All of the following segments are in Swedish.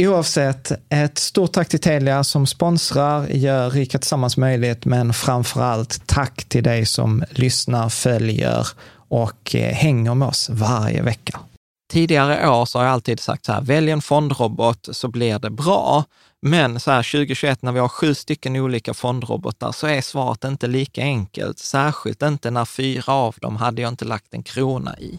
Oavsett, ett stort tack till Telia som sponsrar, gör Rika Tillsammans möjligt, men framför allt tack till dig som lyssnar, följer och eh, hänger med oss varje vecka. Tidigare år så har jag alltid sagt så här, välj en fondrobot så blir det bra. Men så här 2021 när vi har sju stycken olika fondrobotar så är svaret inte lika enkelt. Särskilt inte när fyra av dem hade jag inte lagt en krona i.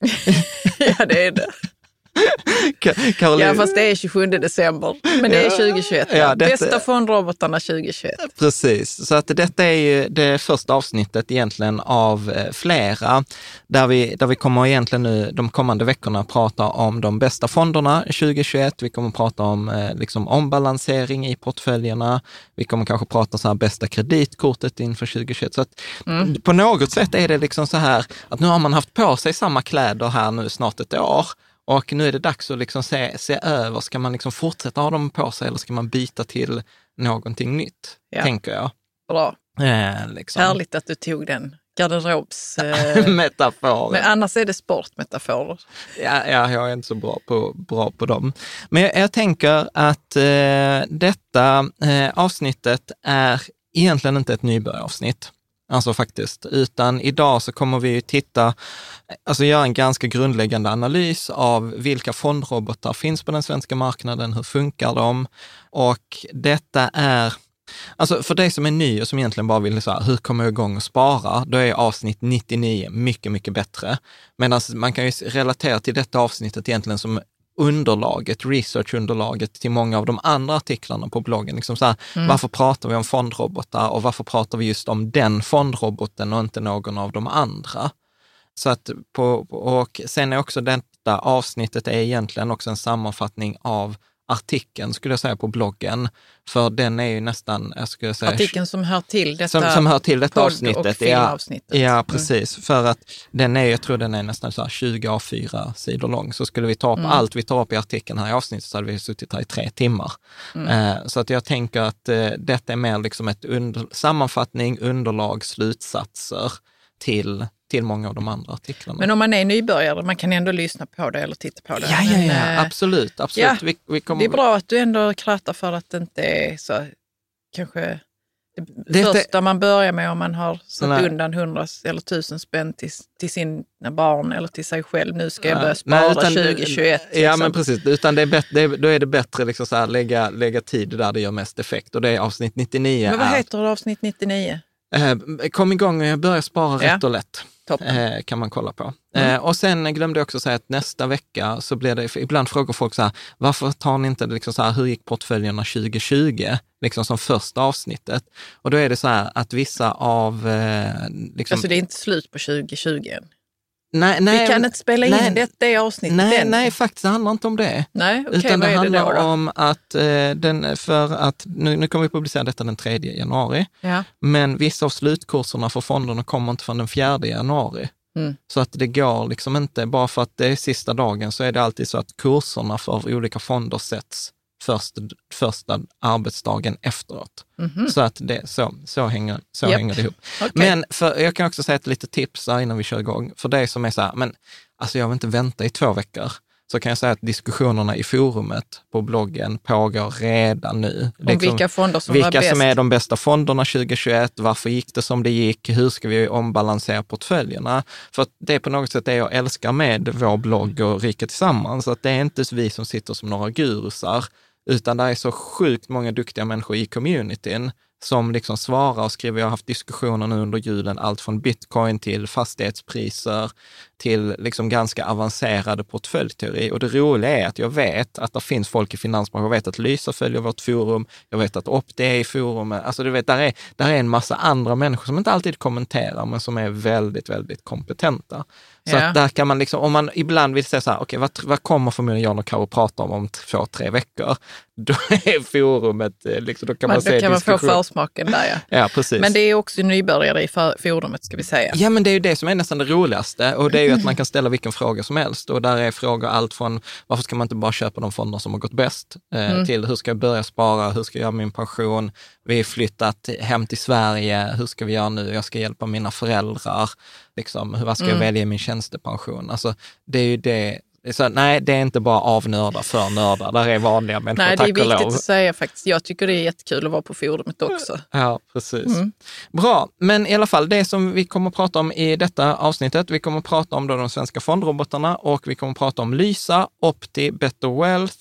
ja, det är det. Caroline, Ja, fast det är 27 december. Men det är 2021. Ja, detta- Bästa fondrobotarna 2021. Precis, så att detta är ju det första avsnittet egentligen av eh, flera, där vi, där vi kommer egentligen nu de kommande veckorna prata om de bästa fonderna 2021. Vi kommer prata om eh, liksom ombalansering i portföljerna. Vi kommer kanske prata så här bästa kreditkortet inför 2021. Så att på något sätt är det liksom så här att nu har man haft på sig samma kläder här nu snart ett år. Och nu är det dags att liksom se, se över, ska man liksom fortsätta ha dem på sig eller ska man byta till någonting nytt? Ja. Tänker jag. Bra. Eh, liksom. Härligt att du tog den garderobs... Eh, men annars är det sportmetaforer. Ja, ja, jag är inte så bra på, bra på dem. Men jag, jag tänker att eh, detta eh, avsnittet är egentligen inte ett nybörjaravsnitt. Alltså faktiskt, utan idag så kommer vi ju titta, alltså göra en ganska grundläggande analys av vilka fondrobotar finns på den svenska marknaden, hur funkar de? Och detta är, alltså för dig som är ny och som egentligen bara vill så här, hur kommer jag igång och spara? Då är avsnitt 99 mycket, mycket bättre. Medan man kan ju relatera till detta avsnittet egentligen som underlaget, researchunderlaget till många av de andra artiklarna på bloggen. Liksom så här, Varför pratar vi om fondrobotar och varför pratar vi just om den fondroboten och inte någon av de andra? Så att på, och sen är också detta avsnittet är egentligen också en sammanfattning av artikeln, skulle jag säga, på bloggen. För den är ju nästan, jag skulle säga... Artikeln som hör till detta som, som hör till detta avsnittet. Ja, ja Mm. precis. För att den är, jag tror den är nästan så här 20 A4 sidor lång. Så skulle vi ta upp Mm. allt vi tar upp i artikeln här i avsnittet så hade vi suttit här i tre timmar. Mm. Eh, så att jag tänker att eh, detta är mer liksom ett under, sammanfattning, underlag, slutsatser till, till många av de andra artiklarna. Men om man är nybörjare, man kan ändå lyssna på det eller titta på det. ja, ja, ja, eh, absolut. absolut. ja, vi, vi kommer, Det är bra att du ändå kratar för att det inte är så, kanske det Det- första man börjar med om man har satt Nej. undan hundra eller tusen spänn till, till sina barn eller till sig själv. Nu ska jag börja spara utan- 2021. Ja, liksom. men precis. Utan det är bättre, då är det bättre liksom så här, lägga, lägga tid där det gör mest effekt. Och det är avsnitt 99. Men vad är, heter avsnitt 99? eh, kom igång och börja spara Ja. rätt och lätt. Eh, kan man kolla på. Mm. Eh, och sen glömde jag också säga att nästa vecka så blir det, ibland frågar folk så här, varför tar ni inte liksom så här, hur gick portföljerna 2020? Liksom som första avsnittet. Och då är det så här att vissa av... Eh, liksom, Alltså det är inte slut på 2020 än. Nej, nej, Vi kan inte spela in nej, det, det avsnittet Nej, än. nej, faktiskt det handlar inte om det. nej okej, Utan det det då? handlar då? om att, eh, den, för att nu, nu kommer vi publicera detta den 3 januari, Ja. men vissa av slutkurserna för fonderna kommer inte förrän den 4 januari. Mm. Så att det går liksom inte, bara för att det är sista dagen så är det alltid så att kurserna för olika fonder sätts först, första arbetsdagen efteråt. Så att det, så, så, hänger, så Japp. hänger det ihop. Okej. Men för, jag kan också säga ett litet tips här innan vi kör igång. För det som är så här, men alltså jag vill inte vänta i två veckor. Så kan jag säga att diskussionerna i forumet på bloggen pågår redan nu. Om vilka fonder som vilka som är de bästa fonderna 2021, varför gick det som det gick, hur ska vi ombalansera portföljerna? För att det är på något sätt det jag älskar med vår blogg och Rika Tillsammans, att det är inte vi som sitter som några gurusar, utan det är så sjukt många duktiga människor i communityn som liksom svarar och skriver. Jag har haft diskussioner nu under julen, allt från bitcoin till fastighetspriser till liksom ganska avancerade portföljteori. Och det roliga är att jag vet att det finns folk i finansbranschen. Jag vet att Lysa följer vårt forum. Jag vet att Opti är i forumet. Alltså du vet, där är, där är en massa andra människor som inte alltid kommenterar, men som är väldigt, väldigt kompetenta. Så Ja. att där kan man liksom, om man ibland vill säga så här, okej, vad, vad kommer förmodligen Jan och Karo prata om om två, tre veckor? Då är forumet, eh, liksom, då kan man, Men se då kan man få försmaken där ja. Ja, precis. Men det är också nybörjare i för- forumet ska vi säga. Ja, men det är ju det som är nästan det roligaste och det är ju att man kan ställa vilken fråga som helst och där är frågor allt från varför ska man inte bara köpa de fonder som har gått bäst eh, till hur ska jag börja spara, hur ska jag göra min pension, vi har flyttat hem till Sverige, hur ska vi göra nu, jag ska hjälpa mina föräldrar, liksom, hur- vad ska jag välja i min tjänstepension? Alltså, det är ju det, så, nej, det är inte bara av nördar för nördar, där är vanliga människor, Nej, det är viktigt lov. att säga faktiskt. Jag tycker det är jättekul att vara på forumet också. Ja, precis. Bra, men i alla fall det som vi kommer att prata om i detta avsnittet, vi kommer att prata om då de svenska fondrobotarna och vi kommer att prata om Lysa, Opti, Better Wealth,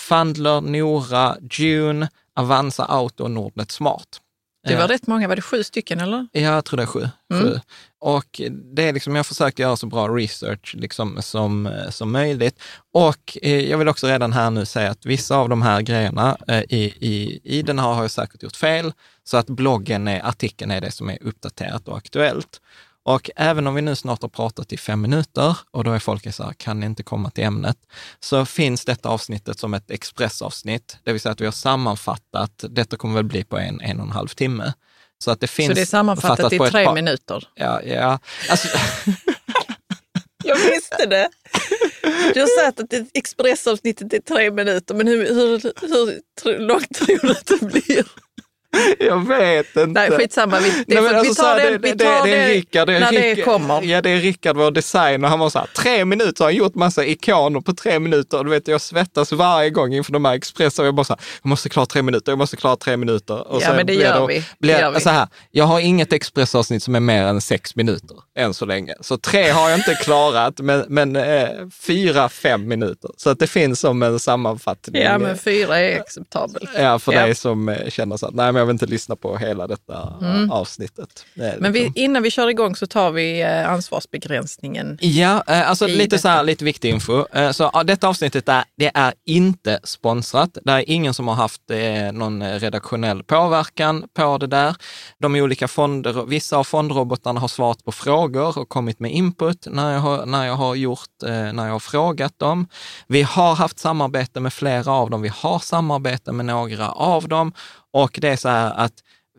Fundler, Nora, June, Avanza Auto och Nordnet Smart. Det var rätt många, var det sju stycken eller? Ja, jag tror det är sju. sju. Och det är liksom, jag har försökt göra så bra research liksom som, eh, som möjligt. Och eh, jag vill också redan här nu säga att vissa av de här grejerna eh, i, i, i den här har jag säkert gjort fel. Så att bloggen, är, artikeln är det som är uppdaterat och aktuellt. Och även om vi nu snart har pratat i fem minuter och då är folk så här, kan ni inte komma till ämnet? Så finns detta avsnittet som ett expressavsnitt, det vill säga att vi har sammanfattat, detta kommer väl bli på en, en och en halv timme. Så att det finns Så det är sammanfattat i tre par- minuter. Ja, ja. Alltså, Jag visste det. Du har sagt att expressavsnittet är tre minuter, men hur, hur, hur långt tror du att det blir? jag vet inte. Nej, skitsamma. Vi, det, Nej, vi alltså så tar här, det, vi tar det, är det Rickard, det är när det Rickard- kommer. Ja, det är Rickard, vår designer. Han var så här, tre minuter, har han gjort massa ikoner på tre minuter. Du vet, jag svettas varje gång inför de här Expressen. Jag bara så här, jag måste klara tre minuter, jag måste klara tre minuter. Och Ja, men det gör då- vi. Det Blir, gör vi. Så här, jag har inget Expressavsnitt som är mer än sex minuter än så länge. Så tre har jag inte klarat, men, men eh, fyra, fem minuter. Så att det finns som en sammanfattning. Ja, men fyra är acceptabelt. Ja, för Ja. dig som eh, känner så att nej, men jag vill inte lyssna på hela detta avsnittet. Det Men vi, liksom- innan vi kör igång så tar vi eh, ansvarsbegränsningen. Ja, eh, alltså lite så här, lite viktig info. Eh, Så ja, detta avsnittet är, det är inte sponsrat. Det är ingen som har haft någon redaktionell påverkan på det där. De olika fonder, vissa av fondrobotarna har svarat på frågor och kommit med input när jag har, när jag har gjort, när jag har frågat dem. Vi har haft samarbete med flera av dem. Vi har samarbete med några av dem och det är så här att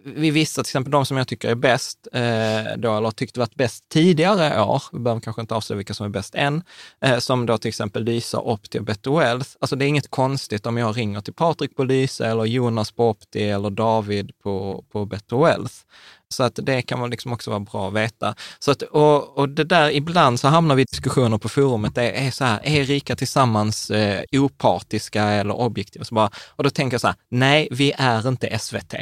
vi visste till exempel de som jag tycker är bäst, eh, då, eller tyckte varit bäst tidigare år, vi behöver kanske inte avslöja vilka som är bäst än, eh, som då till exempel Lysa, Opti och Better Wealth. Alltså det är inget konstigt om jag ringer till Patrik på Lysa eller Jonas på Opti eller David på, på Better Wealth. Så att det kan man liksom också vara bra att veta. Så att, och, och det där, ibland så hamnar vi i diskussioner på forumet, det är så här, är Rika Tillsammans eh, opartiska eller objektiva? Så bara, och då tänker jag så här, nej, vi är inte SVT.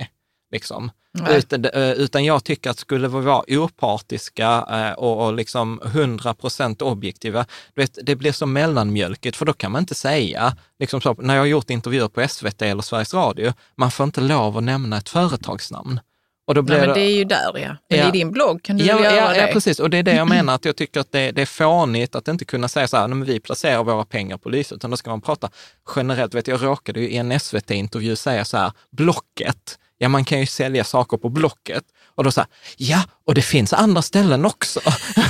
Liksom. Utan, eh, utan jag tycker att skulle vi vara opartiska eh, och, och liksom 100 procent objektiva, du vet, det blir så mellanmjölkigt, för då kan man inte säga, liksom så, när jag har gjort intervjuer på SVT eller Sveriges Radio, man får inte lov att nämna ett företagsnamn. Och då blir Nej, men det är ju där ja. Men Ja. i din blogg kan du Ja, göra ja, det? ja, precis. Och det är det jag menar, att jag tycker att det, det är fånigt att inte kunna säga så här, "Nej, men vi placerar våra pengar på Lyse, utan då ska man prata generellt. Vet, jag råkade ju i en SVT-intervju säga så här, Blocket, ja man kan ju sälja saker på Blocket. Och då sa ja, och det finns andra ställen också.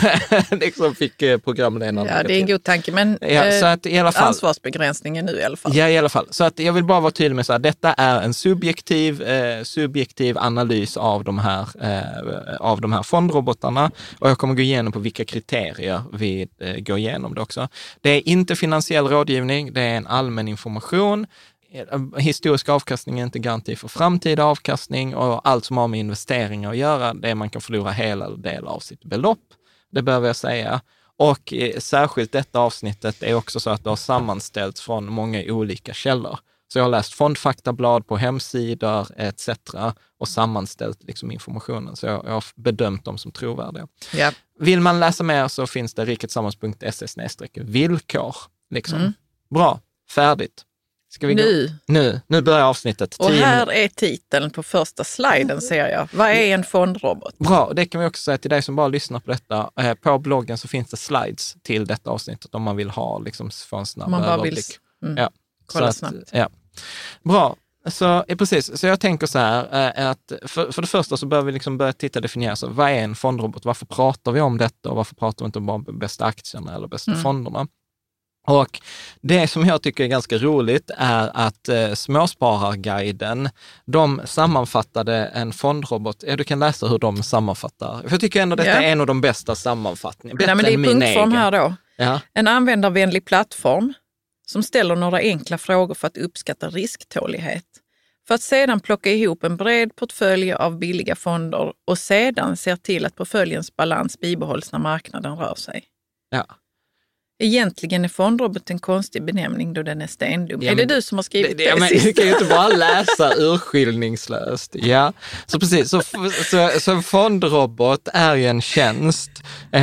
liksom fick eh, programledaren Ja, det är en god tanke. Men Ja, så eh, att i alla fall. ansvarsbegränsningen nu i alla fall. Ja, i alla fall. Så att jag vill bara vara tydlig med så här, detta är en subjektiv, eh, subjektiv analys av de, här, eh, av de här fondrobotarna och jag kommer gå igenom på vilka kriterier vi eh, går igenom det också. Det är inte finansiell rådgivning, det är en allmän information. Eh, Historisk avkastning är inte garanti för framtida avkastning och allt som har med investeringar att göra, det är man kan förlora hela eller del av sitt belopp. Det behöver jag säga. Och eh, särskilt detta avsnittet är också så att det har sammanställts från många olika källor. Så jag har läst fondfaktablad på hemsidor etc. och sammanställt liksom informationen. Så jag, jag har bedömt dem som trovärdiga. Ja. Vill man läsa mer så finns det riketsammans.se villkor. Liksom. Bra, färdigt. Ska vi Gå? Nu. Nu, nu börjar avsnittet. Och Tio här är titeln på första sliden ser jag. Vad är en fondrobot? Bra, det kan vi också säga till dig som bara lyssnar på detta. Eh, På bloggen så finns det slides till detta avsnittet om man vill ha, liksom, få en snabb man bara vill överblick. mm, Ja, kolla att, snabbt. Ja. Bra, så precis. Så jag tänker så här, eh, att för, för det första så behöver vi liksom börja titta och definiera, så vad är en fondrobot? Varför pratar vi om detta och varför pratar vi inte bara om bästa aktierna eller bästa Mm. fonderna? Och det som jag tycker är ganska roligt är att eh, Småspararguiden, de sammanfattade en fondrobot. Ja, du kan läsa hur de sammanfattar. För jag tycker ändå detta Ja. är en av de bästa sammanfattningarna. Bättre Nej, men det är än min punktform egen. här då. Ja. En användarvänlig plattform som ställer några enkla frågor för att uppskatta risktålighet. För att sedan plocka ihop en bred portfölj av billiga fonder och sedan ser till att portföljens balans bibehålls när marknaden rör sig. Ja. Egentligen är fondrobot en konstig benämning då den är stendum. Ja, är det du som har skrivit det, det, sist? Du kan ju inte bara läsa urskillningslöst. Ja, så precis. Så, så, så en fondrobot är ju en tjänst eh,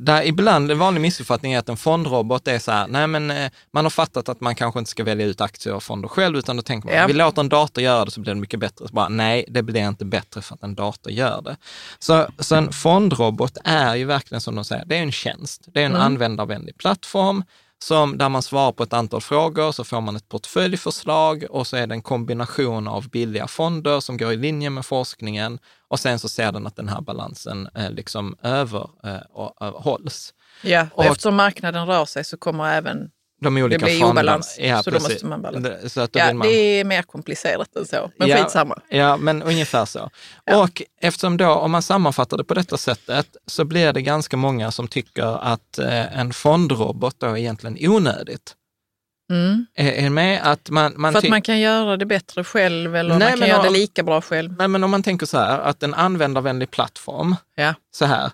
där ibland en vanlig missuppfattning är att en fondrobot är så här, nej men eh, man har fattat att man kanske inte ska välja ut aktier och fonder själv, utan då tänker man, Ja. vi låter en dator göra det så blir det mycket bättre. Så bara, nej, det blir inte bättre för att en dator gör det. Så, så en fondrobot är ju verkligen som de säger, det är en tjänst. Det är en användarvänlig plattform som, där man svarar på ett antal frågor, så får man ett portföljförslag och så är det en kombination av billiga fonder som går i linje med forskningen och sen så ser den att den här balansen eh, liksom över, eh, och, och, hålls. Ja, och Och- eftersom marknaden rör sig så kommer även... De olika Det blir fonderna- obalans, Ja, så då precis. måste man balans- Det- Så att då Ja, man... det är mer komplicerat än så, men skitsamma. Ja, men ungefär så. Och eftersom då, om man sammanfattar det på detta sättet, så blir det ganska många som tycker att eh, en fondrobot då är egentligen onödigt. Mm. Är, är med att man... man För att man kan göra det bättre själv eller Nej, man kan göra det om- lika bra själv. Nej, men om man tänker så här, att en användarvänlig plattform, Ja. så här,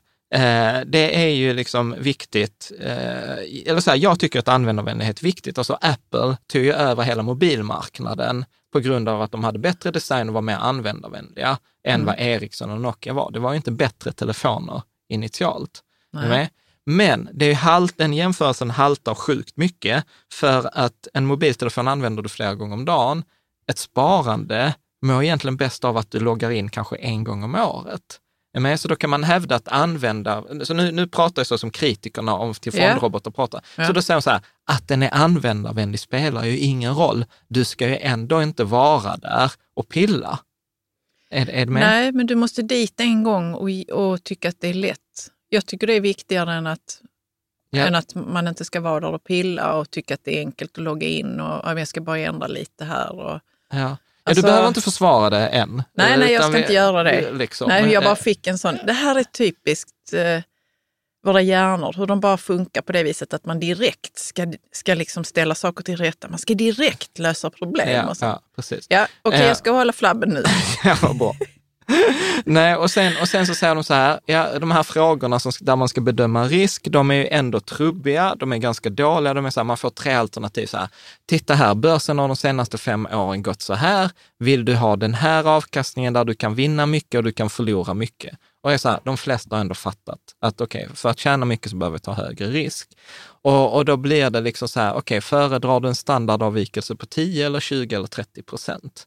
det är ju liksom viktigt, eh, eller så här, jag tycker att användarvänlighet är viktigt. Alltså Apple tog ju över hela mobilmarknaden på grund av att de hade bättre design och var mer användarvänliga än Mm. vad Ericsson och Nokia var. Det var ju inte bättre telefoner initialt. Nej. Men det är halt, den jämförelsen haltar sjukt mycket för att en mobiltelefon använder du flera gånger om dagen. Ett sparande mår egentligen bäst av att du loggar in kanske en gång om året. Med? Så då kan man hävda att använda, så nu, nu pratar jag så som kritikerna om till fondrobotar pratar. Ja. Så då säger de så här, att den är användarvänlig spelar ju ingen roll. Du ska ju ändå inte vara där och pilla. Är, är du med? Nej, men du måste dit en gång och, och tycka att det är lätt. Jag tycker det är viktigare än att, Ja. än att man inte ska vara där och pilla och tycka att det är enkelt att logga in och "Ja, men jag ska bara ändra lite här. Och, Ja. Ja, Alltså- du behöver inte försvara det än. Nej, nej, jag ska vi- inte göra det. Liksom. Nej, jag bara Eh, fick en sån. Det här är typiskt eh, våra hjärnor, hur de bara funkar på det viset att man direkt ska, ska liksom ställa saker till rätta. Man ska direkt lösa problem. Ja, och ja, precis. Ja, okej, Ja. jag ska hålla flabben nu. Ja, vad bra. Nej, och sen, och sen så säger de så här, ja, de här frågorna som, där man ska bedöma risk, de är ju ändå trubbiga, de är ganska dåliga, de är så här, man får tre alternativ så här, titta här, börsen har de senaste fem åren gått så här, vill du ha den här avkastningen där du kan vinna mycket och du kan förlora mycket? Och är så här, de flesta har ändå fattat att okej, för att tjäna mycket så behöver vi ta högre risk. Och, och då blir det liksom så här, okej, föredrar du en standardavvikelse på 10 eller 20 eller 30 procent?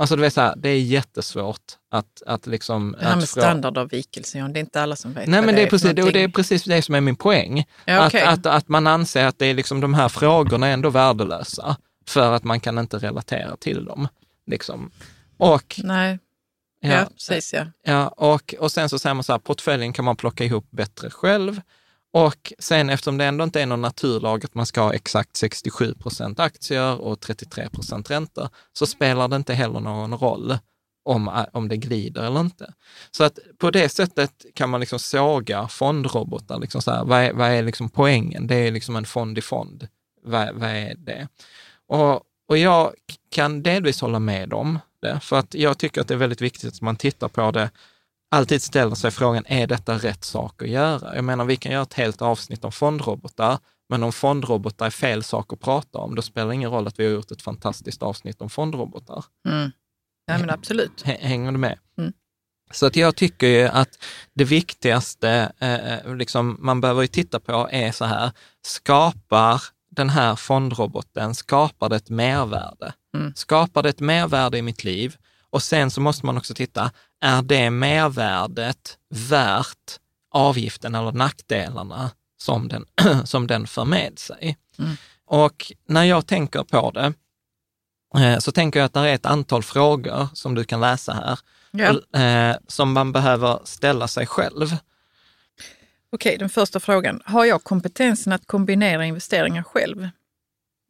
Alltså du vet så här, det är jättesvårt att, att liksom... Det här med standardavvikelse, John, det är inte alla som vet Nej, men det är, precis, det, och det är precis det som är min poäng. Ja, okej. att, att, att man anser att det är liksom de här frågorna är ändå värdelösa, för att man kan inte relatera till dem. Liksom. Och, Nej, ja, ja, precis ja. ja, och, och sen så säger man så här, portföljen kan man plocka ihop bättre själv. Och sen eftersom det ändå inte är någon naturlag att man ska ha exakt 67 procent aktier och 33 procent räntor, så spelar det inte heller någon roll om, eh, om det glider eller inte. Så att på det sättet kan man liksom såga fondrobotar. Liksom så här, vad, är, vad är liksom poängen? Det är liksom en fond i fond. Vad, vad är det? Och, och jag kan delvis hålla med om det, för att jag tycker att det är väldigt viktigt att man tittar på det alltid ställer sig frågan, är detta rätt sak att göra? Jag menar, vi kan göra ett helt avsnitt om fondrobotar, men om fondrobotar är fel sak att prata om, då spelar det ingen roll att vi har gjort ett fantastiskt avsnitt om fondrobotar. Mm. Ja, men absolut. Hänger du med? Mm. Så att jag tycker ju att det viktigaste eh, liksom man behöver ju titta på är så här, skapar den här fondroboten, skapar det ett mervärde? Mm. Skapar det ett mervärde i mitt liv? Och sen så måste man också titta, är det mervärdet värt avgiften eller nackdelarna som den, som den för med sig? Mm. Och när jag tänker på det, eh, så tänker jag att det är ett antal frågor som du kan läsa här, Ja. eh, som man behöver ställa sig själv. Okej, den första frågan. Har jag kompetensen att kombinera investeringar själv?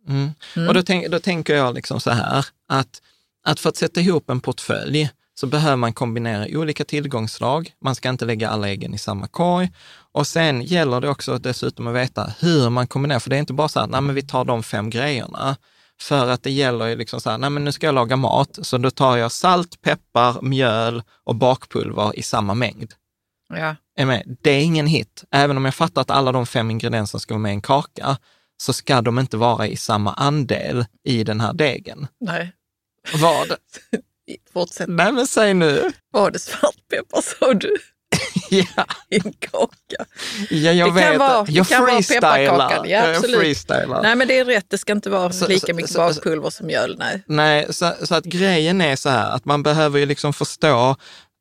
Mm. Mm. Och då, tänk, då tänker jag liksom så här, att, att för att sätta ihop en portfölj så behöver man kombinera olika tillgångsslag. Man ska inte lägga alla äggen i samma korg. Och sen gäller det också dessutom att veta hur man kombinerar, för det är inte bara så här, nej men vi tar de fem grejerna. För att det gäller ju liksom så här, nej men nu ska jag laga mat, så då tar jag salt, peppar, mjöl och bakpulver i samma mängd. Ja. är med. Det är ingen hit. Även om jag fattar att alla de fem ingredienserna ska vara med i en kaka, så ska de inte vara i samma andel i den här degen. Nej, Vad? fortsätt. Nej men säg nu. Var det svartpeppar sa du? Ja, I en kaka? ja jag Det kan vet. vara- det jag kan vara freestylar. pepparkakan. Ja, absolut. freestylar. Nej, men det är rätt. Det ska inte vara Så- lika så- mycket så- bakpulver som mjöl. Nej. Nej, så, så att grejen är så här att man behöver ju liksom förstå,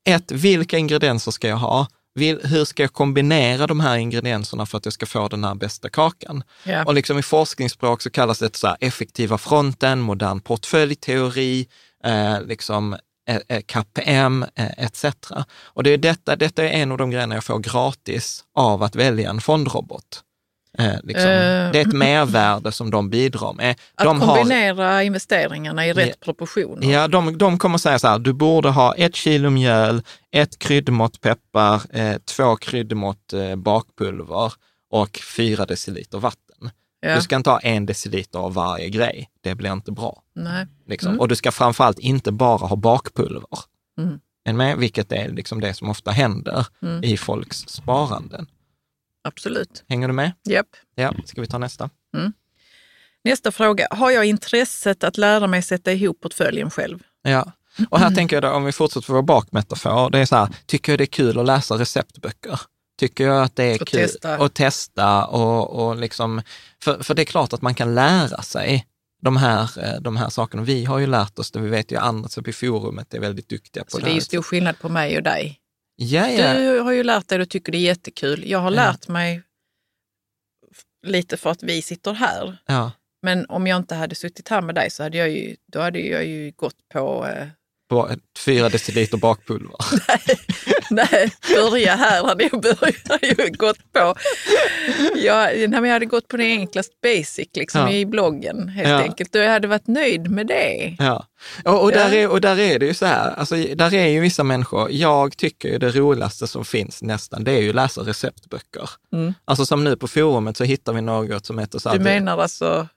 ett, vilka ingredienser ska jag ha? Vil, hur ska jag kombinera de här ingredienserna för att jag ska få den här bästa kakan? Ja. Och liksom i forskningsspråk så kallas det så här effektiva fronten, modern portföljteori, eh, liksom eh, eh, KPM eh, etc. Och det är detta, detta är en av de grejerna jag får gratis av att välja en fondrobot. Eh, liksom. Eh. Det är ett mervärde som de bidrar med. Att de har, kombinera investeringarna i rätt Ja. proportioner. Ja, de, de kommer säga så här, du borde ha ett kilo mjöl, ett kryddmått peppar, eh, två kryddmått bakpulver och fyra deciliter vatten. Ja. Du ska inte ha en deciliter av varje grej, det blir inte bra. Liksom. Mm. Och du ska framförallt inte bara ha bakpulver. Mm. Är ni med? Vilket är liksom det som ofta händer Mm. i folks sparanden. Absolut. Hänger du med? Japp. Ja, ska vi ta nästa? Nästa fråga. Har jag intresset att lära mig sätta ihop portföljen själv? Ja. Och här tänker jag då, om vi fortsätter vår bakmetafor, det är så här, tycker jag det är kul att läsa receptböcker? Tycker jag att det är Och kul testa. att testa och, och liksom, för, för det är klart att man kan lära sig de här, eh, de här sakerna. Vi har ju lärt oss det, vi vet ju andra som i forumet är väldigt duktiga på Så det. det är ju stor skillnad på mig och dig. ja, ja. Du har ju lärt dig och tycker det är jättekul. Jag har Ja. lärt mig lite för att vi sitter här. ja. Men om jag inte hade suttit här med dig så hade jag ju, då hade jag ju gått på eh, fyra deciliter bakpulver. Nej, börja här hade jag börjat ju gått på. Jag, nej, jag hade gått på det enklast basic liksom, Ja. i bloggen helt Ja. enkelt. Och jag hade varit nöjd med det. Ja, och, och, där Ja. är, och där är det ju så här, alltså, där är ju vissa människor, jag tycker ju det roligaste som finns nästan, det är ju att läsa receptböcker. Mm. Alltså som nu på forumet så hittar vi något som heter så här, Du menar alltså,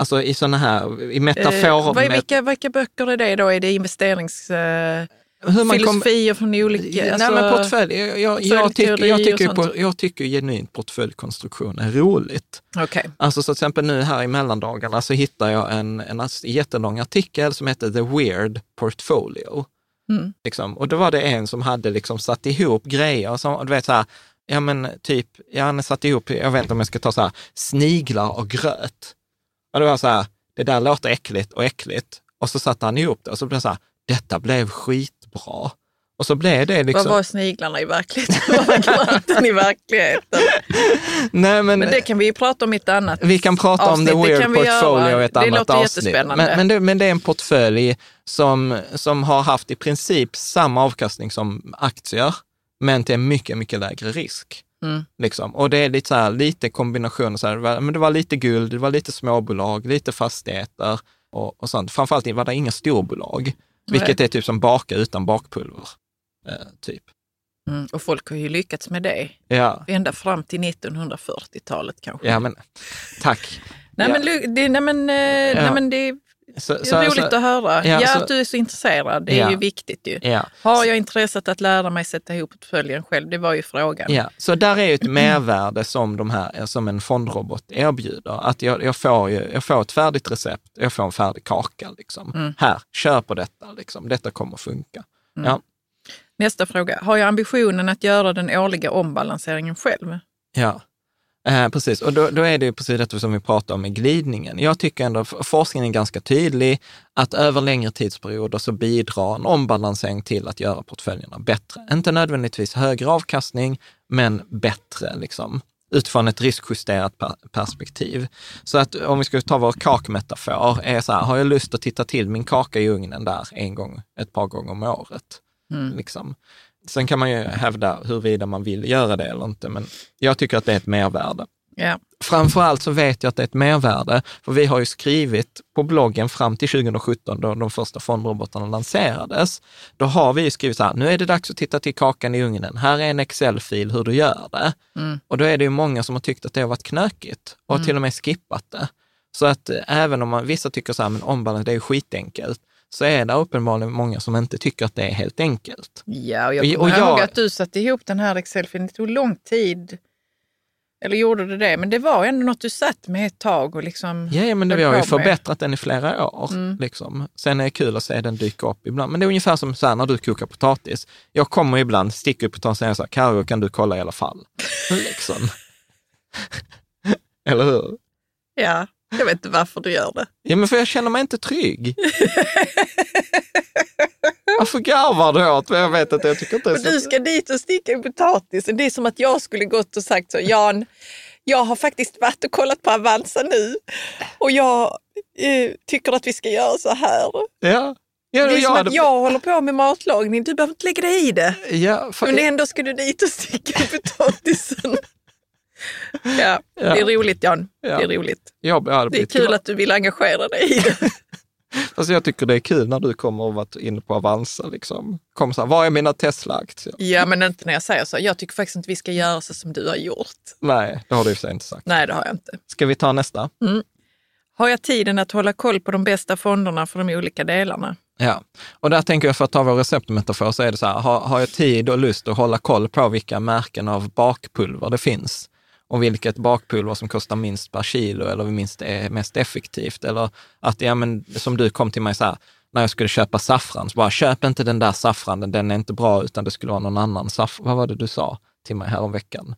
alltså i sådana här, i eh, metaforer. med- vilka, vilka böcker är det då? Är det investerings... Eh, hur man kom- filosofier från olika... Nej, men portfölj. Jag, jag, jag, tycker, jag, tycker, på, jag tycker genuint portföljkonstruktion är roligt. Okej. Alltså så till exempel nu här i mellandagarna så hittar jag en, en jättelång artikel som heter The Weird Portfolio. Mm. Liksom. Och då var det en som hade liksom satt ihop grejer, som, och du vet så här, ja men typ, ja, han hade satt ihop, jag vet inte om jag ska ta så här, sniglar och gröt. Och det var så här, det där låter äckligt och äckligt. Och så satte han ihop det och så blev det så här, detta blev skitbra. Och så blev det liksom... Vad var sniglarna i verkligheten? Vad var gröten i verkligheten? Nej, men, Men det kan vi ju prata om i ett annat Vi kan prata om avsnitt. The Det Weird Portfolio i ett det annat avsnitt. Men, men, det, men det är en portfölj som, som har haft i princip samma avkastning som aktier, men till en mycket, mycket lägre risk. Mm. Liksom. Och det är lite, så här, lite kombination, så här, men det var lite guld, det var lite småbolag, lite fastigheter och, och sånt. Framförallt var det inga storbolag, vilket är typ som baka utan bakpulver. Eh, typ. Mm, och folk har ju lyckats med det. Ja, Ända fram till 1940-talet kanske. ja men tack. nej, ja. men, det, nej, men, eh, nej, men det Så, det är roligt att höra. ja, Ja, så- att du är så intresserad. Det är Ja. ju viktigt ju. Ja. Har jag intresset att lära mig sätta ihop portföljen själv? Det var ju frågan. Ja, så där är ju ett mervärde som, de här, som en fondrobot erbjuder. Att jag, jag, får ju, jag får ett färdigt recept, jag får en färdig kaka. Liksom. Mm. Här, kör på detta. Liksom. Detta kommer att funka. Ja, Nästa fråga. Har jag ambitionen att göra den årliga ombalanseringen själv? ja. Eh, precis, och då, då är det ju precis detta som vi pratar om med glidningen. Jag tycker ändå forskningen är ganska tydlig att över längre tidsperioder så bidrar en ombalansering till att göra portföljerna bättre. Inte nödvändigtvis högre avkastning, men bättre liksom, utifrån ett riskjusterat per- perspektiv. Så att om vi ska ta vår kakmetafor, är så här, har jag lust att titta till min kaka i ugnen där en gång, ett par gånger om året? Liksom. Sen kan man ju hävda huruvida man vill göra det eller inte, men jag tycker att det är ett mervärde. Ja. Framförallt så vet jag att det är ett mervärde, för vi har ju skrivit på bloggen fram till 2017 då de första fondrobotarna lanserades. Då har vi ju skrivit så här, nu är det dags att titta till kakan i ugnen. Här är en Excel-fil hur du gör det. Och då är det ju många som har tyckt att det har varit knökigt och till och med skippat det. Så att eh, även om man, vissa tycker så här, men ombalans, det är ju skitenkelt, så är det uppenbarligen många som inte tycker att det är helt enkelt. Ja, och jag kommer ihåg att du satte ihop den här Excel-filen. Det tog lång tid. Eller gjorde det det? Men det var ändå något du satt med ett tag och liksom... Ja, men det, vi har ju med. förbättrat den i flera år. Mm. Liksom. Sen är det kul att se den dyka upp ibland. Men det är ungefär som så här, när du kokar potatis. Jag kommer ibland, sticker upp potatisen och säger så här, Carro, kan du kolla i alla fall? liksom. Eller hur? Ja, jag vet inte varför du gör det. Ja, men för jag känner mig inte trygg. Varför garvar du åt mig? Jag vet att jag tycker inte det är Och du så... ska dit och sticka i potatisen. Det är som att jag skulle gått och sagt så, Jan, jag har faktiskt varit och kollat på Avanza nu och jag eh, tycker att vi ska göra så här. Ja. Ja, Det är jag som hade- att jag håller på med matlagning, du behöver inte lägga dig i det. Ja, för... Men ändå ska du dit och sticka i potatisen. Ja, det är roligt Jan. Det Ja. är roligt. hade Det är kul att du vill engagera dig i det. Alltså jag tycker det är kul när du kommer och varit inne på Avanza. Liksom. Kom så här, var är mina Tesla-aktier? Ja, men inte när jag säger så. Jag tycker faktiskt inte vi ska göra så som du har gjort. Nej, det har du sig inte sagt. Nej, det har jag inte. Ska vi ta nästa? Har jag tiden att hålla koll på de bästa fonderna för de olika delarna? Ja, och där tänker jag för att ta vår receptmetafor så är det så här, har, har jag tid och lust att hålla koll på vilka märken av bakpulver det finns och vilket bakpulver som kostar minst per kilo eller minst är mest effektivt. Eller att, ja men som du kom till mig så här, när jag skulle köpa saffran, så bara köp inte den där saffranen, den är inte bra utan det skulle vara någon annan saffran. Vad var det du sa till mig häromveckan?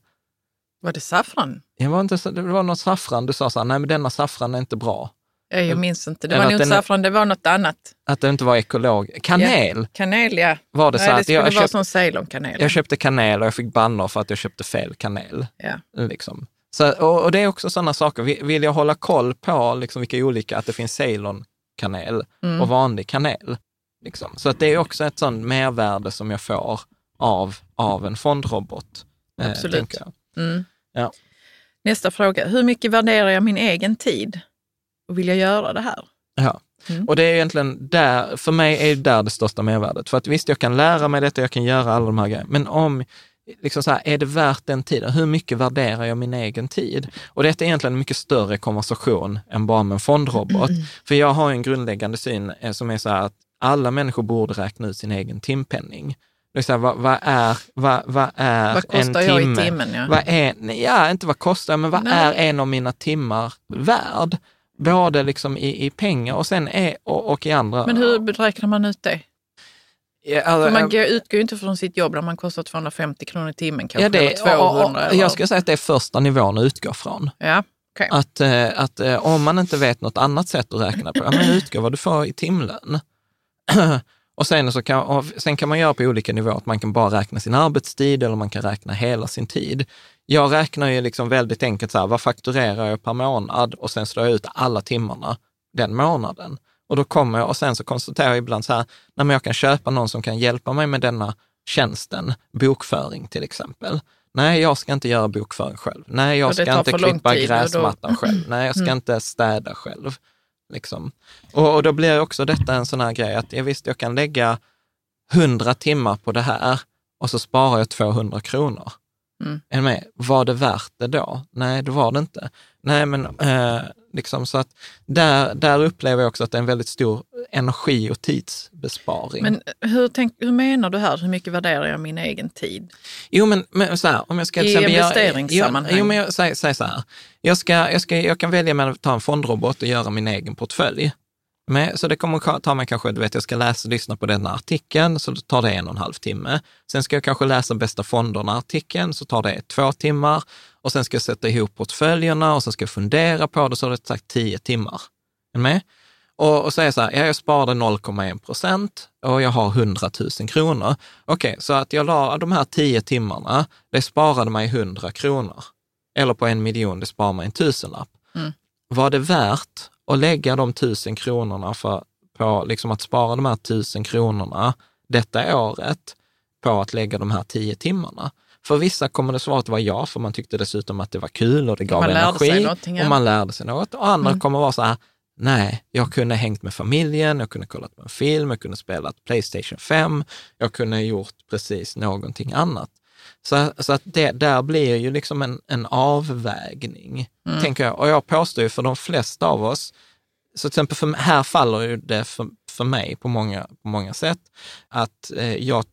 Var det saffran? Det var, inte, det var någon saffran, du sa så här, nej men denna saffran är inte bra. Ja, Jag minns inte. Det var nog inte saffran, det var något annat. Att det inte var ekolog. Kanel Kanel, ja. var det så Nej, det att skulle jag, vara köpt, som Ceylon-kanel. jag köpte kanel och jag fick bannor för att jag köpte fel kanel. Ja. Liksom. Så, och, och det är också sådana saker, Vill- vill jag hålla koll på liksom vilka olika, att det finns Ceylon-kanel Mm. och vanlig kanel. Liksom. Så att det är också ett sånt mervärde som jag får av, av en fondrobot. eh, Absolut. jag. Mm. Ja. Nästa fråga. Hur mycket värderar jag min egen tid? Och vill jag göra det här? Ja. Mm. Och det är egentligen där, för mig är det där det största mervärdet. För att visst, jag kan lära mig detta, jag kan göra alla de här grejerna, men om, liksom så här, är det värt den tiden? Hur mycket värderar jag min egen tid? Och detta är egentligen en mycket större konversation än bara med en fondrobot. För jag har en grundläggande syn eh, som är så här att alla människor borde räkna ut sin egen timpenning. Det är så här, vad, vad är, vad, vad är Vad en kostar jag i timme? timmen? Ja. Vad är, ja, inte vad kostar, men vad Nej. är en av mina timmar värd? Både liksom i, i pengar och sen är, och, och i andra... Men hur beräknar man ut det? Ja, alltså, man går- utgår ju inte från sitt jobb där man kostar 250 kronor i timmen kanske, ja, det, eller och, 200. och, eller? jag skulle säga att det är första nivån att utgå från. Ja, okej. Att, eh, att eh, om man inte vet något annat sätt att räkna på, ja, men utgå vad du får i timlön. och, sen så kan, och sen kan man göra på olika nivåer, att man kan bara räkna sin arbetstid eller man kan räkna hela sin tid. Jag räknar ju liksom väldigt enkelt så här, vad fakturerar jag per månad och sen slår jag ut alla timmarna den månaden. Och då kommer jag och sen så konstaterar jag ibland så här, nej men jag kan köpa någon som kan hjälpa mig med denna tjänsten, bokföring till exempel. Nej, jag ska inte göra bokföring själv. Nej, jag ska inte klippa tid och då- Mm. gräsmattan själv. Nej, jag ska inte städa själv. Liksom. Och, och då blir också detta en sån här grej att jag visst, jag kan lägga 100 timmar på det här och så sparar jag 200 kronor. Mm. Är med? Var det värt det då? Nej, det var det inte. Nej, men eh, liksom så att där, där upplever jag också att det är en väldigt stor energi och tidsbesparing. Men hur, tänk, hur menar du här? Hur mycket värderar jag min egen tid? Jo, men, men så här, om jag ska... I exempel investeringssammanhang. Jo, jo, men jag säger säg så här. Jag, ska, jag, ska, jag kan välja mellan att ta en fondrobot och göra min egen portfölj. Men, så det kommer ta mig kanske, du vet, jag ska läsa och lyssna på den här artikeln, så tar det en och en halv timme. Sen ska jag kanske läsa bästa fonderna-artikeln, så tar det två timmar. Och sen ska jag sätta ihop portföljerna och så ska jag fundera på det, så har det tagit tio timmar. Är med? Och, och säga så här, ja, jag sparade 0,1 procent och jag har 100 000 kronor. Okej, så att jag la de här 10 timmarna, det sparade mig 100 kronor. Eller på en miljon, det sparar mig en tusenlapp. Mm. Var det värt att lägga de tusen kronorna för, på liksom att spara de här tusen kronorna detta året på att lägga de här 10 timmarna? För vissa kommer det svaret vara ja, för man tyckte dessutom att det var kul och det gav Man energi. och man lärde sig något. Och andra Mm. kommer vara så här, nej, jag kunde hängt med familjen, jag kunde kollat på en film, jag kunde spelat Playstation 5, jag kunde gjort precis någonting annat. Så, så att det där blir ju liksom en, en avvägning, Mm. tänker jag. Och jag påstår ju för de flesta av oss, så till exempel för, här faller ju det för, för mig på många, på många sätt, att eh, jag,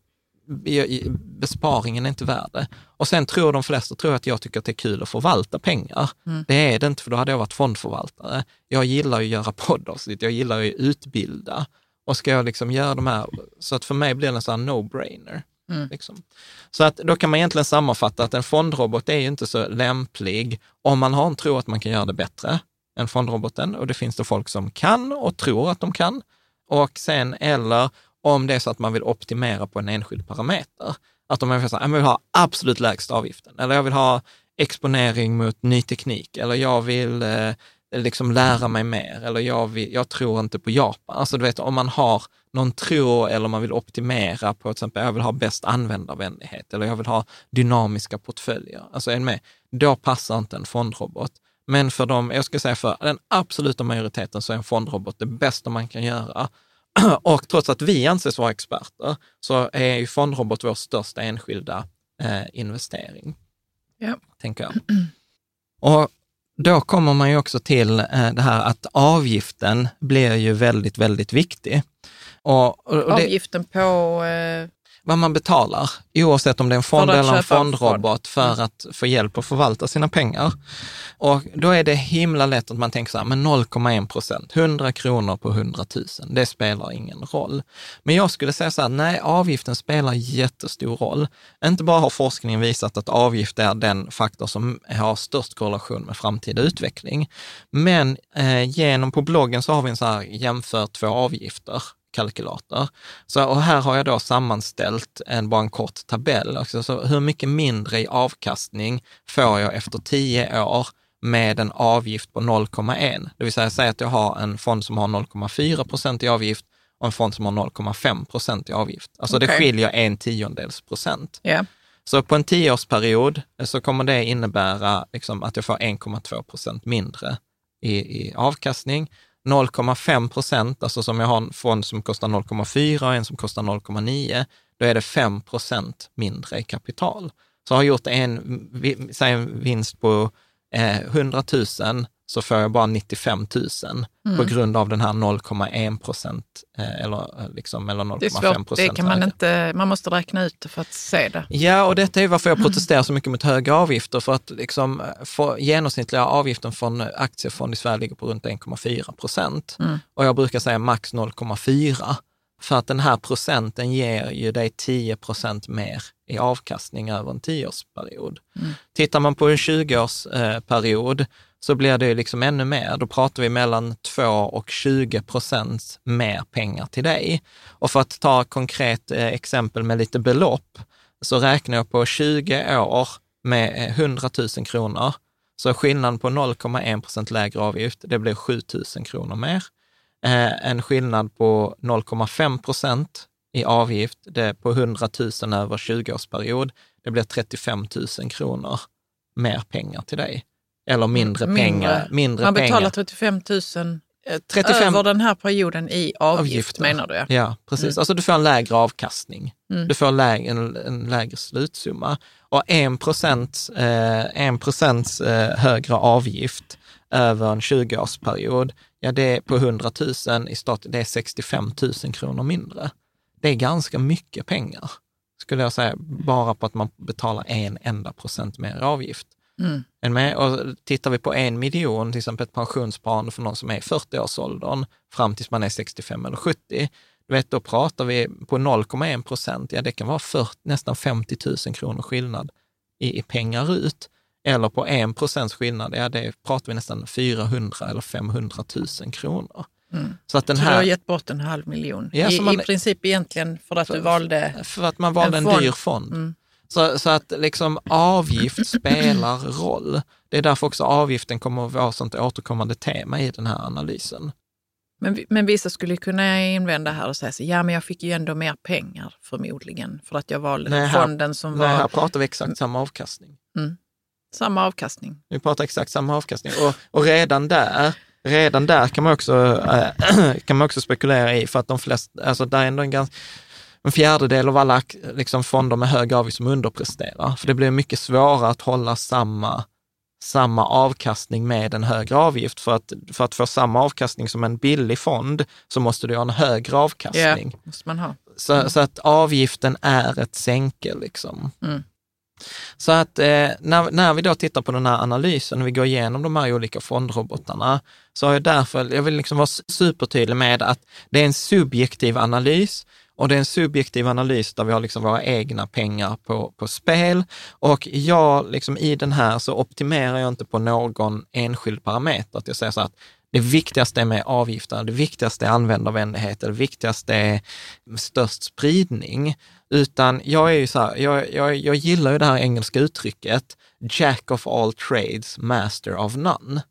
besparingen är inte värd det. Och sen tror de flesta tror att jag tycker att det är kul att förvalta pengar. Mm. Det är det inte, för då hade jag varit fondförvaltare. Jag gillar ju att göra poddavsnitt, jag gillar ju att utbilda. Och ska jag liksom göra de här, så att för mig blir det en sån no-brainer. Mm. Liksom. Så att då kan man egentligen sammanfatta att en fondrobot är ju inte så lämplig om man har en tro att man kan göra det bättre än fondroboten. Och det finns det folk som kan och tror att de kan. Och sen eller om det är så att man vill optimera på en enskild parameter. Att om man vill, säga, jag vill ha absolut lägsta avgiften eller jag vill ha exponering mot ny teknik eller jag vill eh, liksom lära mig mer eller jag, vill, jag tror inte på Japan. Alltså du vet om man har någon tro eller man vill optimera på till exempel, jag vill ha bäst användarvänlighet eller jag vill ha dynamiska portföljer. Alltså är med? Då passar inte en fondrobot. Men för dem, jag ska säga för den absoluta majoriteten så är en fondrobot det bästa man kan göra. Och trots att vi anses vara experter så är ju fondrobot vår största enskilda eh, investering. Ja. Tänker jag. Och då kommer man ju också till eh, det här att avgiften blir ju väldigt, väldigt viktig. Och, och det, Avgiften på... Eh, vad man betalar, oavsett om det är en fond För eller en fondrobot, fond. Mm. för att få hjälp att förvalta sina pengar. Och då är det himla lätt att man tänker så här, men 0,1 procent, 100 kronor på 100 000, det spelar ingen roll. Men jag skulle säga så här, nej, avgiften spelar jättestor roll. Inte bara har forskningen visat att avgift är den faktor som har störst korrelation med framtida utveckling, men eh, genom på bloggen så har vi en så här jämför två avgifter kalkylator. Så, och här har jag då sammanställt en, bara en kort tabell. Också. Så hur mycket mindre i avkastning får jag efter tio år med en avgift på 0,1? Det vill säga, säg att jag har en fond som har 0,4 procent i avgift och en fond som har 0,5 procent i avgift. Alltså det Okej. skiljer en tiondels procent. Ja. Så på en tioårsperiod så kommer det innebära liksom att jag får 1,2 procent mindre i, i avkastning. 0,5 procent, alltså som jag har en fond som kostar 0,4 och en som kostar 0,9, då är det 5 procent mindre i kapital. Så har jag gjort en, säg en vinst på eh, 100 000 så får jag bara 95 000 på grund av den här 0,1 procent eh, eller, eh, liksom, eller 0,5 Det är procent. svårt, det kan man inte, man måste räkna ut det för att se det. Ja, och detta är varför jag protesterar så mycket mot höga avgifter, för att liksom, för genomsnittliga avgiften från aktiefond i Sverige ligger på runt 1,4 procent. Och jag brukar säga max 0,4. För att den här procenten ger ju dig 10 procent mer i avkastning över en tioårsperiod. Tittar man på en 20-årsperiod så blir det ju liksom ännu mer. Då pratar vi mellan 2 och 20 procent mer pengar till dig. Och för att ta konkret eh, exempel med lite belopp, så räknar jag på 20 år med eh, 100 000 kronor. Så skillnaden på 0,1 procent lägre avgift, det blir 7 000 kronor mer. Eh, en skillnad på 0,5 procent i avgift, det är på 100 000 över 20-årsperiod, det blir 35 000 kronor mer pengar till dig. Eller mindre, pengar. Mindre man betalar pengar. 35 000 Eh, 35 över den här perioden i avgift Avgifter. menar du? ja. Ja, precis. Alltså du får en lägre avkastning. Du får lägre, en, en lägre slutsumma. Och en procent, eh, en procents eh, högre avgift över en 20-årsperiod, ja det är på 100 000 i stat, det är 65 000 kronor mindre. Det är ganska mycket pengar, skulle jag säga, bara på att man betalar en enda procent mer i avgift. än med. Och tittar vi på en miljon, till exempel ett pensionssparande för någon som är i 40-årsåldern fram tills man är 65 eller 70, du vet, då pratar vi på 0,1 procent, ja det kan vara 40, nästan 50 000 kronor skillnad i, i pengar ut. Eller på 1 procents skillnad, ja det pratar vi nästan 400 eller 500 000 kronor. Så att den Så du har gett bort en halv miljon. Ja, I, man- I princip egentligen för att du valde... för att man valde en en, dyr fond. Så, så att liksom avgift spelar roll. Det är därför också avgiften kommer att vara sånt återkommande tema i den här analysen. Men, men vissa skulle kunna invända här och säga så, ja men jag fick ju ändå mer pengar förmodligen för att jag valde Nej, här- fonden som Nej, var här pratar vi exakt samma avkastning. samma avkastning. Vi pratar exakt samma avkastning. Och, och redan där, redan där kan man, också, äh, kan man också spekulera i, för att de flesta, alltså där är ändå en ganska, en fjärdedel av alla liksom, fonder med hög avgift som underpresterar. För det blir mycket svårare att hålla samma, samma avkastning med en högre avgift. För att, för att få samma avkastning som en billig fond så måste du ha en högre Ja, avkastning. måste man ha. Så, så att avgiften är ett sänke liksom. Mm. Så att eh, när, när vi då tittar på den här analysen, och vi går igenom de här olika fondrobotarna, så har jag därför, jag vill liksom vara supertydlig med att det är en subjektiv analys och det är en subjektiv analys där vi har liksom våra egna pengar på, på spel. Och jag, liksom i den här så optimerar jag inte på någon enskild parameter. Att jag säger så att det viktigaste är med avgifterna, det viktigaste är användarvänlighet, det viktigaste är störst spridning. Utan jag är ju så här, jag, jag, jag gillar ju det här engelska uttrycket, jack of all trades, master of none.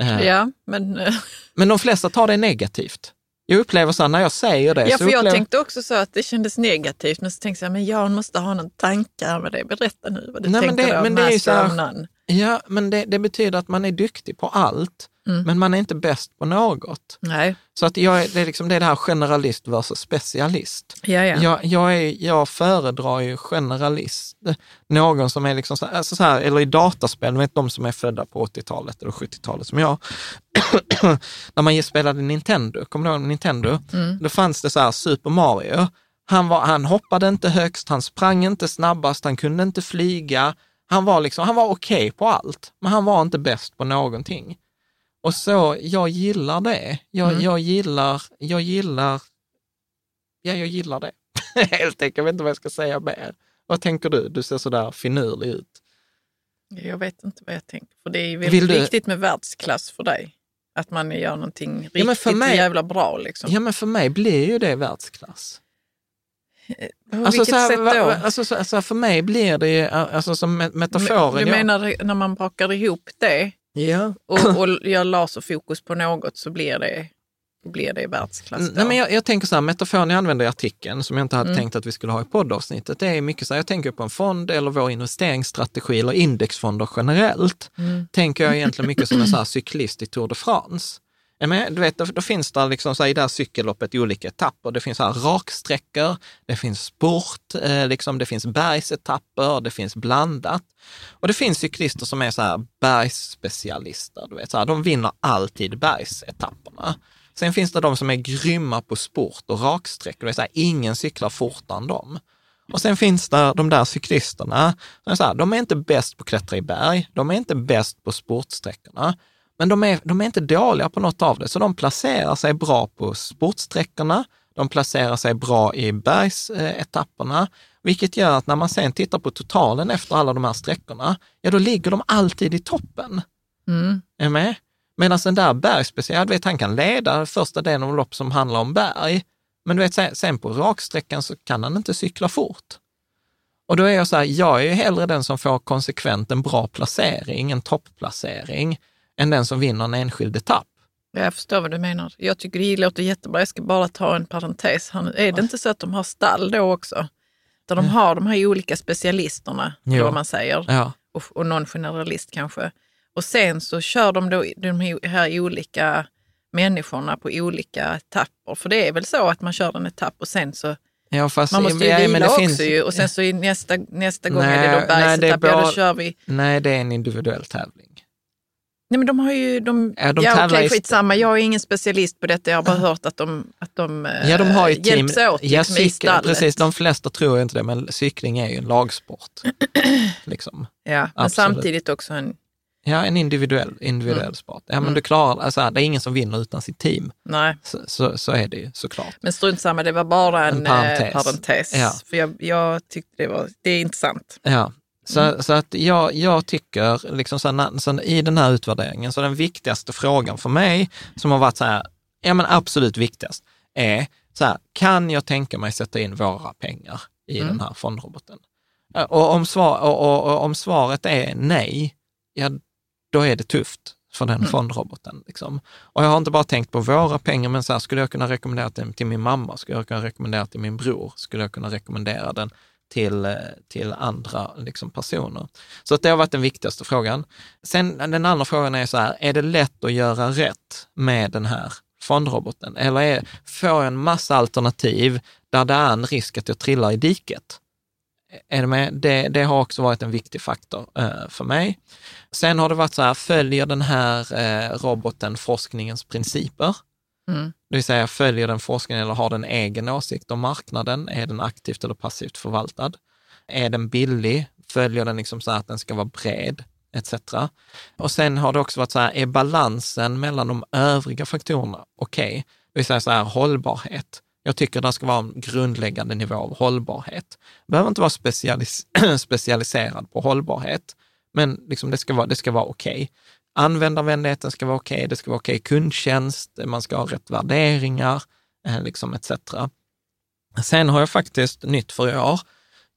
Eh, Ja, men, eh, Men de flesta tar det negativt. Jag upplever så när jag säger det, ja, för jag upplever tänkte också så att det kändes negativt, men så tänkte jag, men Jan måste ha någon tankar med det. Berätta nu vad du Nej, men tänkte det- då, men det är så här-. Ja, men det, det betyder att man är duktig på allt, Mm. men man är inte bäst på något. Nej, Så att jag, det, är liksom, det är det här generalist versus specialist. ja, ja. Jag, jag, är, jag föredrar ju generalist, någon som är liksom så, alltså så här, eller i dataspel, vet de som är födda på 80-talet eller 70-talet som jag. När man spelade Nintendo, kommer du ihåg Nintendo? Då fanns det så här Super Mario, Han, var, han hoppade inte högst, han sprang inte snabbast, han kunde inte flyga. Han var, liksom, han var okej okay på allt, men han var inte bäst på någonting. Och så, jag gillar det. Jag, mm. jag gillar, jag gillar, ja, jag gillar det. Helt enkelt, jag vet inte vad jag ska säga mer. Vad tänker du? Du ser sådär finurlig ut. Jag vet inte vad jag tänker, för det är väldigt du... viktigt med världsklass för dig. Att man gör någonting riktigt ja, för mig, jävla bra. Liksom. Ja, men för mig blir ju det världsklass. Eh, på alltså, vilket här, sätt då? Alltså, så, så för mig blir det ju, alltså som metaforen. Du menar jag, när man bakar ihop det ja. och, och gör laserfokus på något så blir det blir det i världsklass då? Nej, men jag, jag, tänker så här, metaforen jag använder i artikeln, som jag inte hade mm. tänkt att vi skulle ha i poddavsnittet, det är mycket så här, jag tänker på en fond eller vår investeringsstrategi eller indexfonder generellt. Mm. Tänker jag egentligen mycket som en så här cyklist i Tour de France. Men, du vet, då, då finns det liksom så här, i det här cykelloppet olika etapper. Det finns så här raksträckor, det finns sport, eh, liksom, det finns bergsetapper, det finns blandat. Och det finns cyklister som är så här bergsspecialister. Du vet, så här, de vinner alltid bergsetapperna. Sen finns det de som är grymma på sport och raksträckor, det är så här, ingen cyklar fortare än dem. Och sen finns det de där cyklisterna, som är så här, de är inte bäst på att klättra i berg, de är inte bäst på sportsträckorna, men de är, de är inte dåliga på något av det, så de placerar sig bra på sportsträckorna, de placerar sig bra i bergsetapperna, vilket gör att när man sen tittar på totalen efter alla de här sträckorna, ja då ligger de alltid i toppen. Mm. Är med? Medan den där bergspecial, vet, han kan leda första delen av lopp som handlar om berg, men du vet, sen, på raksträckan så kan han inte cykla fort. Och då är jag så här, jag är ju hellre den som får konsekvent en bra placering, en topplacering, än den som vinner en enskild etapp. Jag förstår vad du menar. Jag tycker det låter jättebra. Jag ska bara ta en parentes. Är det inte så att de har stall då också? Där de har de här olika specialisterna, jo. vad man säger, ja. och, och någon generalist kanske. Och sen så kör de då de här olika människorna på olika etapper. För det är väl så att man kör en etapp och sen så Ja, fast, man måste ju ja, vila också finns, ju. Och sen så i nästa, nästa gång nej, är det då bergsetapp, ja då kör vi. Nej, det är en individuell tävling. Nej men de har ju, de, ja, de ja okej skitsamma, jag är ingen specialist på detta, jag har bara hört att de, att de, ja, de har ju hjälps team, åt ja, liksom, cykel, i Precis, de flesta tror inte det, men cykling är ju en lagsport. liksom. Ja, men samtidigt också en Ja, en individuell, individuell mm. sport. Ja, men mm. du klarar, alltså, det är ingen som vinner utan sitt team. Nej. Så, så, så är det ju såklart. Men strunt samma, det var bara en, en parentes. Eh, parentes. Ja. För jag, jag tyckte det var, det är intressant. Ja, så, mm. så att jag, jag tycker, liksom så, när, så i den här utvärderingen, så den viktigaste frågan för mig, som har varit så här, ja men absolut viktigast, är så här, kan jag tänka mig sätta in våra pengar i mm. den här fondroboten? Och om, svar, och, och, och om svaret är nej, ja då är det tufft för den mm. fondroboten. Liksom. Och jag har inte bara tänkt på våra pengar, men så här, skulle jag kunna rekommendera den till min mamma, skulle jag kunna rekommendera till min bror, skulle jag kunna rekommendera den till, till andra liksom, personer. Så att det har varit den viktigaste frågan. Sen den andra frågan är så här, är det lätt att göra rätt med den här fondroboten? Eller är, får jag en massa alternativ där det är en risk att jag trillar i diket? Är det, med? Det, det har också varit en viktig faktor eh, för mig. Sen har det varit så här, följer den här eh, roboten forskningens principer? Mm. Det vill säga, följer den forskningen eller har den egen åsikt om marknaden? Är den aktivt eller passivt förvaltad? Är den billig? Följer den liksom så att den ska vara bred? Etc. Och sen har det också varit så här, är balansen mellan de övriga faktorerna okej? Okay? Det vill säga så här, hållbarhet. Jag tycker det ska vara en grundläggande nivå av hållbarhet. Behöver inte vara specialis specialiserad på hållbarhet, men liksom det ska vara, det ska vara okej. Okay. Användarvänligheten ska vara okej, okay, det ska vara okej okay. kundtjänst, man ska ha rätt värderingar, eh, liksom etc. Sen har jag faktiskt, nytt för i år,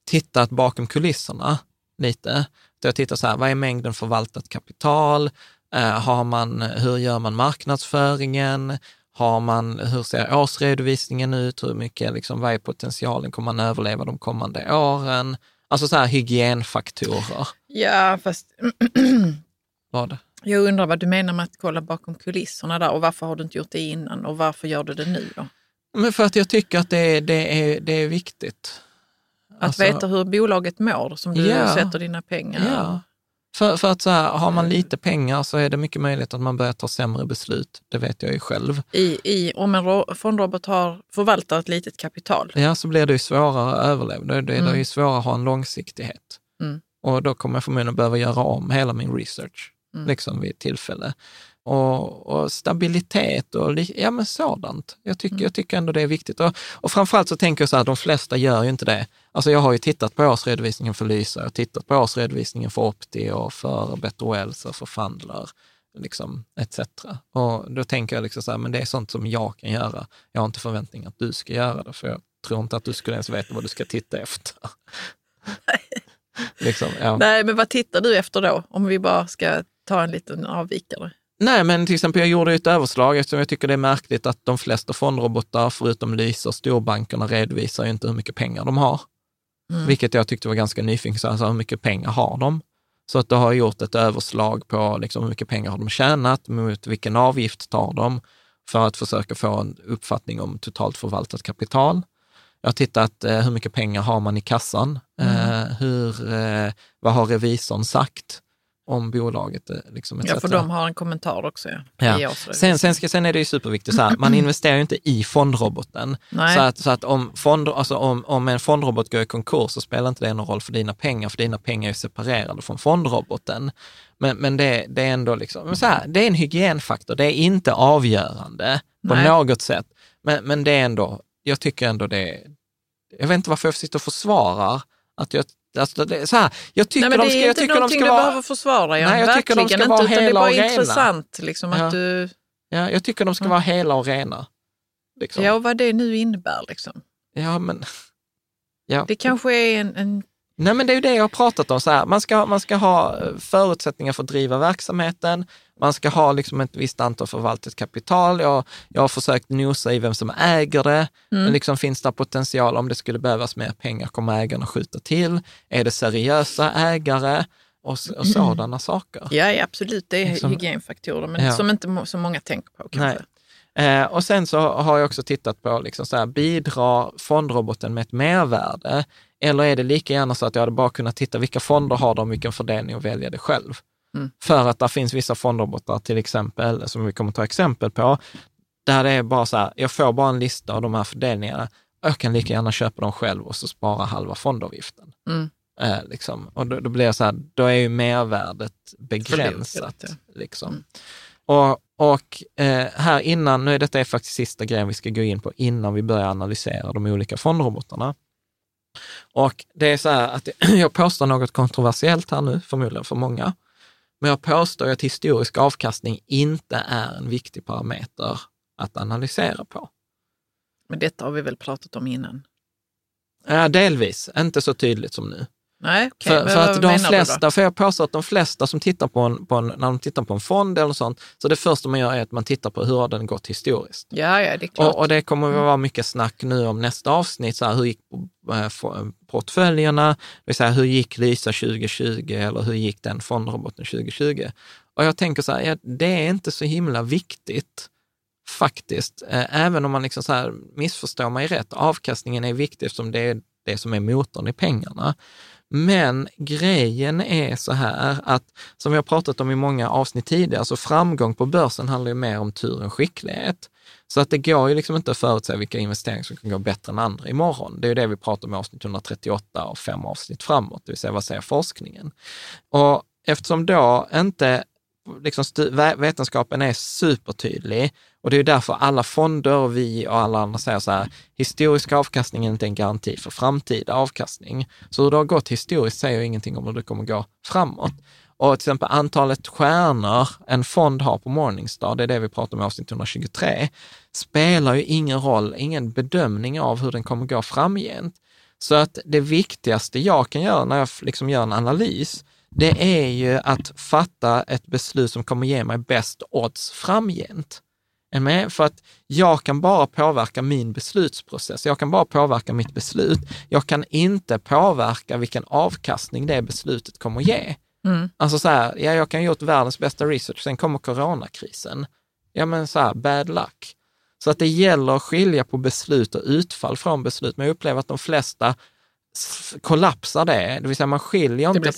tittat bakom kulisserna lite. Jag tittar så här, vad är mängden förvaltat kapital? Eh, har man, hur gör man marknadsföringen? Har man, hur ser årsredovisningen ut? Hur mycket, liksom, vad är potentialen? Kommer man överleva de kommande åren? Alltså så här hygienfaktorer. Ja, fast... vad? Jag undrar vad du menar med att kolla bakom kulisserna där och varför har du inte gjort det innan och varför gör du det nu då? Men för att jag tycker att det är, det är, det är viktigt. Att alltså, veta hur bolaget mår som du ja, sätter dina pengar Ja, För, för att så här, har man lite pengar så är det mycket möjligt att man börjar ta sämre beslut. Det vet jag ju själv. I, i, om en ro- fondrobot har, förvaltar ett litet kapital. Ja, så blir det ju svårare att överleva. Det, det, det är Mm. ju svårare att ha en långsiktighet. Mm. Och då kommer jag förmodligen behöva göra om hela min research, Mm. liksom vid ett tillfälle. Och, och stabilitet och ja, men sådant. Jag tycker, Mm. jag tycker ändå det är viktigt. Och, och framförallt så tänker jag så här, de flesta gör ju inte det. Alltså jag har ju tittat på årsredovisningen för Lysa, jag har tittat på årsredovisningen för Opti och för Better Wells och för Fundler, liksom, etc. Och då tänker jag liksom så här, men det är sånt som jag kan göra. Jag har inte förväntning att du ska göra det, för jag tror inte att du skulle ens veta vad du ska titta efter. liksom, ja. Nej, men vad tittar du efter då? Om vi bara ska ta en liten avvikare. Nej, men till exempel jag gjorde ett överslag eftersom jag tycker det är märkligt att de flesta fondrobotar, förutom Lysa och storbankerna, redovisar ju inte hur mycket pengar de har. Mm. Vilket jag tyckte var ganska nyfiket, alltså hur mycket pengar har de? Så att då har jag gjort ett överslag på liksom, hur mycket pengar har de tjänat, mot vilken avgift tar de, för att försöka få en uppfattning om totalt förvaltat kapital. Jag har tittat eh, hur mycket pengar har man i kassan, eh, hur, eh, vad har revisorn sagt om bolaget, eh, liksom. Ja, för de har en kommentar också. Ja. Ja. Sen, sen, ska, sen är det ju superviktigt, så här, man investerar ju inte i fondroboten. Nej. Så att, så att om, fond, alltså om, om en fondrobot går i konkurs så spelar inte det någon roll för dina pengar, för dina pengar är separerade från fondroboten. Men, men det, det är ändå liksom, så här, det är en hygienfaktor, det är inte avgörande på Nej. något sätt. Men, men det är ändå, jag tycker ändå det jag vet inte varför jag sitter och försvarar att jag, alltså det, så här, jag tycker Nej, men de det ska, är jag inte de någonting ska du vara, behöver försvara, Jan. Nej, jag tycker de Verkligen ska vara inte, utan det är hela bara och rena. intressant liksom, Ja. att du... ja, jag tycker de ska vara hela och rena. Liksom. Ja, och vad det nu innebär. Liksom. Ja, men... Ja. Det kanske är en... en Nej, men det är ju det jag har pratat om. Så här. Man, ska, man ska ha eh, förutsättningar för att driva verksamheten. Man ska ha liksom ett visst antal förvaltat kapital. Jag, jag har försökt nosa i vem som äger det. Men liksom, finns det potential om det skulle behövas mer pengar? Kommer ägarna skjuta till? Är det seriösa ägare? Och, och sådana saker. ja, ja, absolut, det är Liksom- hygienfaktorer, men Ja. som inte så många tänker på. Kanske. Eh, och sen så har jag också tittat på, liksom så här, bidrar fondroboten med ett mervärde? Eller är det lika gärna så att jag hade bara kunnat titta vilka fonder har de, vilken fördelning och välja det själv? Mm. För att det finns vissa fondrobotar, till exempel, som vi kommer ta exempel på, där det är bara så här, jag får bara en lista av de här fördelningarna. Jag kan lika gärna köpa dem själv och så spara halva fondavgiften. Mm. Eh, liksom. Och då, då blir det så här, då är ju mervärdet begränsat. Förlorat, Liksom. Mm. Och, och eh, här innan, nu är detta är faktiskt sista grejen vi ska gå in på innan vi börjar analysera de olika fondrobotarna. Och det är så här att jag påstår något kontroversiellt här nu, förmodligen för många. Men jag påstår att historisk avkastning inte är en viktig parameter att analysera på. Men detta har vi väl pratat om innan? Ja, delvis, inte så tydligt som nu. Nej, okej. För, men för att de flesta, för jag påstår att de flesta som tittar på en, på en, när de tittar på en fond eller sånt, så det första man gör är att man tittar på hur har den gått historiskt. Ja, ja, det är klart. Och, och det kommer att vara mycket snack nu om nästa avsnitt, så här, hur gick eh, portföljerna, det vill säga hur gick Lysa 2020 eller hur gick den fondroboten 2020? Och jag tänker så här, ja, det är inte så himla viktigt faktiskt, eh, även om man liksom så här, missförstår mig rätt, avkastningen är viktig eftersom det är det som är motorn i pengarna. Men grejen är så här att, som vi har pratat om i många avsnitt tidigare, så framgång på börsen handlar ju mer om tur än skicklighet. Så att det går ju liksom inte att förutsäga vilka investeringar som kan gå bättre än andra imorgon. Det är ju det vi pratar om i avsnitt 138 och fem avsnitt framåt, det vill säga vad säger forskningen? Och eftersom då inte liksom vetenskapen är supertydlig och det är därför alla fonder och vi och alla andra säger så här, historisk avkastning är inte en garanti för framtida avkastning. Så hur det har gått historiskt säger ingenting om hur det kommer gå framåt. Och till exempel antalet stjärnor en fond har på Morningstar, det är det vi pratar om i avsnitt 123, spelar ju ingen roll, ingen bedömning av hur den kommer gå framgent. Så att det viktigaste jag kan göra när jag liksom gör en analys, det är ju att fatta ett beslut som kommer ge mig bäst odds framgent. Är med? För att jag kan bara påverka min beslutsprocess. Jag kan bara påverka mitt beslut. Jag kan inte påverka vilken avkastning det beslutet kommer ge. Mm. Alltså så här, ja, jag kan ha gjort världens bästa research, sen kommer coronakrisen. Ja, men så här, bad luck. Så att det gäller att skilja på beslut och utfall från beslut. Men jag upplever att de flesta kollapsar det, det vill säga man skiljer inte på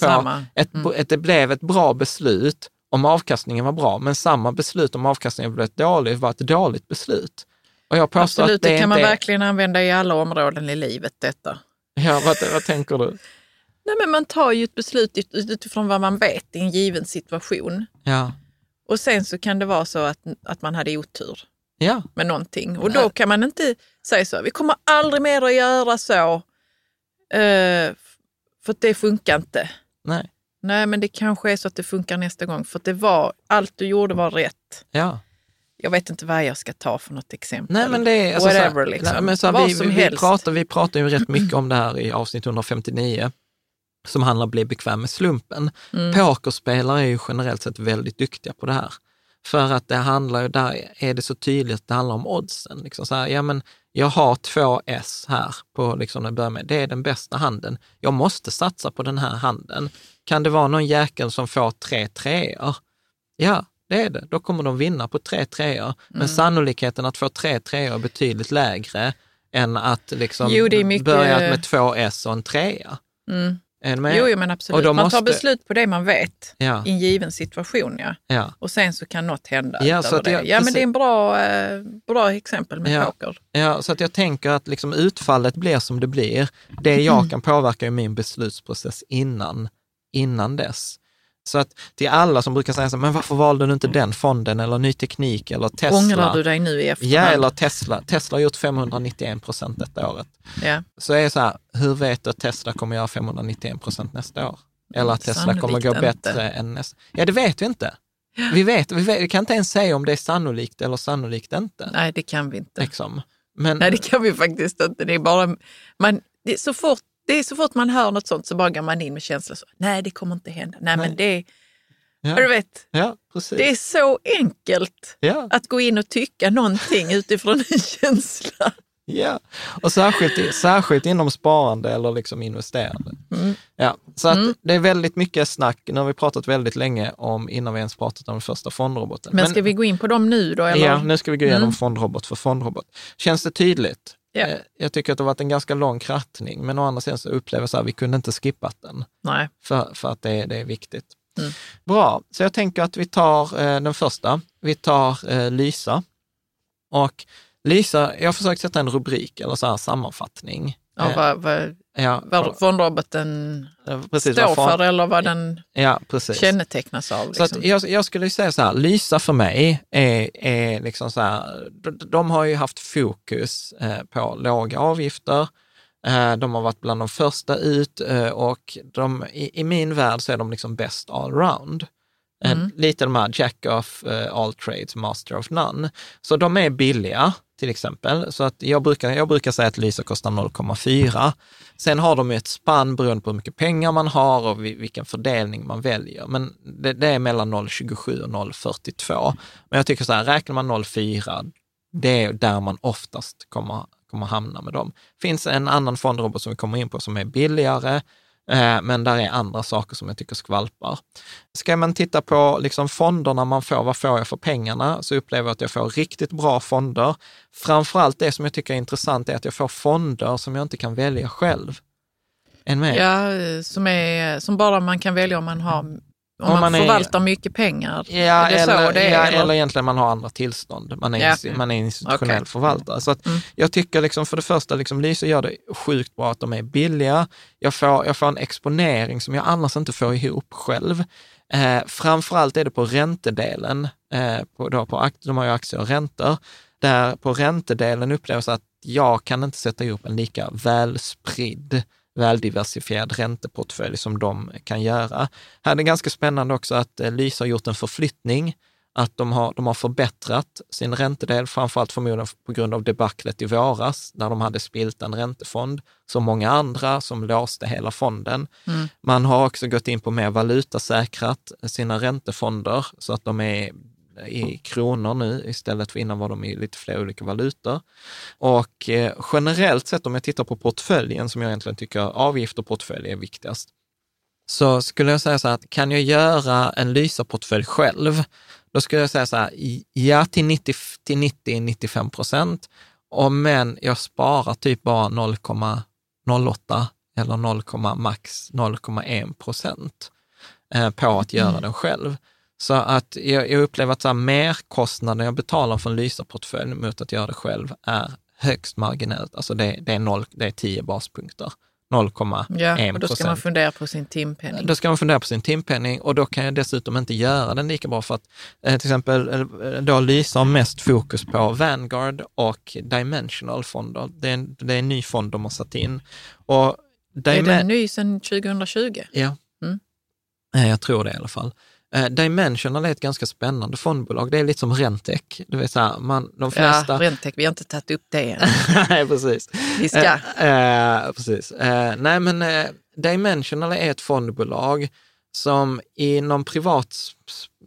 ett, Mm. ett, det blev ett bra beslut om avkastningen var bra, men samma beslut om avkastningen blev dåligt var ett dåligt beslut. Och jag påstår Absolut, att det, det kan man är- verkligen använda i alla områden i livet detta. Ja, vad, vad tänker du? Nej, men man tar ju ett beslut ut- utifrån vad man vet i en given situation. Ja, Och sen så kan det vara så att, att man hade otur ja, med någonting. Och då kan man inte säga så, vi kommer aldrig mer att göra så. eh, för att det funkar inte. nej, Nej, men det kanske är så att det funkar nästa gång. För att det var, allt du gjorde var rätt. ja. Jag vet inte vad jag ska ta för något exempel. Nej, men det är... Alltså, Whatever här, liksom. nej, men så här, Vad vi, som vi, vi, helst. pratar, vi pratar ju rätt mycket om det här i avsnitt 159, som handlar om att bli bekväm med slumpen. Mm. Pokerspelare är ju generellt sett väldigt duktiga på det här. För att det handlar ju, där är det så tydligt att det handlar om oddsen. Liksom så här, ja, men jag har två S här på, liksom, börjar med. det är den bästa handen. Jag måste satsa på den här handen. Kan det vara någon jäkel som får tre treor? Ja, det är det. Då kommer de vinna på tre treor. Men Mm. sannolikheten att få tre treor är betydligt lägre än att liksom Jo, mycket- börja med två S och en trea. Mm. Med? Jo, jo, men absolut. Man måste- tar beslut på det man vet Ja, i en given situation. Ja. ja. Och sen så kan något hända Ja, så att det. jag- ja, men det är en bra, eh, bra exempel med Ja. poker. Ja, så att jag tänker att liksom utfallet blir som det blir. Det jag kan påverka är min beslutsprocess innan, innan dess. Så att till alla som brukar säga så, men varför valde du inte den fonden eller ny teknik eller Tesla? Ångrar du dig nu i efterhand? Ja, eller Tesla. Tesla har gjort 591 procent detta året. Ja. Så är det så här, hur vet du att Tesla kommer göra 591 procent nästa år? Eller att Tesla kommer gå inte. bättre än nästa? Ja, det vet vi inte. Vi, vet, vi, vet, vi kan inte ens säga om det är sannolikt eller sannolikt inte. Nej, det kan vi inte. Liksom. Men, Nej, det kan vi faktiskt inte. Det är bara... Man, det så fort det är så fort man hör något sånt så bara går man in med känslan så, nej det kommer inte hända. Nej, Nej. men det, ja, du vet, ja, precis. det är så enkelt ja, att gå in och tycka någonting utifrån en känsla. ja. Och särskilt, särskilt inom sparande eller liksom investerande. Mm. Ja, så att det är väldigt mycket snack. Nu har vi pratat väldigt länge om, innan vi ens pratat om den första fondroboten. Men ska vi gå in på dem nu då? Eller? Ja, nu ska vi gå igenom Mm. fondrobot för fondrobot. Känns det tydligt? Eh, Jag tycker att det har varit en ganska lång krattning, men å andra sidan så upplever jag så här, vi kunde inte skippat den, Nej. för, för att det, det är viktigt. Mm. Bra, så jag tänker att vi tar eh, den första. Vi tar eh, Lysa. Och Lysa, jag har försökt sätta en rubrik eller så här sammanfattning. Ja, Eh, vad, vad, ja, vad fondroboten precis, står för eller vad den Ja, precis. kännetecknas av. Så Liksom. att jag, jag skulle säga så här, Lysa för mig är, är liksom så här, de, de har ju haft fokus eh, på låga avgifter. Eh, de har varit bland de första ut och de, i, i min värld så är de liksom best allround. Eh, Mm. Lite de här jack of eh, all trades, master of none. Så de är billiga till exempel. Så att jag, brukar, jag brukar säga att Lysa kostar 0,4. Sen har de ett spann beroende på hur mycket pengar man har och vi- vilken fördelning man väljer. Men det, det är mellan 0,27 och 0,42. Men jag tycker så här, räknar man 0,4, det är där man oftast kommer, kommer hamna med dem. finns en annan fondrobot som vi kommer in på som är billigare, Eh, men där är andra saker som jag tycker skvalpar. Ska man titta på liksom fonderna man får, vad får jag för pengarna, så upplever jag att jag får riktigt bra fonder. Framförallt det som jag tycker är intressant är att jag får fonder som jag inte kan välja själv. Med? Ja, eh, som, är, som bara man kan välja om man, har, om man, man är- förvaltar mycket pengar. Ja, är eller, så det är? ja, eller? eller egentligen man har andra tillstånd. Man är, Ja. man är institutionell Okej. förvaltare. Så att Mm. jag tycker liksom för det första, liksom Lyse gör det sjukt bra att de är billiga. Jag får, jag får en exponering som jag annars inte får ihop själv. Eh, framförallt är det på räntedelen, eh, på, då på, de har ju aktier och räntor, där på räntedelen upplevs att jag kan inte sätta ihop en lika välspridd väldiversifierad ränteportfölj som de kan göra. Här är det ganska spännande också att eh, Lysa har gjort en förflyttning, att de har, de har förbättrat sin räntedel, framförallt förmodligen på grund av debaclet i våras, där de hade spilt en räntefond, som många andra som låste hela fonden. Mm. Man har också gått in på mer valutasäkrat sina räntefonder, så att de är i kronor nu istället för innan var de i lite fler olika valutor. Och eh, generellt sett om jag tittar på portföljen som jag egentligen tycker avgift och portfölj är viktigast, så skulle jag säga så här att kan jag göra en Lysa-portfölj själv, då skulle jag säga så här, ja till 90 till 90-95 procent, och men jag sparar typ bara 0,08 eller 0, max 0,1 procent eh, på att göra den själv. Så att jag, jag upplever att så här, merkostnaden jag betalar för en Lysa-portfölj mot att göra det själv är högst marginellt. Alltså det, det, är, 0, det är 10 baspunkter. 0,1 Ja, och då ska man fundera på sin timpenning. Då ska man fundera på sin timpenning och då kan jag dessutom inte göra den lika bra för att eh, till exempel eh, då Lysa har mest fokus på Vanguard och Dimensional-fonder. Det är, en, det är en ny fond de har satt in. Och är den ny sedan 2020? Ja, mm. Jag tror det i alla fall. Eh, Dimensional är ett ganska spännande fondbolag. Det är lite som Rentec. Du vet, så här, man, de flesta... Ja, Rentec, vi har inte tagit upp det än. Nej, precis. Vi ska. Eh, eh, precis. Eh, nej, men eh, Dimensional är ett fondbolag som inom privat,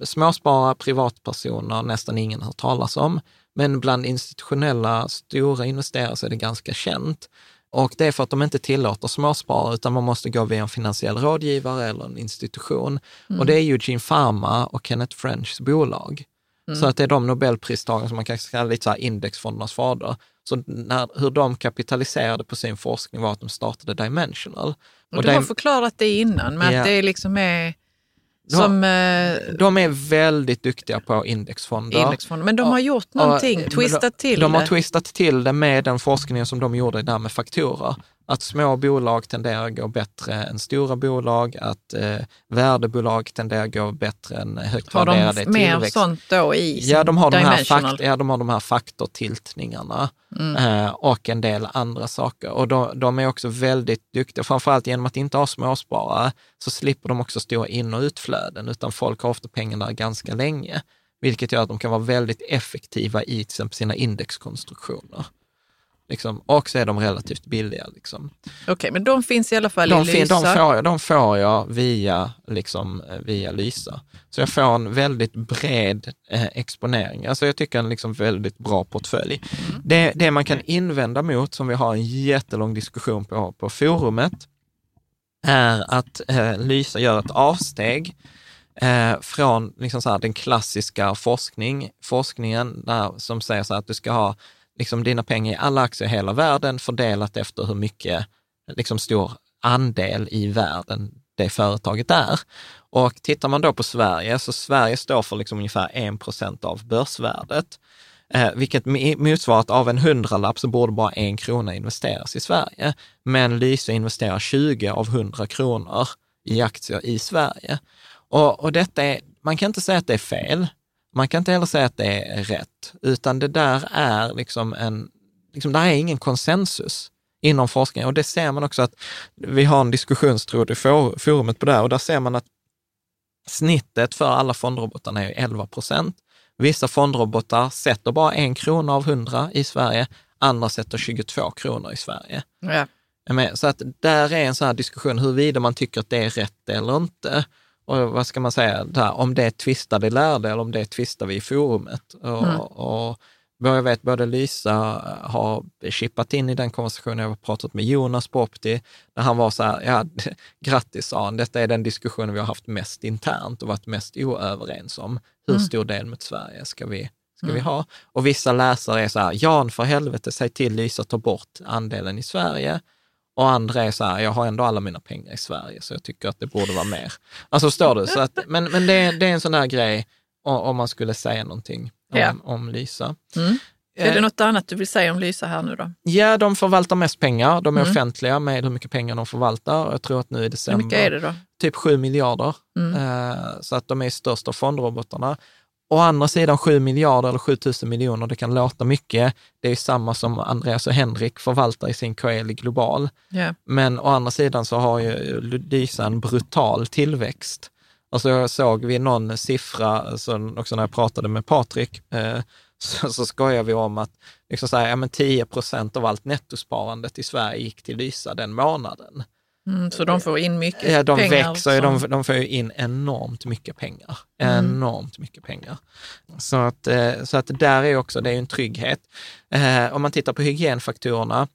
småsparare, privatpersoner nästan ingen har talas om. Men bland institutionella stora investerare så är det ganska känt. Och det är för att de inte tillåter småsparare, utan man måste gå via en finansiell rådgivare eller en institution. Mm. Och det är Eugene Pharma och Kenneth Frenchs bolag. Mm. Så att det är de Nobelpristagare som man kanske kallar lite så här indexfondernas fader. Så när, hur de kapitaliserade på sin forskning var att de startade Dimensional. Och, och du har förklarat det innan, men ja. att det liksom är som, de, eh, de är väldigt duktiga på indexfonder. indexfonder. Men de har gjort någonting, och, twistat till de, det. De har twistat till det med den forskningen som de gjorde där med faktorer att små bolag tenderar att gå bättre än stora bolag, att eh, värdebolag tenderar att gå bättre än högt har värderade Har de mer tillväxt. sånt då i ja, de har de här fakt, ja, de har de här faktortiltningarna mm. eh, och en del andra saker. Och de, de, är också väldigt duktiga, framförallt genom att inte ha småsparare så slipper de också stora in och utflöden, utan folk har ofta pengarna ganska länge, vilket gör att de kan vara väldigt effektiva i till exempel sina indexkonstruktioner. Liksom, och så är de relativt billiga. Liksom. Okej, okay, men de finns i alla fall de, i Lysa? De får, jag, de får jag via, liksom, eh, via Lysa. Så jag får en väldigt bred eh, exponering. Alltså jag tycker en liksom väldigt bra portfölj. Mm. Det, det man kan invända mot, som vi har en jättelång diskussion på på forumet, är att eh, Lysa gör ett avsteg eh, från liksom så här, den klassiska forskning, forskningen där, som säger så att du ska ha liksom dina pengar i alla aktier i hela världen fördelat efter hur mycket liksom stor andel i världen det företaget är. Och tittar man då på Sverige, så Sverige står för liksom ungefär 1 procent av börsvärdet, eh, vilket motsvarar att av en hundralapp så borde bara en krona investeras i Sverige. Men Lyse investerar 20 av 100 kronor i aktier i Sverige. Och, och detta är, man kan inte säga att det är fel, man kan inte heller säga att det är rätt, utan det där är liksom en, liksom, där är ingen konsensus inom forskningen. Och det ser man också att vi har en diskussionstråd i forumet på det här och där ser man att snittet för alla fondrobotarna är 11 procent. Vissa fondrobotar sätter bara en krona av hundra i Sverige, andra sätter 22 kronor i Sverige. Ja. Så att där är en sån här diskussion huruvida man tycker att det är rätt eller inte. Och vad ska man säga, där, om det tvistade lärde eller om det tvistar vi i forumet. Och, mm. och jag vet, både Lisa har chippat in i den konversationen, jag har pratat med Jonas på Opti, när han var så här, ja, grattis sa han, detta är den diskussionen vi har haft mest internt och varit mest oöverens om. Hur mm. stor del mot Sverige ska vi, ska mm. vi ha? Och vissa läsare är så här, Jan för helvete, säg till Lisa att ta bort andelen i Sverige. Och andra är så här, jag har ändå alla mina pengar i Sverige, så jag tycker att det borde vara mer. Alltså förstår du? Så att, men men det, det är en sån här grej, om man skulle säga någonting om, ja. om Lysa. Mm. Är det eh, något annat du vill säga om Lysa här nu då? Ja, de förvaltar mest pengar. De är mm. offentliga med hur mycket pengar de förvaltar. Jag tror att nu i december... Hur mycket är det då? Typ 7 miljarder. Mm. Eh, så att de är störst av fondrobotarna. Å andra sidan 7 miljarder eller 7 000 miljoner, det kan låta mycket. Det är samma som Andreas och Henrik förvaltar i sin Coeli Global. Yeah. Men å andra sidan så har ju Lysa en brutal tillväxt. Alltså jag såg vi någon siffra, alltså också när jag pratade med Patrik, eh, så, så skojar vi om att liksom så här, ja, men 10 procent av allt nettosparandet i Sverige gick till Lysa den månaden. Mm, så de får in mycket ja, de pengar? Växer, som... de, de får in enormt mycket pengar. Mm. Enormt mycket pengar. Så att, eh, så att där är också, det är en trygghet. Eh, om man tittar på hygienfaktorerna,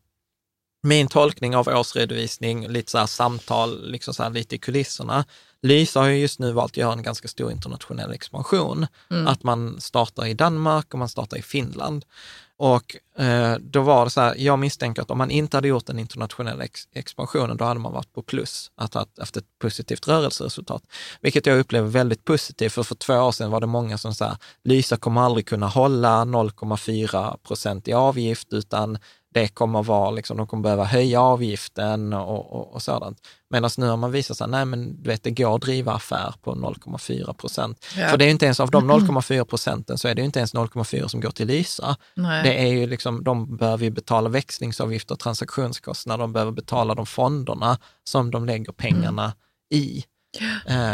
min tolkning av årsredovisning, lite så samtal, liksom så lite i kulisserna. Lysa har ju just nu valt att göra en ganska stor internationell expansion. Mm. Att man startar i Danmark och man startar i Finland. och eh, då var det så här, jag misstänker att om man inte hade gjort den internationella ex expansionen, då hade man varit på plus, att ha haft ett positivt rörelseresultat. Vilket jag upplever väldigt positivt, för för två år sedan var det många som sa, Lysa kommer aldrig kunna hålla 0,4 procent i avgift, utan det kommer vara, liksom, de kommer behöva höja avgiften och, och, och sådant. Medan nu har man visat sig, nej men du vet, det går att driva affär på 0,4 procent. Ja. För det är inte ens av de 0,4 procenten så är det inte ens 0,4 som går till Lysa. Nej. Det är ju liksom, de behöver ju betala växlingsavgifter, transaktionskostnader, de behöver betala de fonderna som de lägger pengarna mm. i.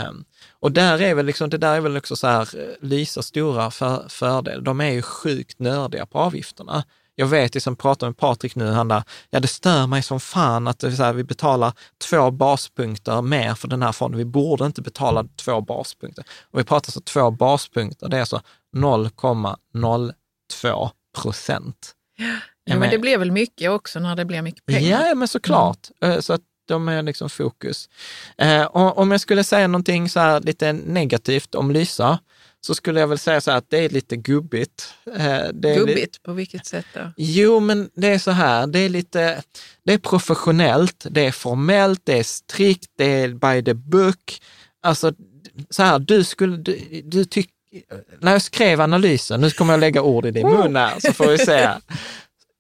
Um, och där är väl liksom, det där är väl också så här, Lysas stora för, fördel. De är ju sjukt nördiga på avgifterna. Jag vet, liksom pratade med Patrik nu, han där, ja det stör mig som fan att här, vi betalar två baspunkter mer för den här fonden. Vi borde inte betala två baspunkter. Och vi pratar så två baspunkter, det är alltså 0,02 procent. Ja, men det blir väl mycket också när det blir mycket pengar? Ja, men såklart. Mm. Så att de är liksom fokus. Eh, om jag skulle säga någonting så lite negativt om Lysa, så skulle jag väl säga så här att det är lite gubbigt. Eh, det är gubbigt? Li på vilket sätt då? Jo, men det är så här, det är lite, det är professionellt, det är formellt, det är strikt, det är by the book. Alltså, så här, du skulle, du, du tycker, när jag skrev analysen, nu kommer jag lägga ord i din mun här, så får vi se.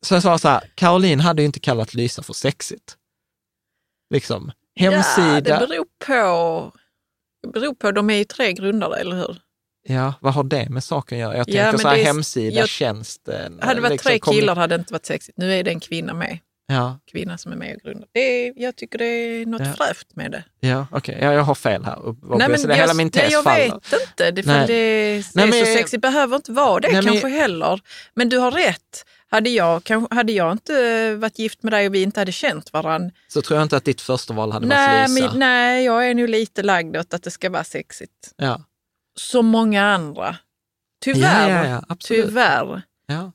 Så jag sa så här, Caroline hade ju inte kallat Lysa för sexigt. Liksom, hemsida. Ja, det beror på. Det beror på, de är ju tre grundare, eller hur? Ja, vad har det med saken att göra? Jag tänker så här, är, hemsida, jag, tjänsten. Hade det varit liksom, tre killar kom... hade det inte varit sexigt. Nu är det en kvinna med. Ja. Kvinna som är med och grundar. Det är, jag tycker det är något ja. fräscht med det. Ja, okej. Okay. Ja, jag har fel här. Nej, men det, hela min tes jag faller. vet inte. Det, nej. det, det nej, men, är så sexigt behöver inte vara det nej, kanske men, heller. Men du har rätt. Hade jag, hade jag inte varit gift med dig och vi inte hade känt varandra. Så tror jag inte att ditt första val hade nej, varit Lisa. Men, nej, jag är nog lite lagd åt att det ska vara sexigt. Ja. Som många andra. Tyvärr. Ja, ja, ja, Tyvärr.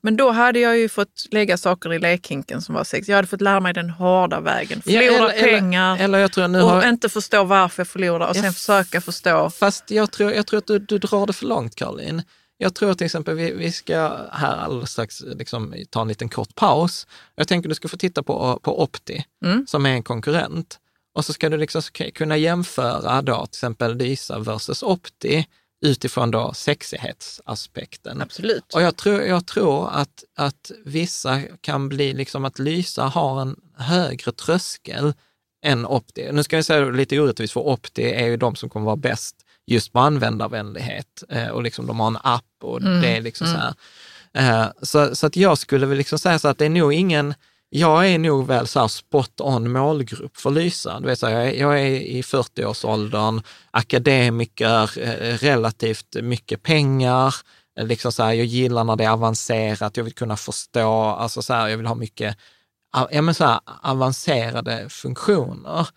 Men då hade jag ju fått lägga saker i lekhinken som var sex. Jag hade fått lära mig den hårda vägen. Förlora eller, pengar eller, eller och har... inte förstå varför jag förlorar och sen försöka förstå. Fast jag tror, jag tror att du, du drar det för långt, Caroline. Jag tror till exempel, vi, vi ska här alldeles strax liksom, ta en liten kort paus. Jag tänker du ska få titta på, på Opti, mm. som är en konkurrent. Och så ska du liksom kunna jämföra då till exempel Lysa versus Opti utifrån då sexighetsaspekten. Absolut. Och jag tror, jag tror att, att vissa kan bli, liksom att Lysa har en högre tröskel än Opti. Nu ska jag säga lite orättvist, för Opti är ju de som kommer vara bäst just på användarvänlighet eh, och liksom de har en app och mm. det är liksom mm. så här. Eh, så, så att jag skulle väl liksom säga så att det är nog ingen, jag är nog väl så här spot on målgrupp för Lysa. Du vet, så här, jag, är, i 40-årsåldern, akademiker, eh, relativt mycket pengar, eh, liksom så här, jag gillar när det är avancerat, jag vill kunna förstå, alltså så här, jag vill ha mycket ja, men så här, avancerade funktioner.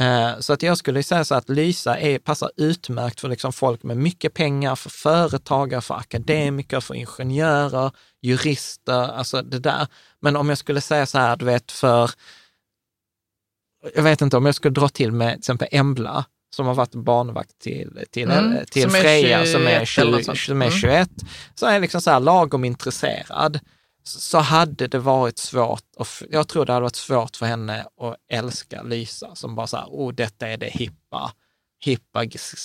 Eh, så att jag skulle säga så att Lysa är, passar utmärkt för liksom folk med mycket pengar, för företagare, för akademiker, för ingenjörer, jurister, alltså det där. Men om jag skulle säga så här, du vet, för, jag vet inte om jag skulle dra till med till exempel Embla, som har varit barnvakt till, till, mm, till som Freja 21, som är, 20, som är 21, mm. så är jag liksom så här lagom intresserad så hade det varit svårt, och jag tror det hade varit svårt för henne att älska Lysa som bara så här, oh detta är det hippa, hippa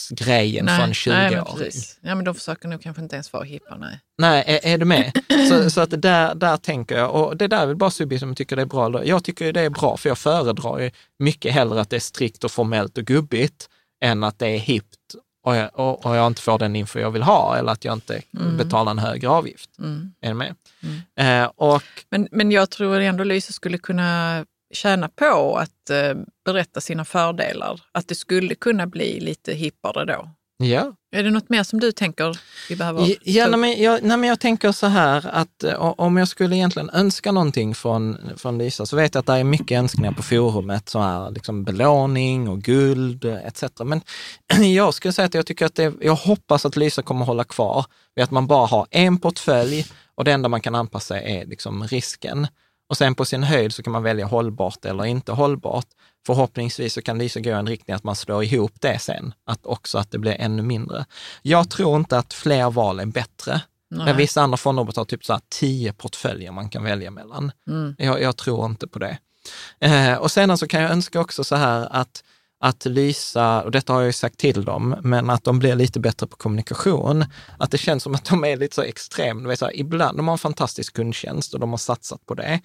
grejen nej, från 20 nej, år. Ja, men de försöker nog kanske inte ens vara hippa, nej. Nej, är, är du med? så, så att där, där tänker jag, och det där är väl bara Subi som tycker det är bra. Jag tycker det är bra, för jag föredrar ju mycket hellre att det är strikt och formellt och gubbigt än att det är hippt och jag, och, och jag inte får den info jag vill ha eller att jag inte mm. betalar en högre avgift. Mm. Är med? Mm. Eh, och, men, men jag tror ändå Lyse skulle kunna tjäna på att eh, berätta sina fördelar. Att det skulle kunna bli lite hippare då. Ja. Är det något mer som du tänker vi behöver? Ja, nej, men jag, nej, men jag tänker så här att eh, om jag skulle egentligen önska någonting från, från Lisa så vet jag att det är mycket önskningar på forumet, så här, liksom belåning och guld etc. Men jag skulle säga att jag tycker att det, jag hoppas att Lisa kommer hålla kvar vid att man bara har en portfölj och det enda man kan anpassa är liksom risken. Och sen på sin höjd så kan man välja hållbart eller inte hållbart. Förhoppningsvis så kan Lysa gå i en riktning att man slår ihop det sen, att också att det blir ännu mindre. Jag tror inte att fler val är bättre. Nej. Men vissa andra fondrobotar har typ så här tio portföljer man kan välja mellan. Mm. Jag, jag tror inte på det. Eh, och sedan så kan jag önska också så här att, att Lysa, och detta har jag ju sagt till dem, men att de blir lite bättre på kommunikation. Att det känns som att de är lite så extrema. Ibland, de har en fantastisk kundtjänst och de har satsat på det.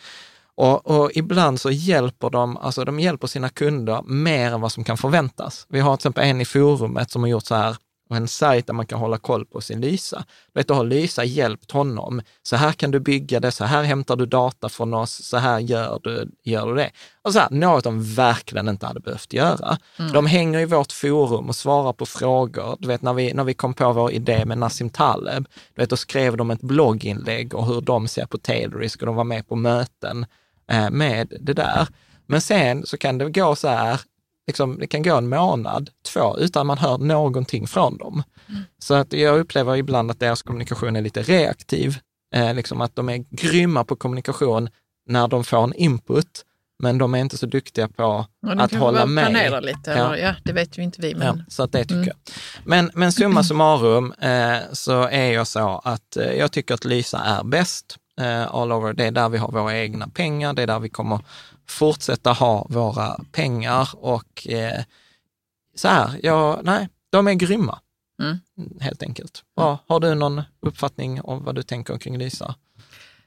Och, och ibland så hjälper de, alltså de hjälper sina kunder mer än vad som kan förväntas. Vi har till exempel en i forumet som har gjort så här, en sajt där man kan hålla koll på sin Lysa. Du vet, då har Lysa hjälpt honom. Så här kan du bygga det, så här hämtar du data från oss, så här gör du, gör du det. Och så här, något de verkligen inte hade behövt göra. De hänger i vårt forum och svarar på frågor. Du vet, när vi, när vi kom på vår idé med Nassim Taleb, du vet, då skrev de ett blogginlägg och hur de ser på tailrisk och de var med på möten med det där. Men sen så kan det gå så här, liksom, det kan gå en månad, två, utan man hör någonting från dem. Så att jag upplever ibland att deras kommunikation är lite reaktiv, eh, liksom att de är grymma på kommunikation när de får en input, men de är inte så duktiga på att hålla med. planera lite, Ja. eller ja, det vet ju inte vi. Men... Ja, så att det tycker Mm. jag. Men, men summa summarum eh, så är jag så att eh, jag tycker att Lysa är bäst eh, all over. Det är där vi har våra egna pengar, det är där vi kommer fortsätta ha våra pengar och eh, så här, ja, nej, de är grymma. Mm. Helt enkelt. Ja, har du någon uppfattning om vad du tänker kring Lysa?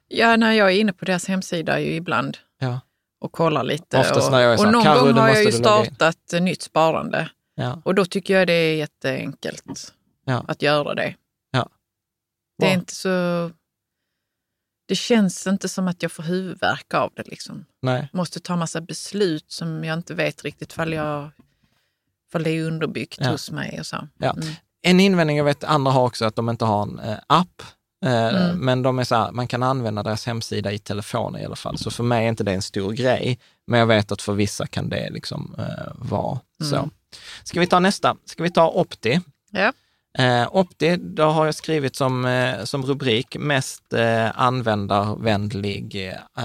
Ja, när jag är inne på deras hemsida ju ibland Ja, och kollar lite. Oftast och, när jag är så och här, någon "Carro, gång har jag ju du logga in." startat nytt sparande ja, och då tycker jag det är jätteenkelt Ja. att göra det. Ja. Det är inte så... Det känns inte som att jag får huvudvärk av det. Liksom. nej, Måste ta massa beslut som jag inte vet riktigt fall, jag, det är underbyggt Ja. hos mig. Och så. Ja. Mm. En invändning jag vet andra har också att de inte har en eh, app. Eh, Mm. Men de är så här, man kan använda deras hemsida i telefonen i alla fall. Så för mig är inte det en stor grej. Men jag vet att för vissa kan det liksom eh, vara så. Mm. Ska vi ta nästa? Ska vi ta Opti? Ja. Eh, Opti, då har jag skrivit som, eh, som rubrik mest eh, användarvänlig, eh,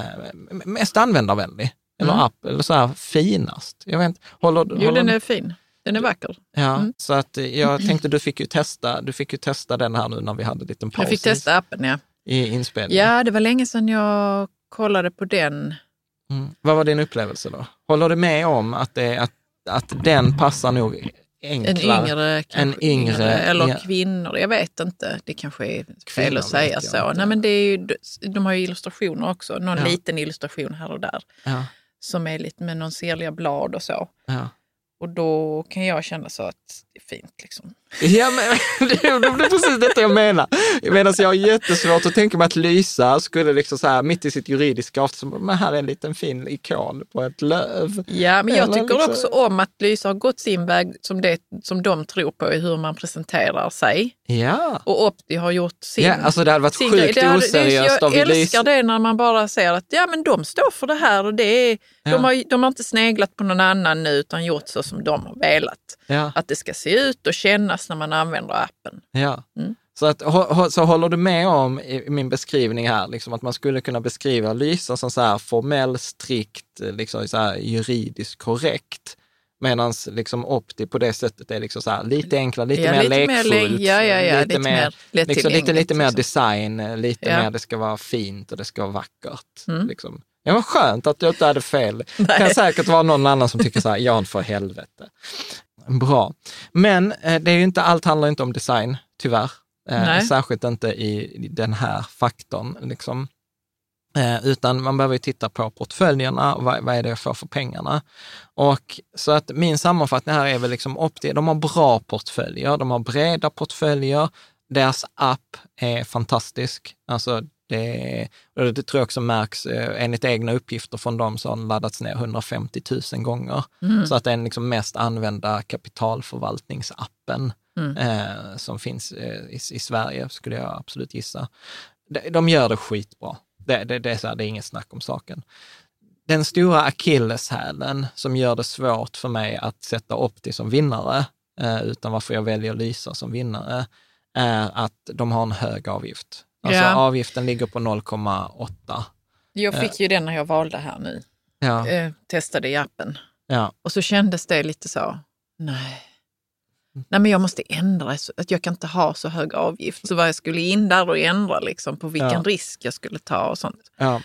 mest användarvänlig. Eller Mm. app, eller så här finast. Jag vet inte, håller, Jo, håller den är fin. Den är vacker. Ja, Mm. så att eh, jag tänkte du fick ju testa, du fick ju testa den här nu när vi hade en liten paus Jag fick testa appen, ja. i inspelningen. Ja, det var länge sedan jag kollade på den. Mm. Vad var din upplevelse då? Håller du med om att, det, att, att den passar nog En enklare? yngre, kanske, En yngre, eller ja. kvinnor. Jag vet inte. Det kanske är fel Kvinnor att säga så. inte. Nej, men det är ju, de har ju illustrationer också. Någon Ja. liten illustration här och där. Ja, Som är lite med någon sirliga blad och så. Och då kan jag känna så att det är fint. Liksom. Ja, men det är precis detta jag menar. Medan jag har jättesvårt att tänka mig att Lysa skulle liksom så här mitt i sitt juridiska avtal, men här är en liten fin ikon på ett löv. Ja, men jag Eller tycker liksom- också om att Lysa har gått sin väg som, det, som de tror på i hur man presenterar sig. Ja. Och Opti har gjort sin ja, alltså det hade varit sin sjukt. Det hade- oseriöst det, av Jag Lysa. älskar det när man bara ser att ja, men de står för det här och det är, Ja. de, har, de har inte sneglat på någon annan nu utan gjort så som de har velat. Ja. Att det ska se ut och kännas när man använder appen. Ja. Mm. Så, att, så håller du med om i min beskrivning här, liksom att man skulle kunna beskriva Lysa som så här formell, strikt, liksom så här juridiskt korrekt. Medan liksom Opti på det sättet är liksom så här, lite enklare, lite Ja, mer lite lekfullt. le- ja, ja, ja, lite mer liksom, lite, mer liksom. design, lite Ja. mer det ska vara fint och det ska vara vackert. Mm. Liksom. Ja, vad skönt att jag inte hade fel. Det kan säkert vara någon annan som tycker så här, Jan för helvete. Bra. Men eh, det är inte, allt handlar inte om design, tyvärr. Eh, Nej. särskilt inte i, den här faktorn. Liksom. Eh, utan man behöver ju titta på portföljerna, och vad, vad är det jag får för pengarna? Och så att min sammanfattning här är väl liksom Opti, de har bra portföljer, de har breda portföljer, deras app är fantastisk. Alltså det, det tror jag också märks, eh, enligt egna uppgifter från dem så har den laddats ner 150 000 gånger. Mm. Så att det är den liksom mest använda kapitalförvaltningsappen Mm. eh, som finns eh, i, i Sverige, skulle jag absolut gissa. De, de gör det skitbra. Det, det, det, är så här, det är inget snack om saken. Den stora akilleshälen som gör det svårt för mig att sätta Opti som vinnare, eh, utan varför jag väljer Lysa som vinnare, är att de har en hög avgift. Alltså Ja. avgiften ligger på 0,8. Jag fick ju den när jag valde här nu. Ja, Eh, testade i appen. ja, Och så kändes det lite så, nej. nej men jag måste ändra, att jag kan inte ha så hög avgift. Så vad jag skulle in där och ändra liksom på vilken Ja. risk jag skulle ta och sånt. Ja.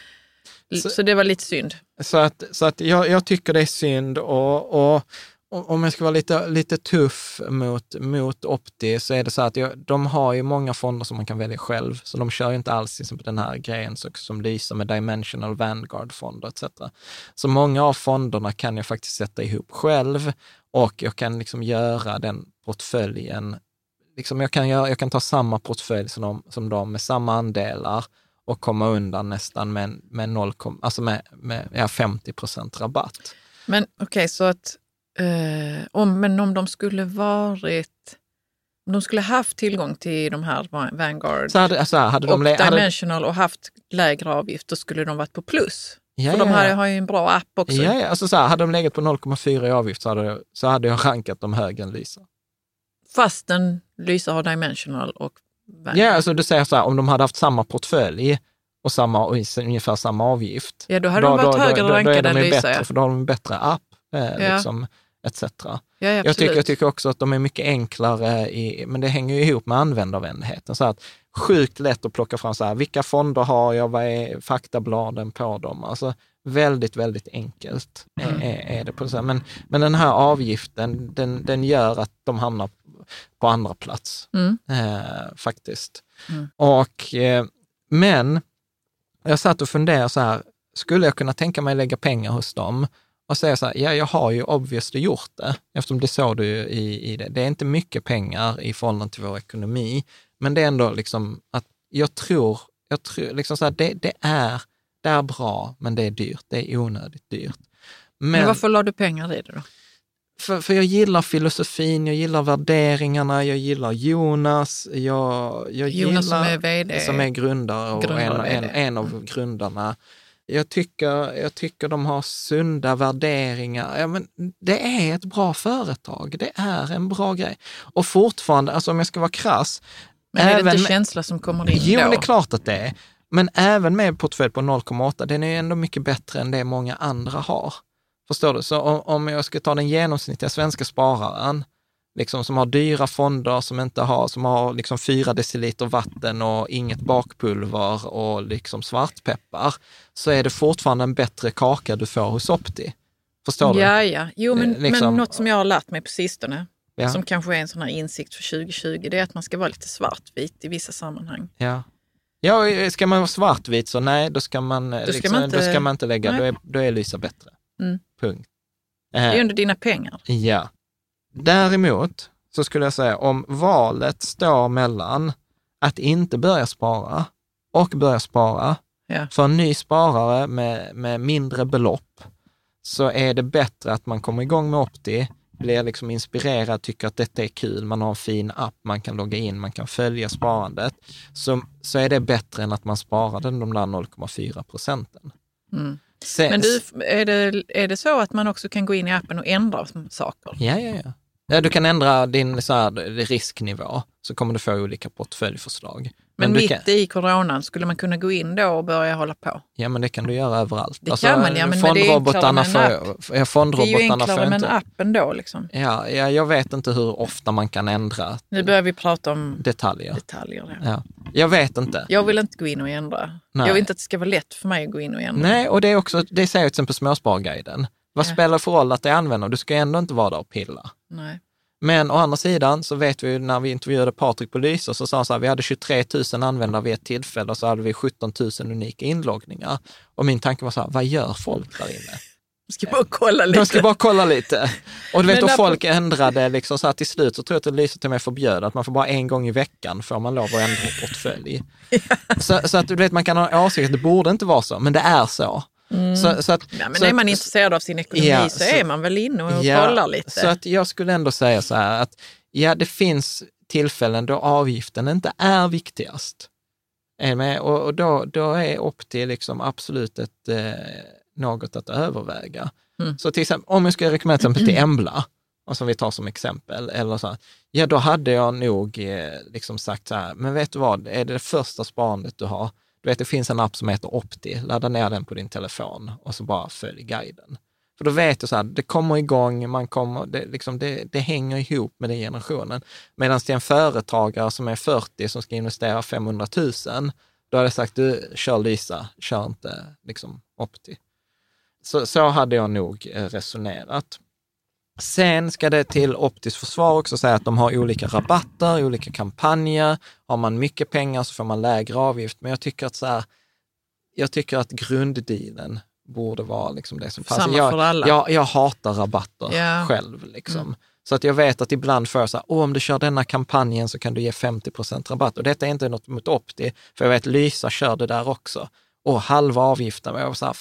Så, Så- det var lite synd. Så att, så att jag, jag tycker det är synd och, och om jag ska vara lite, lite tuff mot, mot Opti så är det så att jag, de har ju många fonder som man kan välja själv, så de kör ju inte alls liksom, den här grejen så, som Lysa med Dimensional Vanguard-fonder etc. Så många av fonderna kan jag faktiskt sätta ihop själv och jag kan liksom göra den portföljen, liksom jag, kan göra, jag kan ta samma portfölj som de, som de med samma andelar och komma undan nästan med, med, 0, alltså med, med ja, 50 procent rabatt. Men okej, så att eh, om, men om de skulle varit, om de skulle haft tillgång till de här Va- Vanguard Så hade, alltså, hade de... och Dimensional och haft lägre avgift, då skulle de varit på plus. ja, För ja, de här ja. har ju en bra app också. Ja, ja, alltså så här, hade de legat på 0,4 i avgift så hade, jag- så hade jag rankat dem högre än Lysa. Fastän Lysa har Dimensional och Vanguard. Ja, alltså du säger så här, om de hade haft samma portfölj och, samma, och ungefär samma avgift. Ja, då hade de varit högre då, då är rankade de än Lysa. bättre, Ja. för då har de en bättre app, eh, Ja. liksom, etc. Ja, ja, Jag tycker, jag tycker också att de är mycket enklare, i, men det hänger ju ihop med användarvänligheten. Så att sjukt lätt att plocka fram så här, vilka fonder har jag, vad är faktabladen på dem? Alltså väldigt, väldigt enkelt är, är, är det. på så här. Men, men den här avgiften, den, den gör att de hamnar på andra plats, Mm. eh, faktiskt. Mm. Och, eh, men jag satt och funderade så här, skulle jag kunna tänka mig lägga pengar hos dem och säga så här, ja, jag har ju obviously gjort det, eftersom det såg du ju i, i det. Det är inte mycket pengar i förhållande till vår ekonomi, men det är ändå liksom att jag tror, jag tror liksom så här, det, det, är, det är bra, men det är dyrt. Det är onödigt dyrt. Men, Men, varför la du pengar i det då? för, för jag gillar filosofin, jag gillar värderingarna, jag gillar Jonas, jag, jag Jonas gillar, som är vd. som är grundare och Grundare en, en, en av grundarna. Jag tycker, jag tycker de har sunda värderingar. Ja, men det är ett bra företag, det är en bra grej. Och fortfarande, alltså om jag ska vara krass, Men är det inte känsla som kommer in Jo, då? det är klart att det är. Men även med portfölj på 0,8, den är ju ändå mycket bättre än det många andra har. Förstår du? Så om, om jag ska ta den genomsnittliga svenska spararen, liksom som har dyra fonder, som inte har, som har liksom fyra deciliter vatten och inget bakpulver och liksom svartpeppar, så är det fortfarande en bättre kaka du får hos Opti. Förstår du? Ja, ja. Jo, men, Eh, liksom- men något som jag har lärt mig på sistone, Ja. som kanske är en sån här insikt för 2020, det är att man ska vara lite svartvit i vissa sammanhang. Ja. Ja, ska man vara svartvit så nej, då ska man, då ska liksom, man inte- då ska man inte lägga, Nej. då är, då är Lysa bättre. Mm. Punkt. Det är Eh, under dina pengar. ja. Däremot så skulle jag säga om valet står mellan att inte börja spara och börja spara, Ja. för en ny sparare med, med mindre belopp, så är det bättre att man kommer igång med Opti, blir liksom inspirerad, tycker att detta är kul, man har en fin app, man kan logga in, man kan följa sparandet, så, så är det bättre än att man sparar den de där 0,4 procenten. Mm. Men du, är det, är det så att man också kan gå in i appen och ändra saker? Ja, ja, ja. Ja du kan ändra din så här, risknivå, så kommer du få olika portföljföljdförslag. Men, du mitt kan, i coronan, skulle man kunna gå in då och börja hålla på? Ja, men det kan du göra överallt. Alltså, Det kan man, ja, men- men det är enklare med en får, ja, Det är ju enklare med en app ändå. Liksom. Ja, ja, jag vet inte hur ofta man kan ändra Nu börjar vi prata om detaljer. detaljer. Ja. Ja. Jag vet inte. Jag vill inte gå in och ändra. Nej. Jag vill inte att det ska vara lätt för mig att gå in och ändra. Nej, och det är också, det säger till exempel Småsparguiden. Vad Ja. spelar det för roll att det är användare? Du ska ändå inte vara där och pilla. Nej. Men å andra sidan så vet vi ju när vi intervjuade Patrik på Lysa så sa han så här, vi hade 23 000 användare vid ett tillfälle och så hade vi 17 000 unika inloggningar. Och min tanke var så här, vad gör folk där inne? Jag ska bara kolla lite. De ska bara kolla lite. Och du vet när- folk ändrade liksom så här till slut så tror jag att Lysa till och med förbjöd att man får bara en gång i veckan får man lov att ändra portfölj. Så, så att du vet man kan ha åsikter, det borde inte vara så, men det är så. Så, så att, Ja, men så är att- man intresserad av sin ekonomi Ja, så, så- är man väl inne och kollar lite. Så att jag skulle ändå säga så här att ja, det finns tillfällen då avgiften inte är viktigast. Är? Och, och då, då är Opti liksom absolut ett, eh, något att överväga. Mm. Så till exempel, om jag ska rekommendera till exempel till Embla, och som vi tar som exempel, eller så här, ja då hade jag nog eh, liksom sagt så här, men vet du vad, är det det första sparandet du har, du vet det finns en app som heter Opti, ladda ner den på din telefon och så bara följ guiden. För då vet jag så här, det kommer igång, man kommer, det, liksom, det, det hänger ihop med den generationen. Medan till en företagare som är 40 som ska investera 500 000, då hade jag sagt, du kör Lysa, kör inte liksom Opti. Så, så hade jag nog eh, resonerat. Sen ska det till Optis försvar också säga att de har olika rabatter, olika kampanjer. Har man mycket pengar så får man lägre avgift. Men jag tycker att, så här, jag tycker att grunddealen borde vara liksom det som passar. Samma Jag, för alla. jag, jag hatar rabatter Ja. själv. Liksom. Så att jag vet att ibland får jag så här, om du kör denna kampanjen så kan du ge 50 procent rabatt. Och detta är inte något mot Opti, för jag vet Lysa kör det där också. Och halva avgiften. Och jag var så här,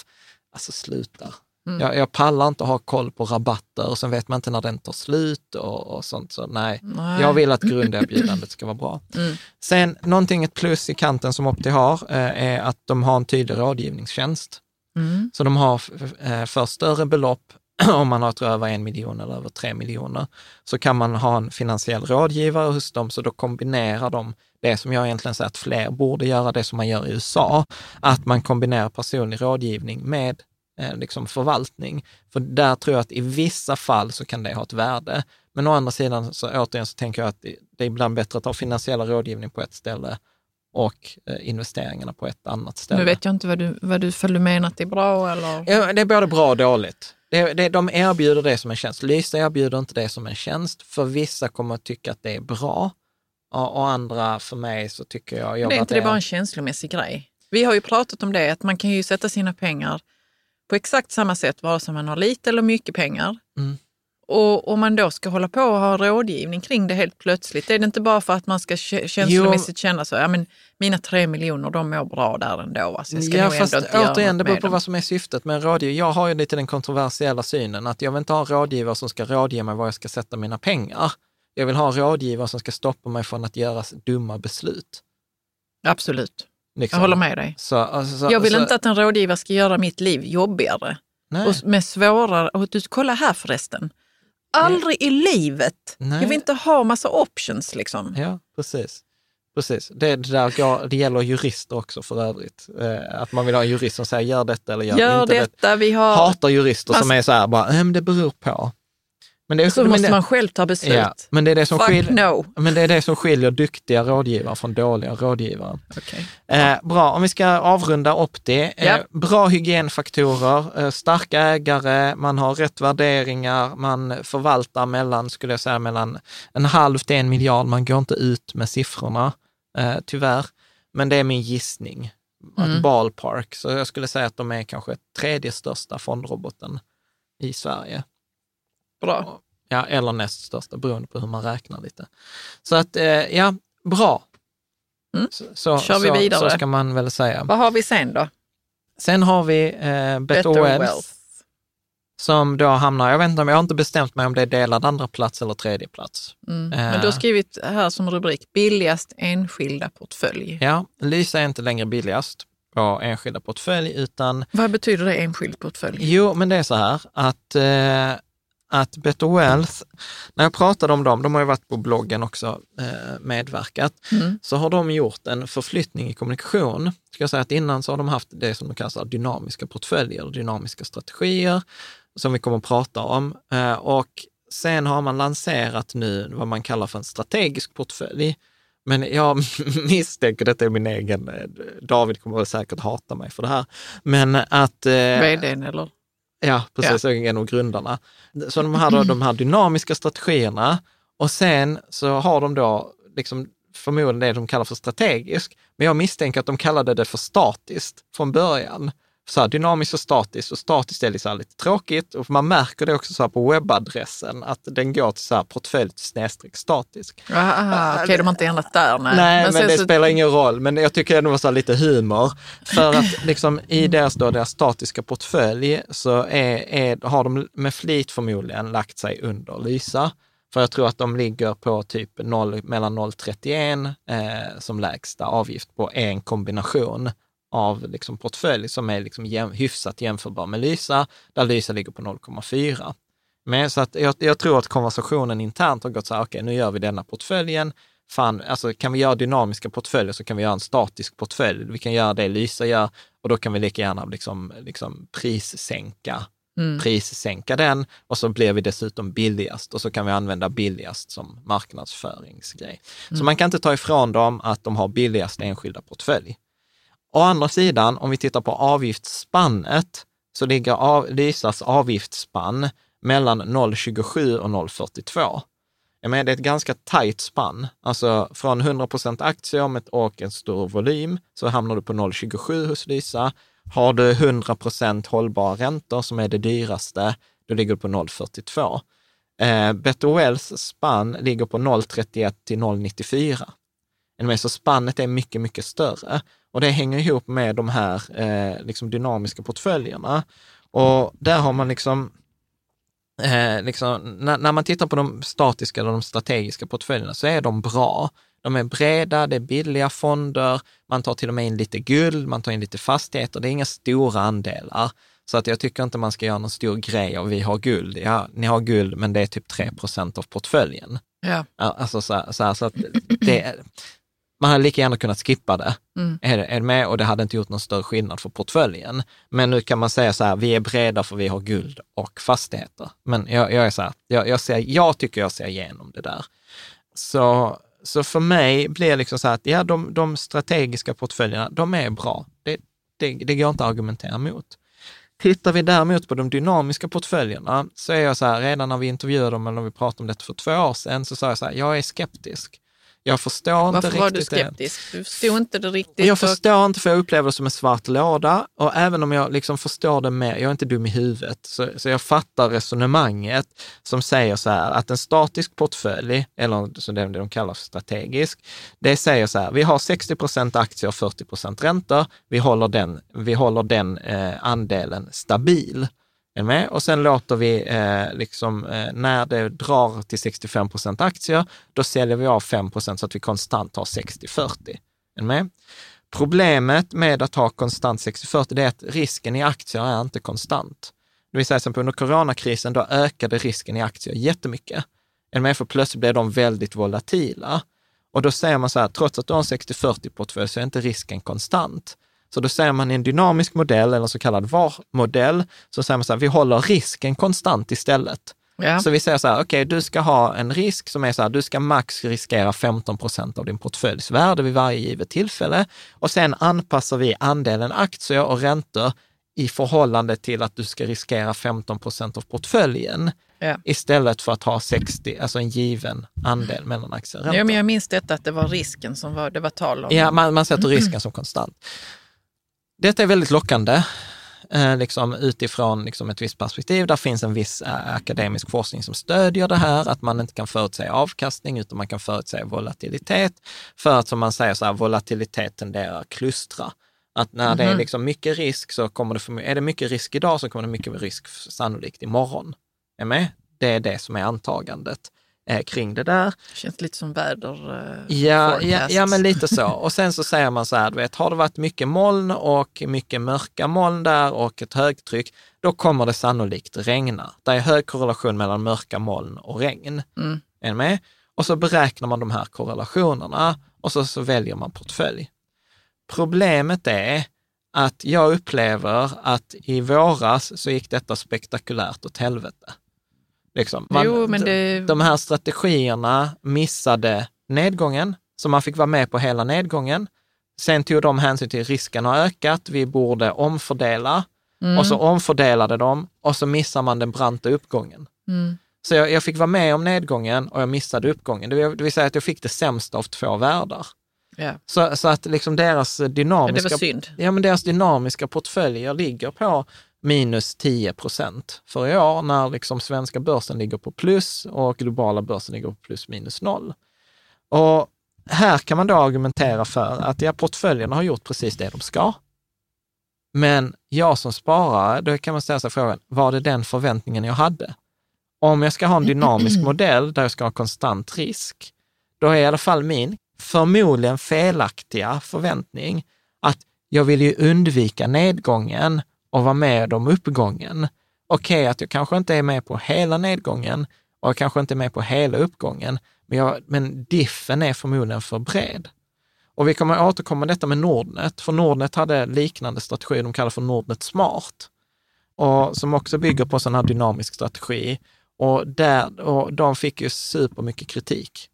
alltså sluta. Mm. Jag, jag pallar inte att ha koll på rabatter och sen vet man inte när den tar slut och, och sånt. Så nej, Nej. jag vill att grunderbjudandet ska vara bra. Mm. Sen någonting, ett plus i kanten som Opti har, eh, är att de har en tydlig rådgivningstjänst. Mm. Så de har eh, för större belopp, om man har tror över en miljon eller över tre miljoner, så kan man ha en finansiell rådgivare hos dem, så då kombinerar de det som jag egentligen säger att fler borde göra, det som man gör i USA, att man kombinerar personlig rådgivning med eh, liksom förvaltning. För där tror jag att i vissa fall så kan det ha ett värde. Men å andra sidan, så återigen, så tänker jag att det, är ibland bättre att ha finansiella rådgivning på ett ställe och eh, investeringarna på ett annat ställe. Nu vet jag inte vad du, vad du, du menar att det är bra eller? Ja, det är både bra och dåligt. Det, det, de erbjuder det som en tjänst. Lysa erbjuder inte det som en tjänst. För vissa kommer att tycka att det är bra. Och, och andra, för mig, så tycker jag... jag det är inte det bara en känslomässig grej? Vi har ju pratat om det, att man kan ju sätta sina pengar på exakt samma sätt vare sig man har lite eller mycket pengar. Mm. Och om man då ska hålla på och ha rådgivning kring det helt plötsligt, är det inte bara för att man ska kä- känslomässigt känna så, ja men mina tre miljoner de mår bra där ändå, va? så jag ska Ja, fast ändå inte återigen, det beror på dem. vad som är syftet med rådgivare. Jag har ju lite den kontroversiella synen att jag vill inte ha rådgivare som ska rådge mig var jag ska sätta mina pengar. Jag vill ha rådgivare som ska stoppa mig från att göra dumma beslut. Absolut, Liksom. jag håller med dig. Så, alltså, så, Jag vill så, inte att en rådgivare ska göra mitt liv jobbigare Nej. och med svårare. Och du, kolla här förresten. Aldrig i livet. Nej. Jag vill inte ha massa options liksom. Ja, precis. Precis. Det, det, där, går- det gäller jurister också för övrigt. Eh, att man vill ha en jurist som säger gör detta eller gör, Gör inte det. detta, vi har... Hatar jurister som Fast- är så här, bara, "Eh, men det beror på. Men det, så men måste det, man själv ta beslut. ja, men det är det som Fuck skiljer, no. men det är det som skiljer duktiga rådgivare från dåliga rådgivare. Okej. Eh, bra, om vi ska avrunda Opti. Eh, Ja. Bra hygienfaktorer, eh, starka ägare, man har rätt värderingar, man förvaltar mellan, skulle jag säga, mellan en halv till en miljard. Man går inte ut med siffrorna, eh, tyvärr. Men det är min gissning. Mm. ballpark, så jag skulle säga att de är kanske tredje största fondroboten i Sverige. Bra. Ja, eller näst största, beroende på hur man räknar lite. Så att, eh, ja, bra. Mm. Så, så, Kör vi vidare. Så ska man väl säga. Vad har vi sen då? Sen har vi eh, Better, Wealth, som då hamnar, jag vet inte jag har inte bestämt mig om det är delad andra plats eller tredje plats. Mm. Eh. Men du har skrivit här som rubrik billigast enskilda portfölj. Ja, Lysa är inte längre billigast på enskilda portfölj, utan Vad betyder det enskild portfölj? jo, men det är så här att, eh, att Better Wealth, när jag pratade om dem, de har ju varit på bloggen också, eh, medverkat, Mm. så har de gjort en förflyttning i kommunikation. Ska jag säga att innan så har de haft det som de kallar dynamiska portföljer, dynamiska strategier, som vi kommer att prata om. Eh, Och sen har man lanserat nu vad man kallar för en strategisk portfölj. Men jag misstänker, detta är min egen, eh, David kommer säkert hata mig för det här, men att... eh, Vdn eller? Ja, precis. Ja. En av grundarna. Så de har då de här dynamiska strategierna och sen så har de då liksom förmodligen det de kallar för strategisk. Men jag misstänker att de kallade det för statiskt från början. Så här, dynamiskt och statiskt och statiskt är liksom lite tråkigt och man märker det också så här på webbadressen att den går till så här portfölj snedstreck statisk. Ah, Okej, de har inte ändrat där. Nej, Nej, men, sen det så- spelar ingen roll. Men jag tycker ändå det var så lite humor. För att liksom i deras, då, deras statiska portfölj så är, är, har de med flit förmodligen lagt sig under Lysa. För jag tror att de ligger på typ 0, mellan 0,31 eh, som lägsta avgift på en kombination av liksom portfölj som är liksom jäm, hyfsat jämförbar med Lysa, där Lysa ligger på 0,4. Men så att jag, jag tror att konversationen internt har gått så här, okej, nu gör vi denna portföljen. Fan, alltså kan vi göra dynamiska portföljer så kan vi göra en statisk portfölj. Vi kan göra det Lysa gör och då kan vi lika gärna liksom, liksom prissänka Mm. prissänka den och så blir vi dessutom billigast och så kan vi använda billigast som marknadsföringsgrej. Så man kan inte ta ifrån dem att de har billigast enskilda portfölj. Å andra sidan, om vi tittar på avgiftsspannet, så ligger av, Lysas avgiftsspann mellan 0,27 och 0,42. Jag menar, det är ett ganska tajt spann. Alltså från 100 procent aktier om ett och en stor volym så hamnar du på 0,27 hos Lysa. Har du 100 procent hållbara räntor som är det dyraste, då ligger du på 0,42. Eh, Betoels spann ligger på 0,31 till 0,94. Så spannet är mycket, mycket större. Och det hänger ihop med de här eh, liksom dynamiska portföljerna. Och där har man liksom, eh, liksom när, när, man tittar på de statiska eller de strategiska portföljerna så är de bra. De är breda, det är billiga fonder, man tar till och med in lite guld, man tar in lite fastigheter, det är inga stora andelar. Så att jag tycker inte man ska göra någon stor grej av vi har guld. Ja, ni har guld, men det är typ 3 procent av portföljen. Ja. Alltså så, här, så, här, så att det, man hade lika gärna kunnat skippa det. Mm. Är, är med? Och det hade inte gjort någon större skillnad för portföljen. Men nu kan man säga så här, vi är breda för vi har guld och fastigheter. Men jag, jag är så här, jag, jag, ser, jag tycker jag ser igenom det där. Så, så för mig blir det liksom så här att ja, de, de strategiska portföljerna, de är bra. Det, det, det går inte att argumentera mot. Tittar vi däremot på de dynamiska portföljerna så är jag så här, redan när vi intervjuade dem eller när vi pratade om det för två år sedan, så sa jag så här, jag är skeptisk. Jag förstår Varför inte var du riktigt det. skeptisk? Du förstod inte det riktigt. Jag och- förstår inte för jag upplever det som en svart låda och även om jag liksom förstår det mer, jag är inte dum i huvudet, så, så jag fattar resonemanget som säger så här att en statisk portfölj, eller som det de kallar för strategisk, det säger så här, vi har 60 procent aktier och 40 procent räntor, vi håller den, vi håller den eh, andelen stabil. Är med? Och sen låter vi, eh, liksom, eh, när det drar till 65 procent aktier, då säljer vi av 5 procent så att vi konstant har 60-40. Är med? Problemet med att ha konstant 60-40, det är att risken i aktier är inte konstant. Det vill säga, som under coronakrisen, då ökade risken i aktier jättemycket. Är med? För plötsligt blev de väldigt volatila. Och då säger man så här, trots att du har en 60-40 portfölj så är inte risken konstant. Så då säger man i en dynamisk modell, eller så kallad VAR-modell, så säger man så här, vi håller risken konstant istället. Ja. Så vi säger så här, okej, du ska ha en risk som är så här, du ska max riskera 15 procent av din portföljs värde vid varje givet tillfälle. Och sen anpassar vi andelen aktier och räntor i förhållande till att du ska riskera 15 procent av portföljen. Ja. Istället för att ha 60, alltså en given andel mellan aktier och räntor. Ja, men jag minns detta att det var risken som var, det var tal om. Ja, man, man sätter risken som konstant. Detta är väldigt lockande, eh, liksom utifrån liksom ett visst perspektiv. Där finns en viss eh, akademisk forskning som stödjer det här, att man inte kan förutsäga avkastning, utan man kan förutsäga volatilitet. För att som man säger, så här, volatilitet tenderar att klustra. Att när det är liksom mycket risk så kommer det, för, är det mycket risk idag så kommer det mycket risk sannolikt imorgon. Är med? Det är det som är antagandet eh, kring det där. Känns lite som väder... eh, Ja, ja, ja, men lite så. Och sen så säger man så här, du vet, har det varit mycket moln och mycket mörka moln där och ett högtryck, då kommer det sannolikt regna. Det är hög korrelation mellan mörka moln och regn. Mm. Är med? Och så beräknar man de här korrelationerna och så, så väljer man portfölj. Problemet är att jag upplever att i våras så gick detta spektakulärt åt helvete. Liksom, Jo, men det- De här strategierna missade nedgången, så man fick vara med på hela nedgången. Sen tog de hänsyn till risken har ökat, vi borde omfördela Mm. och så omfördelade de och så missar man den branta uppgången. Mm. Så jag, jag fick vara med om nedgången och jag missade uppgången. Det vill, det vill säga att jag fick det sämsta av två världar. Ja. Så, så att liksom deras Ja, dynamiska, det var synd. ja, men deras dynamiska portföljer ligger på minus 10 procent för i år, när liksom svenska börsen ligger på plus och globala börsen ligger på plus minus noll. Och här kan man då argumentera för att ja, portföljerna har gjort precis det de ska. Men jag som sparare, då kan man ställa sig frågan, var det den förväntningen jag hade? Om jag ska ha en dynamisk modell där jag ska ha konstant risk, då är i alla fall min förmodligen felaktiga förväntning att jag vill ju undvika nedgången och vara med om uppgången. Okej, att jag kanske inte är med på hela nedgången och jag kanske inte är med på hela uppgången, men, jag, men diffen är förmodligen för bred. Och vi kommer återkomma detta med Nordnet, för Nordnet hade liknande strategi, de kallar för Nordnet Smart. och som också bygger på sån här dynamisk strategi. Och, där, och de fick ju supermycket kritik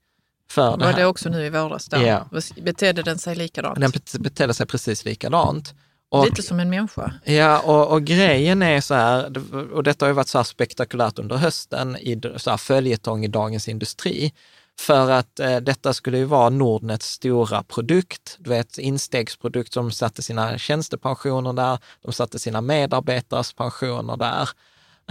för det Var det också nu i våras? Då? Ja. Betedde den sig likadant? Den bet- betedde sig precis likadant. Och, Lite som en människa. Ja, och, och grejen är så här, och detta har ju varit så här spektakulärt under hösten i så här följetong i Dagens Industri, för att eh, detta skulle ju vara Nordnets stora produkt, du vet instegsprodukt som satte sina tjänstepensioner där, de satte sina medarbetares pensioner där.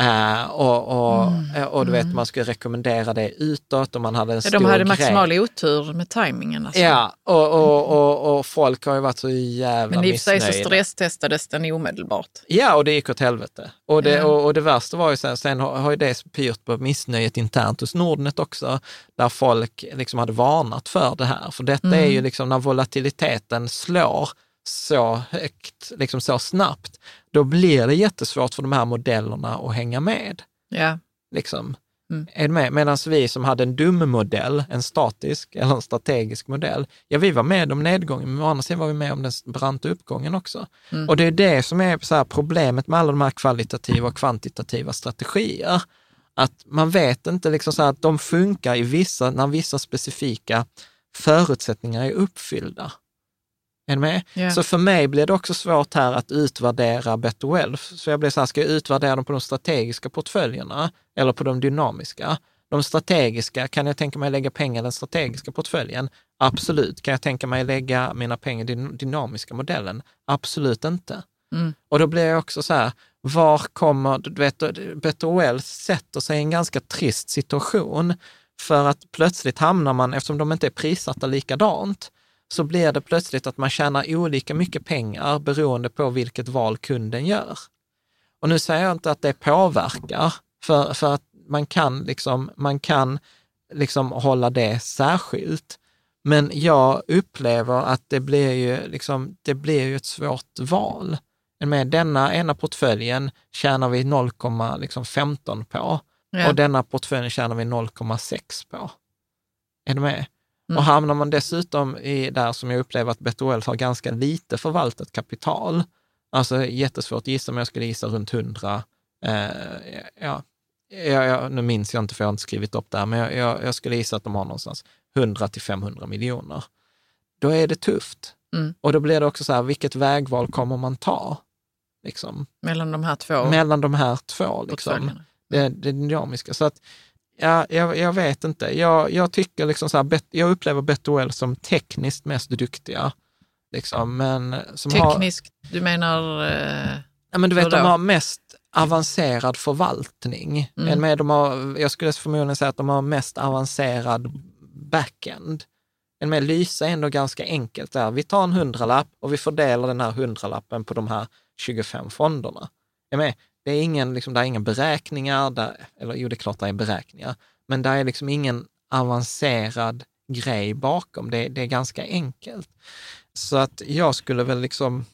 Eh, och, och, Mm. och du vet, man skulle rekommendera det utåt och man hade en Ja, stor de hade grej. maximal otur med tajmingen. Alltså. Ja, och, och, och, och folk har ju varit så jävla Men i och för sig så stresstestades den omedelbart. Ja, och det gick åt helvete. Och det, Ja. och, och det värsta var ju sen, sen har, har ju det pyrt på missnöjet internt hos Nordnet också, där folk liksom hade varnat för det här. För detta är ju liksom när volatiliteten slår så högt, liksom så snabbt, då blir det jättesvårt för de här modellerna att hänga med. Ja. Liksom. Mm. Är du med? Medan vi som hade en dum modell, en statisk eller en strategisk modell, ja vi var med om nedgången, men å andra sidan var vi med om den branta uppgången också. Mm. Och det är det som är så problemet med alla de här kvalitativa och kvantitativa strategier. Att man vet inte liksom så att de funkar i vissa, när vissa specifika förutsättningar är uppfyllda. Är med? Ja. Så för mig blir det också svårt här att utvärdera Better Wealth. Så jag blir så här, ska jag utvärdera dem på de strategiska portföljerna eller på de dynamiska? De strategiska, kan jag tänka mig att lägga pengar i den strategiska portföljen? Absolut. Kan jag tänka mig lägga mina pengar i den dynamiska modellen? Absolut inte. Mm. Och då blir jag också så här, var kommer, du vet, Better Wealth sätter sig i en ganska trist situation för att plötsligt hamnar man, eftersom de inte är prissatta likadant, så blir det plötsligt att man tjänar olika mycket pengar beroende på vilket val kunden gör. Och nu säger jag inte att det påverkar, för, för att man kan, liksom, man kan liksom hålla det särskilt. Men jag upplever att det blir ju, liksom, det blir ju ett svårt val. Med denna ena portföljen tjänar vi 0,15 liksom på Ja. och denna portföljen tjänar vi 0,6 på. Är du med? Mm. Och hamnar man dessutom i där som jag upplever att Wealth har ganska lite förvaltat kapital, alltså jättesvårt att gissa, men jag skulle gissa runt 100, eh, ja, ja, ja, nu minns jag inte för jag har inte skrivit upp det här, men jag, jag, jag skulle gissa att de har någonstans 100 till 500 miljoner. Då är det tufft. Mm. Och då blir det också så här, vilket vägval kommer man ta? Liksom, Mellan de här två mellan de här två. Liksom det, det dynamiska. Så att, ja, jag, jag vet inte. Jag, jag tycker liksom så här, bet, jag upplever Better Well som tekniskt mest duktiga. Liksom, men som har, Tekniskt, du menar... Eh, ja, men du vet, hur de då? har mest avancerad förvaltning. Mm. Med, de har, jag skulle förmodligen säga att de har mest avancerad backend. En med Lysa är ändå ganska enkelt. Där. Vi tar en hundralapp och vi fördelar den här hundralappen på de här 25 fonderna. Är med? Det är ingen, liksom, där är inga beräkningar, där, eller jo, det är klart det är beräkningar, men där är liksom ingen avancerad grej bakom. Det, det är ganska enkelt. Så att jag skulle väl liksom,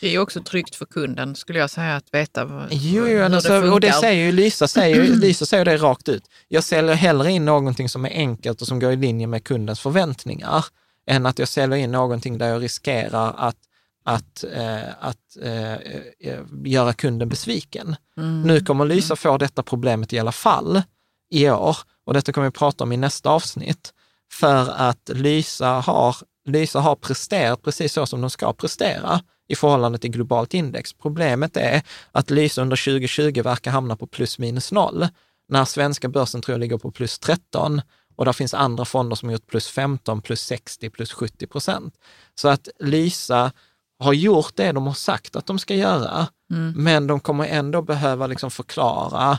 det är också tryggt för kunden, skulle jag säga, att veta vad, Jo, jo hur alltså, det funkar. och det säger ju Lysa, säger, Lysa säger det rakt ut. Jag säljer hellre in någonting som är enkelt och som går i linje med kundens förväntningar, än att jag säljer in någonting där jag riskerar att, att, eh, att eh, eh, göra kunden besviken. Mm. Nu kommer Lysa få detta problemet i alla fall i år och detta kommer vi prata om i nästa avsnitt. För att Lysa har, Lysa har presterat precis så som de ska prestera i förhållande till globalt index. Problemet är att Lysa under 2020 verkar hamna på plus minus noll, när svenska börsen tror jag ligger på plus 13 och där finns andra fonder som har gjort plus 15, plus 60, plus 70 procent. Så att Lysa har gjort det de har sagt att de ska göra, men de kommer ändå behöva liksom förklara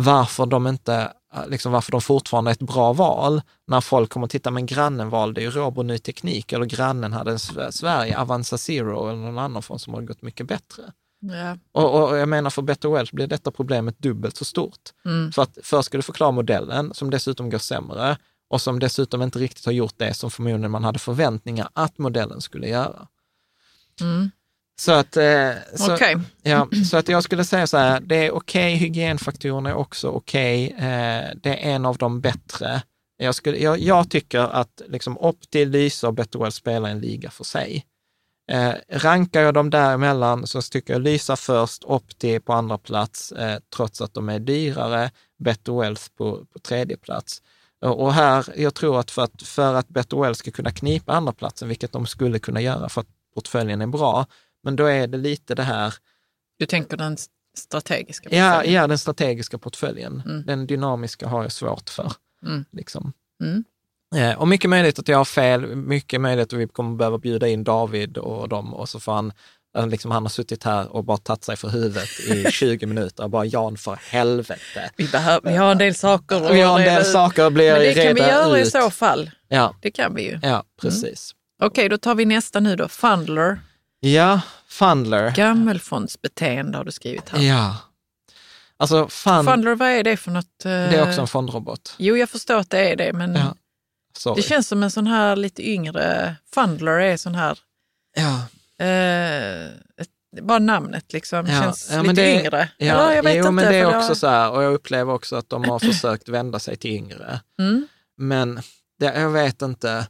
varför de inte, liksom varför de fortfarande är ett bra val när folk kommer att titta, men grannen valde ju Robur Ny Teknik eller grannen hade en Sv- Sverige, Avanza Zero eller någon annan fond som har gått mycket bättre. Ja. Och, och jag menar för Better Wealth blir detta problemet dubbelt så stort. Mm. För att först ska du förklara modellen som dessutom går sämre och som dessutom inte riktigt har gjort det som förmodligen man hade förväntningar att modellen skulle göra. Mm. Så att, eh, så, Okej. ja, så att jag skulle säga så här, det är okej, hygienfaktorerna är också okej, eh, det är en av de bättre. Jag, skulle, jag, jag tycker att liksom Opti, Lysa och Better Well spelar en liga för sig. Eh, rankar jag dem däremellan så tycker jag Lysa först, Opti på andra plats, eh, trots att de är dyrare, Better Wealth på, på tredje plats. Och här, jag tror att för att, för att Better Wealth ska kunna knipa andra platsen, vilket de skulle kunna göra för att portföljen är bra, men då är det lite det här... Du tänker den strategiska Ja, portföljen? ja den strategiska portföljen. Mm. Den dynamiska har jag svårt för. Mm. Liksom. Mm. Eh, Och mycket möjligt att jag har fel, mycket möjligt att vi kommer behöva bjuda in David och dem och så får han, eh, liksom han har suttit här och bara tagit sig för huvudet i 20 minuter och bara Jan för helvete. Vi, behöver, vi har en del saker att Vi har en reda del ut. saker att bli Men det kan vi göra i ut. så fall. Ja, Det kan vi ju. ja, precis. Okej, då tar vi nästa nu då. Fundler. Ja, Fundler. Gammelfondsbeteende har du skrivit här. Ja. Alltså, fund, Fundler, vad är det för något? det är också en fondrobot. Jo, jag förstår att det är det, men Ja, sorry. det känns som en sån här lite yngre... Fundler är sån här... ja. Eh, ett, bara namnet liksom Ja, känns ja, lite det- yngre. Ja, Eller, jag vet jo, inte. men det är också så här, och jag upplever också att de har försökt vända sig till yngre. Mm. Men det, jag vet inte,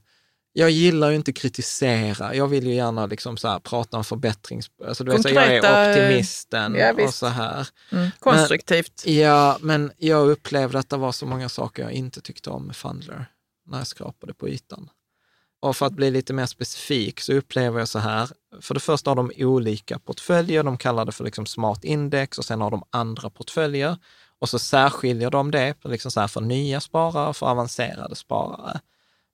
jag gillar ju inte kritisera. Jag vill ju gärna liksom så här, prata om förbättrings... Alltså, du vet, så jag är Konkreta, optimisten ja, och så här. Mm. Konstruktivt. Ja, men jag upplevde att det var så många saker jag inte tyckte om med Fundler när jag skrapade på ytan. Och för att bli lite mer specifik så upplever jag så här, för det första har de olika portföljer, de kallar det för liksom smart index och sen har de andra portföljer. Och så särskiljer de det för, liksom så här för nya sparare och för avancerade sparare.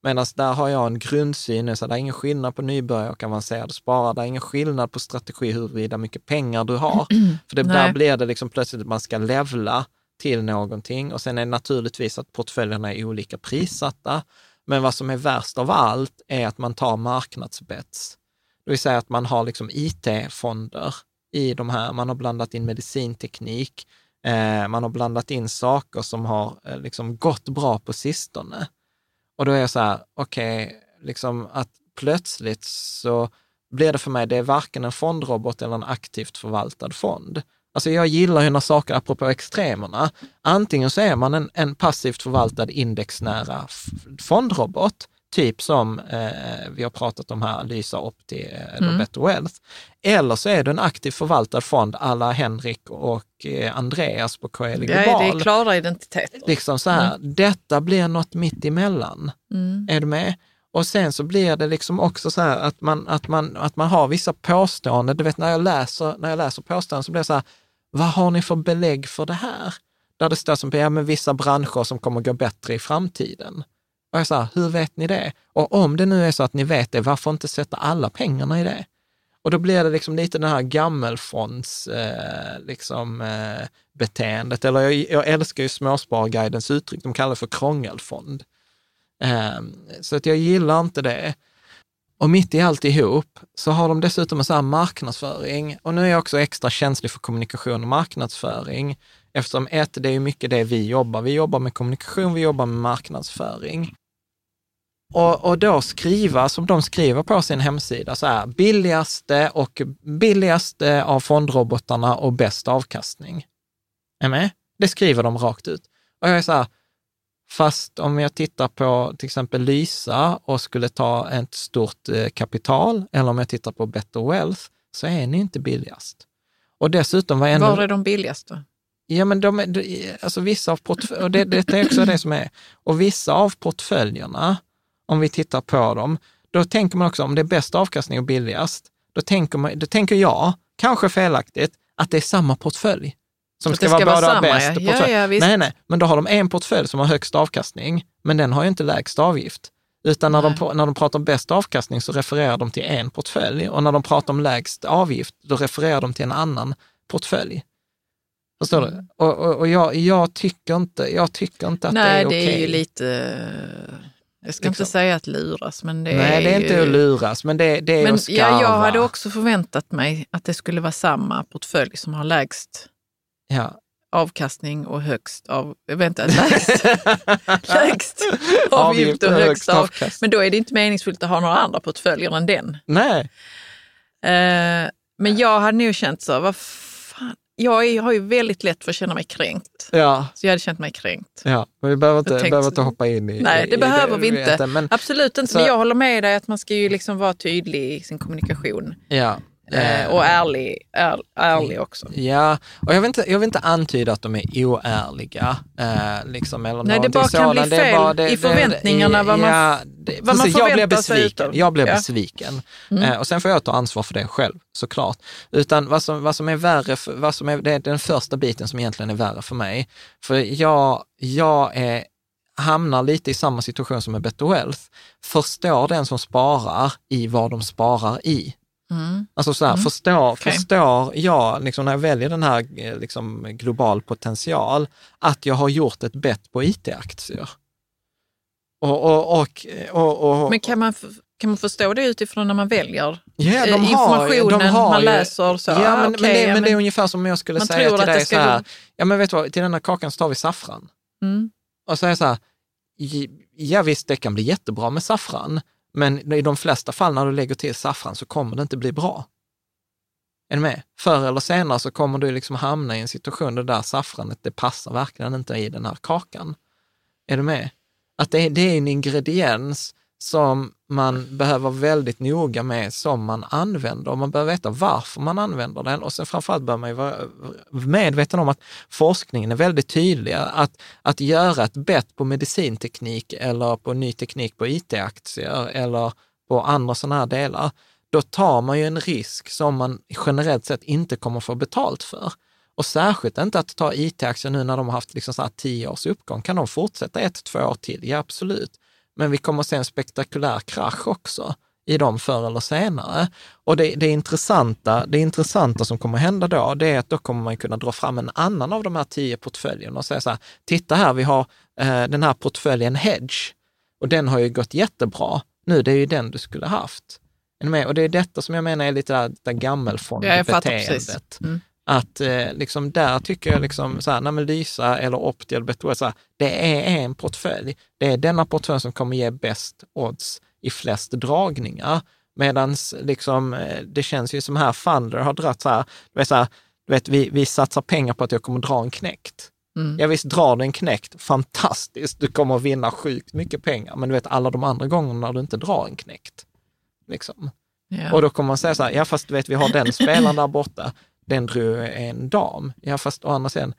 Medan där har jag en grundsyn, så det är ingen skillnad på nybörjare och avancerade sparare. Det är ingen skillnad på strategi huruvida mycket pengar du har. För det, där blir det liksom plötsligt att man ska levla till någonting. Och sen är det naturligtvis att portföljerna är olika prissatta. Men vad som är värst av allt är att man tar marknadsbets. Det vill säga att man har liksom IT-fonder i de här. Man har blandat in medicinteknik. Eh, man har blandat in saker som har eh, liksom gått bra på sistone. Och då är jag så här, okej, liksom att plötsligt så blir det för mig, det är varken en fondrobot eller en aktivt förvaltad fond. Alltså jag gillar ju när saker, apropå extremerna, antingen så är man en, en passivt förvaltad indexnära fondrobot, typ som eh, vi har pratat om här, Lysa Opti eh, eller Mm. Better Wealth, eller så är du en aktivt förvaltad fond alla Henrik och eh, Andreas på Ja, Global. det är klara identiteter. Liksom så här, detta blir något mitt emellan. Mm. Är du med? Och sen så blir det liksom också så här att man, att man, att man har vissa påståenden. Du vet när jag läser, när jag läser påståenden så blir det så här, vad har ni för belägg för det här? Där det står som, ja men vissa branscher som kommer gå bättre i framtiden. Och jag sa, hur vet ni det? Och om det nu är så att ni vet det, varför inte sätta alla pengarna i det? Och då blir det liksom lite den här gammelfonds eh, liksom, eh, beteendet. Eller jag, jag älskar ju Småsparguidens uttryck, de kallar det för krångelfond. Eh, så att jag gillar inte det. Och mitt i alltihop så har de dessutom en sån här marknadsföring. Och nu är jag också extra känslig för kommunikation och marknadsföring. Eftersom ett, det är ju mycket det vi jobbar. Vi jobbar med kommunikation, vi jobbar med marknadsföring. Och, och då skriva som de skriver på sin hemsida, så här, billigaste och billigaste av fondrobotarna och bäst avkastning. Är med? Det skriver de rakt ut. Och jag är så här, fast om jag tittar på till exempel Lysa och skulle ta ett stort eh, kapital, eller om jag tittar på Better Wealth, så är ni inte billigast. Och dessutom var ännu... Var är de billigast då? Ja, men de, är- de, alltså vissa av portföljerna, och det, det är också det som är, och vissa av portföljerna, om vi tittar på dem, då tänker man också om det är bäst avkastning och billigast, då tänker, man, då tänker jag, kanske felaktigt, att det är samma portfölj. Som ska, ska vara båda samma, bäst ja. Ja, portfölj. ja, visst. nej, nej, men då har de en portfölj som har högst avkastning, men den har ju inte lägst avgift. Utan när de, Nej. när de pratar om bäst avkastning så refererar de till en portfölj och när de pratar om lägst avgift, då refererar de till en annan portfölj. Förstår Mm. du? Och, och, och jag, jag, tycker inte, jag tycker inte att Nej, det är okej. det är ju lite... Jag ska Liksom. inte säga att luras, men det Nej, är det är inte ju... att luras, men det, det är Men att skarva. ja, jag hade också förväntat mig att det skulle vara samma portfölj som har lägst Ja. avkastning och högst av... Vänta, lägst, lägst avgift och högst av... Men då är det inte meningsfullt att ha några andra portföljer än den. Nej, Eh, men jag hade nog känt så, vad jag har ju väldigt lätt för att känna mig kränkt. Ja, Så jag hade känt mig kränkt. ja. Men vi behöver inte, Jag tänkte- behöver inte hoppa in i Nej, det i behöver vi vet inte. Men, Absolut inte, Så- men jag håller med dig att man ska ju liksom vara tydlig i sin kommunikation. ja. Eh, och ärlig, är, ärlig också. Ja, och jag vill, inte, jag vill inte antyda att de är oärliga. Eh, liksom, eller Nej, det bara kan bli. Det är fel bara- det- i det- förväntningarna, vad man- ja, det, vad man precis, jag blev förväntar sig besviken. utav. Jag blev Ja. besviken. Mm. Eh, och sen får jag ta ansvar för det själv, såklart. Utan vad som, vad som är värre, för, vad som är, det är den första biten som egentligen är värre för mig. För jag, jag är, hamnar lite i samma situation som med Better Wealth. Förstår den som sparar i vad de sparar i. Mm. Alltså så här, Mm. förstår, Okej. förstår jag, liksom när jag väljer den här eh, liksom, global potential, att jag har gjort ett bett på IT-aktier. Och, och, och, och, och, Men kan man, kan man förstå det utifrån när man väljer eh, de har, informationen de har man läser? Så, Ja, ah, men, men, okej, det, ja, men det är ungefär som om jag skulle säga till dig så här, gå- ja men vet du vad, till den här kakan så tar vi saffran. Mm. Och jag så här, ja visst det kan bli jättebra med saffran, men i de flesta fall när du lägger till saffran så kommer det inte bli bra. Är du med? Förr eller senare så kommer du liksom hamna i en situation där det saffranet, det passar verkligen inte i den här kakan. Är du med? Att det är, det är en ingrediens som man behöver vara väldigt noga med som man använder. Man behöver veta varför man använder den och sen framförallt bör man ju vara medveten om att forskningen är väldigt tydlig. Att, att göra ett bett på medicinteknik eller på ny teknik på IT-aktier eller på andra sådana här delar, då tar man ju en risk som man generellt sett inte kommer få betalt för. Och särskilt inte att ta IT-aktier nu när de har haft liksom så här tio års uppgång. Kan de fortsätta ett, två år till? Ja, absolut. Men vi kommer att se en spektakulär krasch också i dem förr eller senare. Och det, det, intressanta, det intressanta som kommer hända då, det är att då kommer man kunna dra fram en annan av de här tio portföljerna och säga så här, titta här, vi har eh, den här portföljen Hedge och den har ju gått jättebra. Nu, det är ju den du skulle haft. Är ni med? Och det är detta som jag menar är lite det där Ja, jag fattar precis. gammelfondbeteendet. Mm. Att eh, liksom där tycker jag liksom så här, nej men Lysa eller Opti eller Better så här, det är en portfölj. Det är denna portfölj som kommer ge bäst odds i flest dragningar. Medan liksom, eh, det känns ju som här Funder har dratt så här, du vet, så här, du vet vi, vi satsar pengar på att jag kommer dra en knäckt. Mm. Ja visst, drar du en knäckt, fantastiskt, du kommer att vinna sjukt mycket pengar. Men du vet alla de andra gångerna när du inte drar en knäckt. Liksom. Ja. Och då kommer man säga så här, ja fast du vet vi har den spelaren där borta, den drog en dam. Ja fast å andra sidan,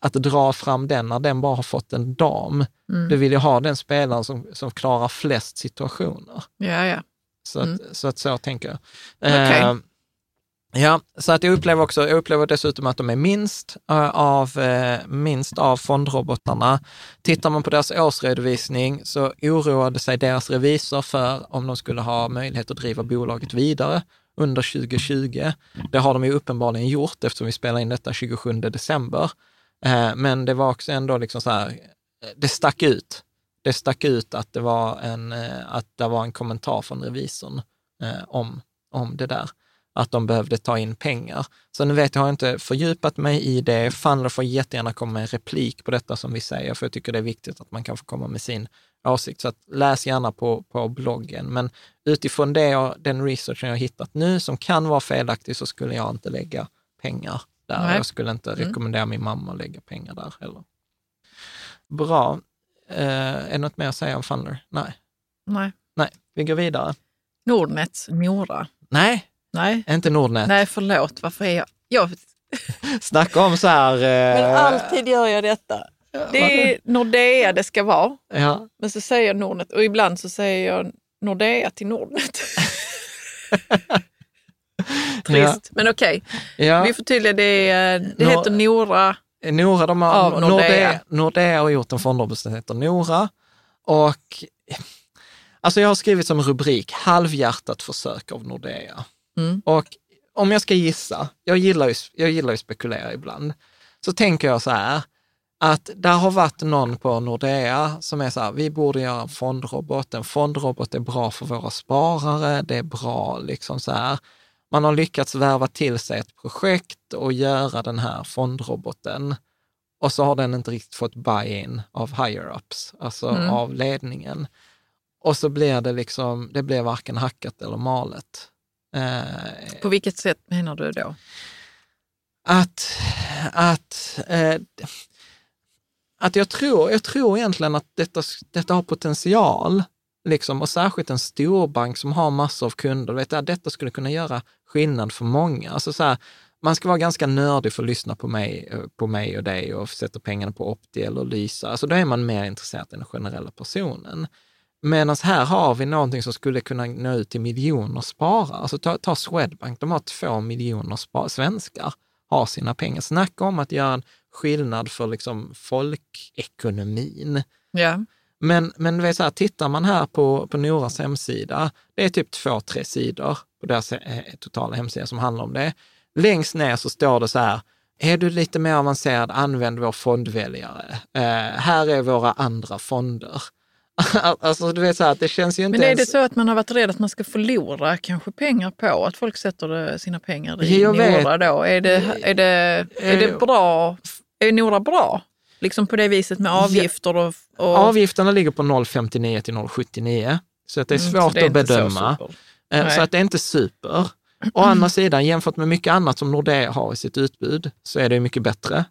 att dra fram den när den bara har fått en dam, Mm. du vill ju ha den spelaren som, som klarar flest situationer. ja, ja. Så att, Mm. så, att så tänker jag. Okej. Eh, ja, så att jag upplever också, jag upplever dessutom att de är minst, eh, av, eh, minst av fondrobotarna. Tittar man på deras årsredovisning så oroade sig deras revisor för om de skulle ha möjlighet att driva bolaget vidare under 2020. Det har de ju uppenbarligen gjort eftersom vi spelar in detta 27 december. Eh, men det var också ändå liksom så här, eh, det stack ut. Det stack ut att det var en, eh, att det var en kommentar från revisorn om, om det där, att de behövde ta in pengar. Så nu vet jag, har jag inte fördjupat mig i det. Fandler får jättegärna komma med en replik på detta som vi säger, för jag tycker det är viktigt att man kan få komma med sin åsikt. Så att läs gärna på, på bloggen. Men utifrån det jag, den researchen jag har hittat nu, som kan vara felaktig, så skulle jag inte lägga pengar där. Nej. Jag skulle inte Mm. rekommendera min mamma att lägga pengar där heller. Bra. Eh, är det något mer att säga om Funnler? Nej. Nej. Nej, vi går vidare. Nordnet, Mora. Nej, Nej. inte Nordnet. Nej, förlåt. Varför är jag... jag Snacka om så här... Eh, men alltid gör jag detta. Det är Nordea det ska vara, Ja, men så säger jag Nordnet och ibland så säger jag Nordea till Nordnet. Trist, men okej. ja. Vi förtydligar det. Det Nor- heter Nora. Nora, de har, Av Nordea. Nordea. Nordea har gjort en fondrobot som heter Nora. Och alltså jag har skrivit som rubrik halvhjärtat försök av Nordea. Mm. Och om jag ska gissa, jag gillar ju, jag gillar ju spekulera ibland, så tänker jag så här, att där har varit någon på Nordea som är så här, vi borde göra en fondrobot. En fondrobot är bra för våra sparare, det är bra liksom så här. Man har lyckats värva till sig ett projekt och göra den här fondroboten. Och så har den inte riktigt fått buy-in av higher-ups, alltså Mm. av ledningen. Och så blir det liksom, det blir varken hackat eller malet. Eh, På vilket sätt menar du då? att, att, eh, att jag, tror, jag tror egentligen att detta, detta har potential, liksom, och särskilt en storbank som har massor av kunder, vet att detta skulle kunna göra skillnad för många. Alltså så här, man ska vara ganska nördig för att lyssna på mig, eh, på mig och dig och sätta pengarna på Opti eller Lysa. Alltså då är man mer intresserad än den generella personen. Medan här har vi någonting som skulle kunna nå ut till miljoner sparare. Alltså ta, ta Swedbank, de har två miljoner svenskar har sina pengar. Snacka om att göra en skillnad för liksom folkekonomin. Ja. Men, men det är så här, tittar man här på, på Noras hemsida, det är typ två, tre sidor på deras eh, totala hemsida som handlar om det. Längst ner så står det så här, är du lite mer avancerad, använd vår fondväljare. Eh, här är våra andra fonder. alltså du vet så här, det känns ju inte Men är ens... det så att man har varit rädd att man ska förlora kanske pengar på att folk sätter sina pengar i Jag vet. Nora då? Är det, är det, är det Eh. bra? Är Nora bra? Liksom på det viset med avgifter och... och Avgifterna ligger på 0,59 till 0,79. Så att det är Mm, svårt så det är att så bedöma. Eh, Nej. Så att det är inte super. Å andra sidan, jämfört med mycket annat som Nordea har i sitt utbud, så är det mycket bättre.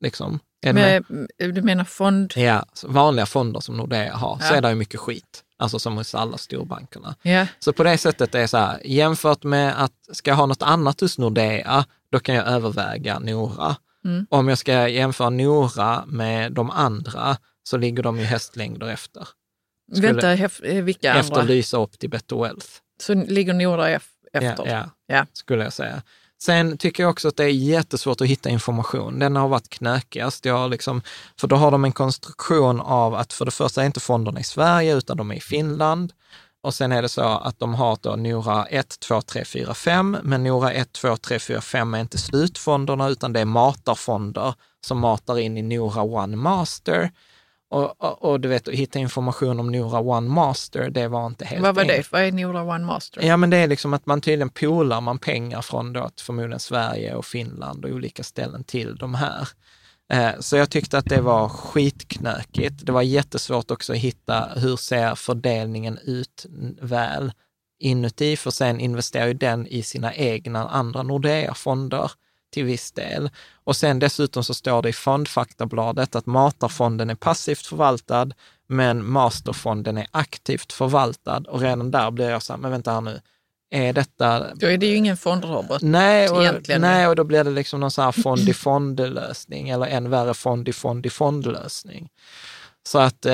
Liksom. Med? Med, du menar fond? Ja, så vanliga fonder som Nordea har, så Ja. är det ju mycket skit. Alltså som hos alla storbankerna. Ja. Så på det sättet är det så här, jämfört med att ska jag ha något annat hos Nordea, då kan jag överväga Nora. Mm. Om jag ska jämföra Nora med de andra, så ligger de ju hästlängder efter. Skulle- Vänta, hef, eh, vilka Efter andra? Lysa upp till Better Wealth. Så ligger Nora ef, efter? Ja, ja, Ja. skulle jag säga. Sen tycker jag också att det är jättesvårt att hitta information. Den har varit knökigast. Jag liksom, för då har de en konstruktion av att för det första är inte fonderna i Sverige, utan de är i Finland. Och sen är det så att de har då Nora 1, 2, 3, 4, 5, men Nora 1, 2, 3, 4, 5 är inte slutfonderna, utan det är matarfonder som matar in i Nora One Master. Och, och, och du vet, att hitta information om Nora One Master, det var inte helt Vad var det? Vad är Nora One Master? Ja, men det är liksom att man tydligen polar man pengar från då förmodligen Sverige och Finland och olika ställen till de här. Eh, så jag tyckte att det var skitknökigt. Det var jättesvårt också att hitta hur ser fördelningen ut väl inuti, för sen investerar ju den i sina egna andra Nordea-fonder till viss del. Och sen dessutom så står det i fondfaktabladet att matarfonden är passivt förvaltad, men masterfonden är aktivt förvaltad. Och redan där blir jag så här, men vänta här nu, är detta... Då är det ju ingen fondrobot. Nej och, egentligen. nej, och då blir det liksom någon sån här fond-i-fond-lösning, eller än värre fond-i-fond-i-fond-lösning. Så att, eh,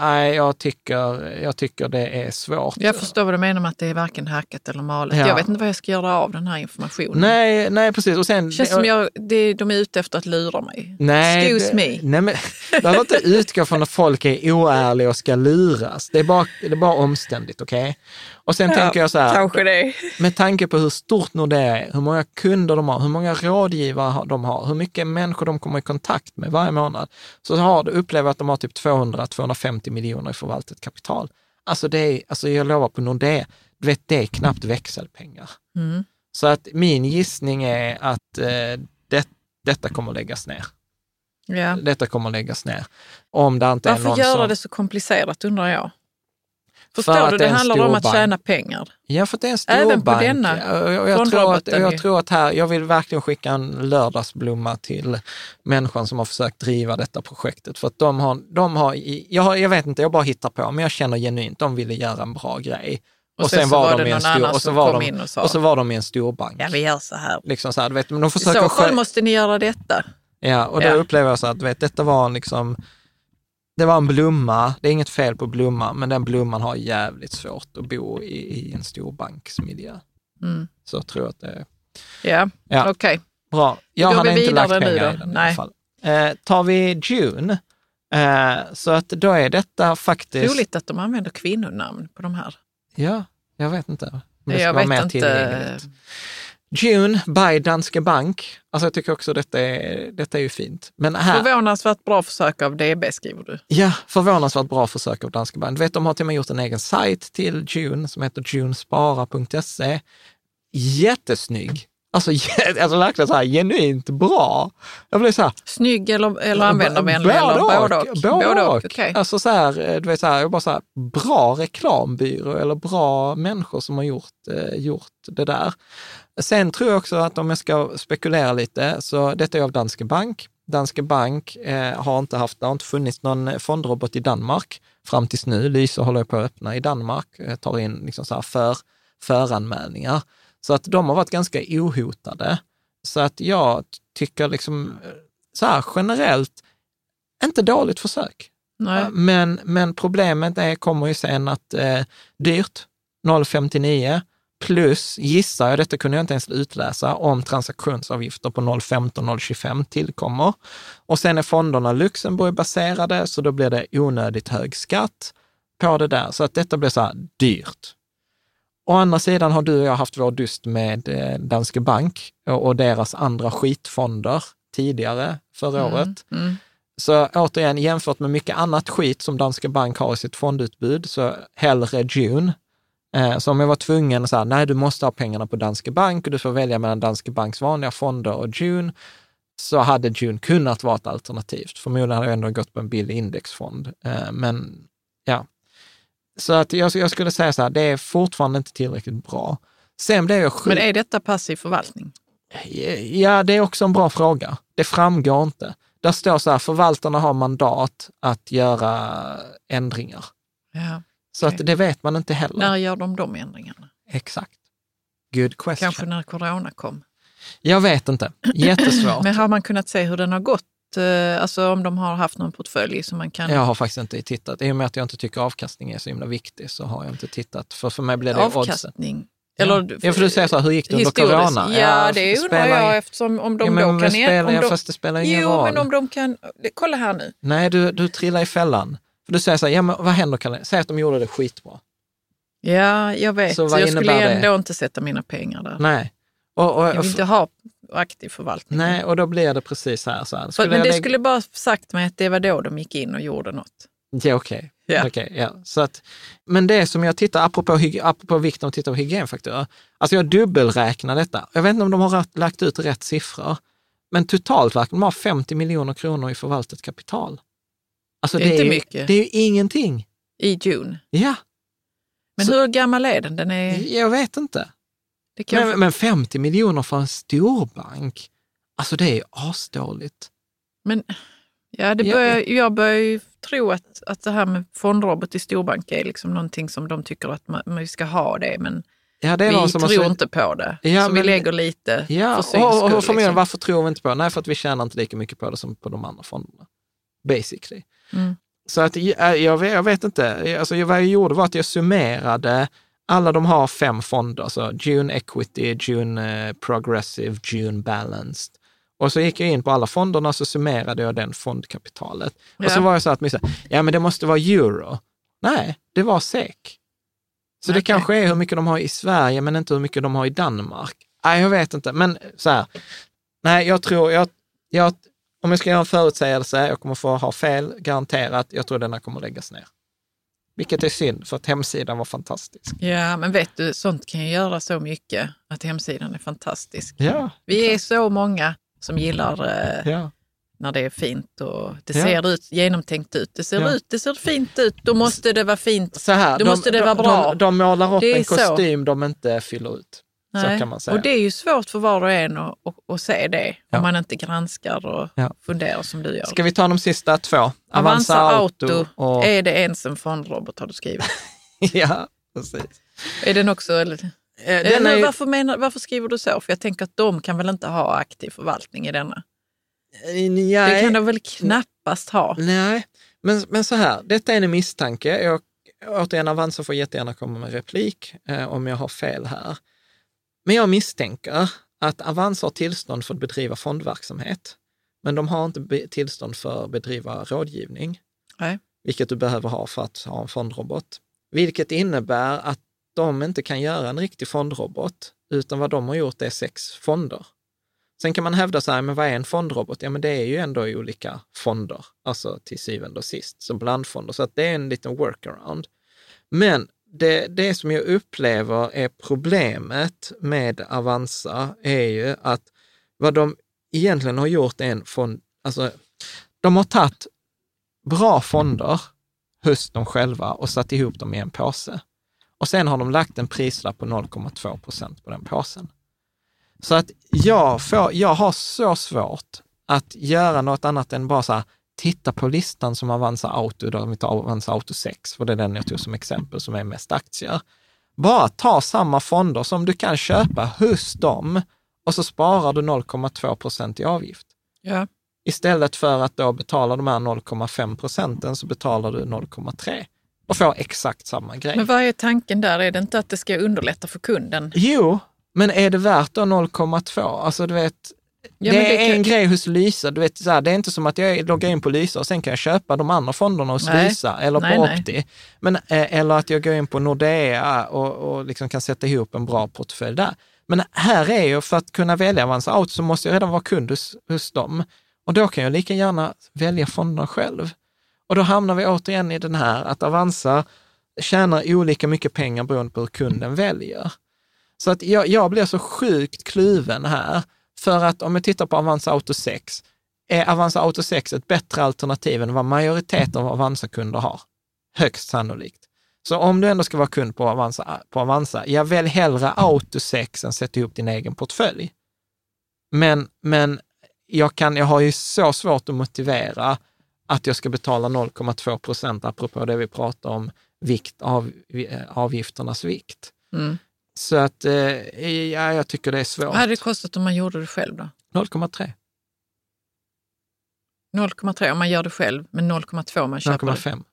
nej, jag tycker, jag tycker det är svårt. Jag förstår vad du menar med att det är varken hackat eller malet. Ja. Jag vet inte vad jag ska göra av den här informationen. Nej, nej precis. Och sen, Det känns som jag, det, de är ute efter att lura mig. Nej, Excuse det, me. Nej, men, du behöver inte utgå från att folk är oärliga och ska luras. Det är bara, det är bara omständigt, okej? Och sen tänker jag så här, det. med tanke på hur stort Nordea är, hur många kunder de har, hur många rådgivare de har, hur mycket människor de kommer i kontakt med varje månad, så har, upplever jag att de har typ 200-250 miljoner i förvaltat kapital. Alltså, det är, alltså jag lovar på Nordea, du vet, det är knappt växelpengar. Mm. Så att min gissning är att eh, det, detta kommer läggas ner. Ja. Detta kommer läggas ner. Om det inte är Varför någon göra som... det så komplicerat undrar jag? För Förstår du? det handlar om att tjäna pengar. Ja, för att det är en stor Även på denna Jag, jag, tror att, jag tror att här, jag vill verkligen skicka en lördagsblomma till människan som har försökt driva detta projektet. För att de har, de har jag, jag vet inte, jag bara hittar på, men jag känner genuint, de ville göra en bra grej. Och sen så var det i en stor, och så var de, in och sa- och så var de i en stor bank. Ja, vi gör så här. Liksom så här, vet, men de I försöker så fall själv- måste ni göra detta. Ja, och då Ja. upplever jag så att, vet, detta var liksom, det var en blomma, det är inget fel på blomman, men den blomman har jävligt svårt att bo i, i en stor banksmiljö. Mm. Så tror jag att det är Ja, Ja. okej. bra. Jag hade vi inte lagt pengar i den i Nej. alla fall. Eh, tar vi June, eh, så att då är detta faktiskt... Roligt att de använder kvinnonamn på de här. Ja, jag vet inte. Om det ska Jag vara vet mer inte. tillgängligt. June by Danske Bank. Alltså jag tycker också detta är, detta är ju fint. Men här, Förvånansvärt bra försök av DB skriver du. Ja, förvånansvärt bra försök av Danske Bank. Du vet, de har till och med gjort en egen sajt till June som heter junespara.se. Jättesnygg. Alltså, alltså verkligen så här genuint bra. Jag blev så här, Snygg eller, eller användarvänlig? Både och. både och? Både och. okej. Alltså så här, du vet så här, jag bara så här, bra reklambyrå eller bra människor som har gjort, eh, gjort det där. Sen tror jag också att om jag ska spekulera lite, så detta är av Danske Bank. Danske Bank eh, har inte haft, det har inte funnits någon fondrobot i Danmark fram tills nu. Lyse håller på att öppna i Danmark, eh, tar in liksom så här för, föranmälningar. Så att de har varit ganska ohotade. Så att jag tycker liksom eh, så här generellt, inte dåligt försök. Nej. Men, men problemet är, kommer ju sen att eh, dyrt, 0,59 plus, gissar jag, detta kunde jag inte ens utläsa, om transaktionsavgifter på 0,15-0,25 tillkommer. Och sen är fonderna Luxemburg-baserade, så då blir det onödigt hög skatt på det där. Så att detta blir så här dyrt. Å andra sidan har du och jag haft vår dyst med eh, Danske Bank och, deras andra skitfonder tidigare förra året. Mm. Så återigen, jämfört med mycket annat skit som Danske Bank har i sitt fondutbud, så hellre June. Eh, så om jag var tvungen så här, nej du måste ha pengarna på Danske Bank och du får välja mellan Danske Banks vanliga fonder och June, så hade June kunnat vara ett alternativ. Förmodligen hade jag ändå gått på en billig indexfond. Eh, men ja, så att jag, jag skulle säga så här, det är fortfarande inte tillräckligt bra. Sen blev jag Men sjuk. är detta passiv förvaltning? Ja, det är också en bra fråga. Det framgår inte. Där står så här, förvaltarna har mandat att göra ändringar. Ja. Så Okej. att det vet man inte heller. När gör de de ändringarna? Exakt. Good question. Kanske när corona kom. Jag vet inte. Jättesvårt. Men har man kunnat se hur den har gått? Eh, Alltså om de har haft någon portfölj som man kan... Jag har faktiskt inte tittat. I och med att jag inte tycker avkastning är så himla viktig så har jag inte tittat. För för mig blir det oddsen. avkastning. Eller, Ja, för du säger så här, hur gick det under corona? Ja, det undrar jag eftersom om de Ja, men då kan... spelar om de, Fast det spelar ingen jo, roll. men om de kan... Kolla här nu. Nej, du, du trillar i fällan. För du säger så här, ja men vad händer Kalle? Säg att de gjorde det skitbra. Ja, jag vet. Så Så jag skulle innebär det? ändå inte sätta mina pengar där. Nej. Och, och, Jag vill inte ha aktiv förvaltning. nej, och då blir det precis här. Så här. För, men jag det lägga- skulle bara sagt mig att det var då de gick in och gjorde något. Ja, okej. Okej, ja. Så att, men det som jag tittar, apropå, apropå vikten av att titta på hygienfaktorer, alltså jag dubbelräknar detta. Jag vet inte om de har lagt ut rätt siffror, men totalt verkar de ha 50 miljoner kronor i förvaltat kapital. Alltså Det är inte ju- mycket. Det är ju ingenting. I June. Ja, Men Så- hur gammal är den? Den är... jag vet inte. Det kan Men, men 50 miljoner för en storbank, alltså det är ju asdåligt. Men ja, det Ja, börjar, jag börjar ju tro att, att det här med fondrobot i storbank är liksom någonting som de tycker att man, man ska ha det, men Ja, det vi tror har inte på det. Ja, så men- vi lägger lite Ja, för syns och, och, skull, och förmodligen, liksom. varför tror vi inte på det? Nej, för att vi tjänar inte lika mycket på det som på de andra fonderna. Basically. Mm. Så att jag, jag, vet- jag vet inte, alltså vad jag gjorde var att jag summerade, alla de har fem fonder, så June Equity, June eh, Progressive, June Balanced. Och så gick jag in på alla fonderna så summerade jag den fondkapitalet. Och så Ja. var jag så att, ja men det måste vara euro. Nej, det var SEK. Så det Okej. kanske är hur mycket de har i Sverige, men inte hur mycket de har i Danmark. Nej, jag vet inte, men så här. Nej, jag tror, jag, jag, om jag ska göra en förutsägelse, jag kommer få ha fel, garanterat, jag tror denna kommer läggas ner. Vilket är synd, för att hemsidan var fantastisk. Ja, men vet du, sånt kan ju göra så mycket att hemsidan är fantastisk. Ja, Vi är så många som gillar eh, ja. när det är fint och det Ja. ser ut, genomtänkt ut. Det ser ut, det ser fint ut, då måste det vara fint. Så här, Då måste det de, vara bra. De, de målar upp en så. kostym de inte fyller ut. Så kan man säga. Och det är ju svårt för var och en att, att, att se det Ja. om man inte granskar och Ja. funderar som du gör. Ska vi ta de sista två? Avanza Auto, och... är det ens en fondrobot har du skrivit. ja, precis. är den också... Eller, Eh, eller, Den är varför, menar, varför skriver du så? För jag tänker att de kan väl inte ha aktiv förvaltning i denna? nej, Det kan de väl knappast ha? nej. Men, men så här, detta är en misstanke. Jag, återigen, Avanza får jättegärna komma med replik eh, om jag har fel här. Men jag misstänker att Avanza har tillstånd för att bedriva fondverksamhet, men de har inte tillstånd för att bedriva rådgivning. Nej. vilket du behöver ha för att ha en fondrobot. Vilket innebär att de inte kan göra en riktig fondrobot, utan vad de har gjort är sex fonder. Sen kan man hävda så här, men vad är en fondrobot? Ja, men det är ju ändå i olika fonder, alltså till syvende och sist, som blandfonder. Så att det är en liten workaround. Men det, det som jag upplever är problemet med Avanza är ju att vad de egentligen har gjort är en fond, alltså de har tagit bra fonder hos dem själva och satt ihop dem i en påse. Och sen har de lagt en prislapp på 0,2 procent på den påsen. Så att jag, får, jag har så svårt att göra något annat än bara så här, titta på listan som Avanza Auto, då vi tar Avanza Auto 6, för det är den jag tog som exempel, som är mest aktier. Bara ta samma fonder som du kan köpa hos dem och så sparar du 0,2 procent i avgift. Ja. Istället för att då betala de här 0,5 procenten så betalar du 0,3 och får exakt samma grej. Men vad är tanken där? Är det inte att det ska underlätta för kunden? Jo, men är det värt då 0,2? Alltså du vet, Ja, det är kan- en grej hos Lysa. Du vet, så här, det är inte som att jag loggar in på Lysa och sen kan jag köpa de andra fonderna hos Nej. Lysa eller Nej, på nej. Opti. Men, eh, eller att jag går in på Nordea och, och liksom kan sätta ihop en bra portfölj där. Men här är ju, för att kunna välja Avanza Auto så måste jag redan vara kund hos, hos dem. Och då kan jag lika gärna välja fonderna själv. Och då hamnar vi återigen i den här att Avanza tjänar olika mycket pengar beroende på hur kunden väljer. Så att jag, jag blir så sjukt kluven här. För att om jag tittar på Avanza Auto 6, är Avanza Auto 6 ett bättre alternativ än vad majoriteten av Avanza-kunder har? Högst sannolikt. Så om du ändå ska vara kund på Avanza, på Avanza jag välj hellre Auto 6 än sätta ihop din egen portfölj. Men, men jag, kan, jag har ju så svårt att motivera att jag ska betala 0,2 procent, apropå det vi pratade om, vikt av, eh, avgifternas vikt. Mm. Så att eh, ja, jag tycker det är svårt. Vad hade det kostat om man gjorde det själv då? 0,3, 0,3 om man gör det själv, men 0,2 om man köper det. 0,5.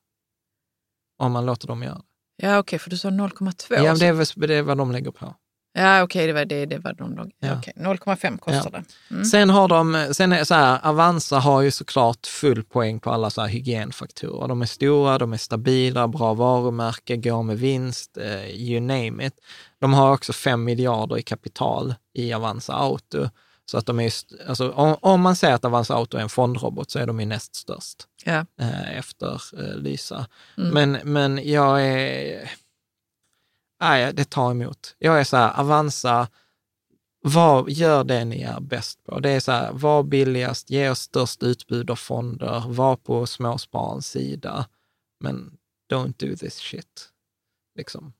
Om man låter dem göra det. Ja, okej, för du sa 0,2. Ja, men så- det är, väl- det är vad de lägger på. Ja, okej, det var det, det var de låg. Ja. Okej, 0,5 kostar det. Mm. Sen har de, sen är så här, Avanza har ju såklart full poäng på alla så här hygienfaktorer. De är stora, de är stabila, bra varumärke, går med vinst, eh, you name it. De har också 5 miljarder i kapital i Avanza Auto. Så att de är, alltså, om, om man säger att Avanza Auto är en fondrobot så är de ju näst störst. Ja. eh, efter eh, Lysa. Mm. Men, men jag är... Nej, det tar emot. Jag är så här, Avanza, vad gör det ni är bäst på? Det är så här, var billigast, ge oss störst utbud av fonder, var på småspararens sida, men don't do this shit. Liksom.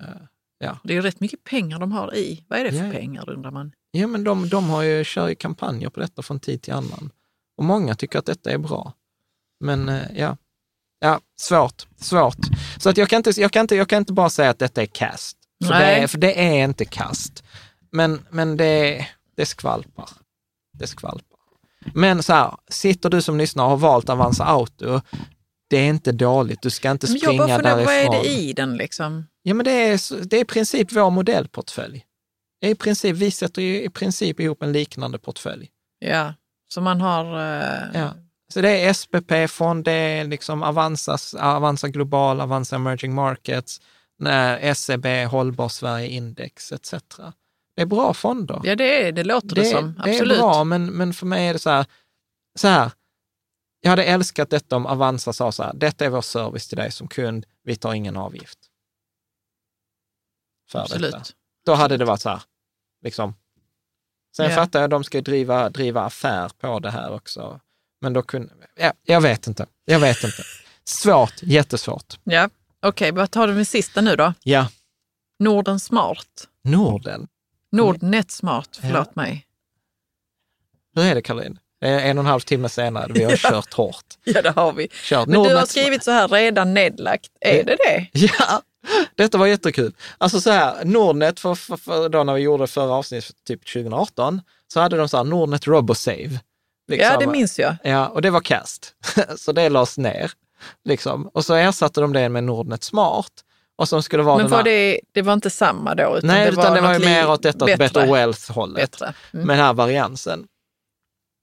Eh, ja. Det är ju rätt mycket pengar de har i. Vad är det för ja. pengar undrar man? ja, men de, de har ju, kör ju kampanjer på detta från tid till annan. Och många tycker att detta är bra. Men eh, ja, ja svårt, svårt. Så att jag, kan inte, jag, kan inte, jag kan inte bara säga att detta är kast. För, det Nej. är, för det är inte kast. Men, men det, det skvalpar. Det skvalpar. Men så här, sitter du som lyssnar och har valt Avanza Auto, det är inte dåligt. Du ska inte Men jag springa bara funderar, därifrån. vad är det i den liksom? Ja, men det är, det är i princip vår modellportfölj. Det är i princip, vi sätter ju i princip ihop en liknande portfölj. Ja, så man har... eh, Ja. Så det är SPP-fond, det är liksom Avanzas, Avanza Global, Avanza Emerging Markets, nej, SEB, Hållbar Sverige Index etc. Det är bra fonder. Ja, det, är, det låter det, det, som. det är Absolut. bra, men, men för mig är det så här, så här, jag hade älskat detta om Avanza sa så här, detta är vår service till dig som kund, vi tar ingen avgift. För Absolut. Detta. Då hade det varit så här, liksom. Sen Ja. fattar jag att de ska driva, driva affär på det här också. Men då kunde, ja, jag vet inte, jag vet inte. Svårt, jättesvårt. Ja, okej, vad tar du med sista nu då? Ja, Norden Smart. Norden. Nordnet Smart, förlåt Ja. mig. Hur är det Caroline? Det är en och en halv timme senare, vi har kört hårt. Ja, det har vi. Kört Men du har Nordnet- skrivit så här, redan nedlagt. Är det det? Ja, detta var jättekul. Alltså så här, Nordnet, för, för, för då när vi gjorde förra avsnittet, typ 2018, så hade de så här Nordnet RoboSave. Liksom. Ja, det minns jag. Ja, och det var cast. så det lades ner. Liksom. Och så ersatte de det med Nordnet Smart. Och som skulle vara Men var här... det, det var inte samma då? Utan Nej, det utan det var ju mer åt detta bättre. better wealth-hållet. Mm. med den här variansen.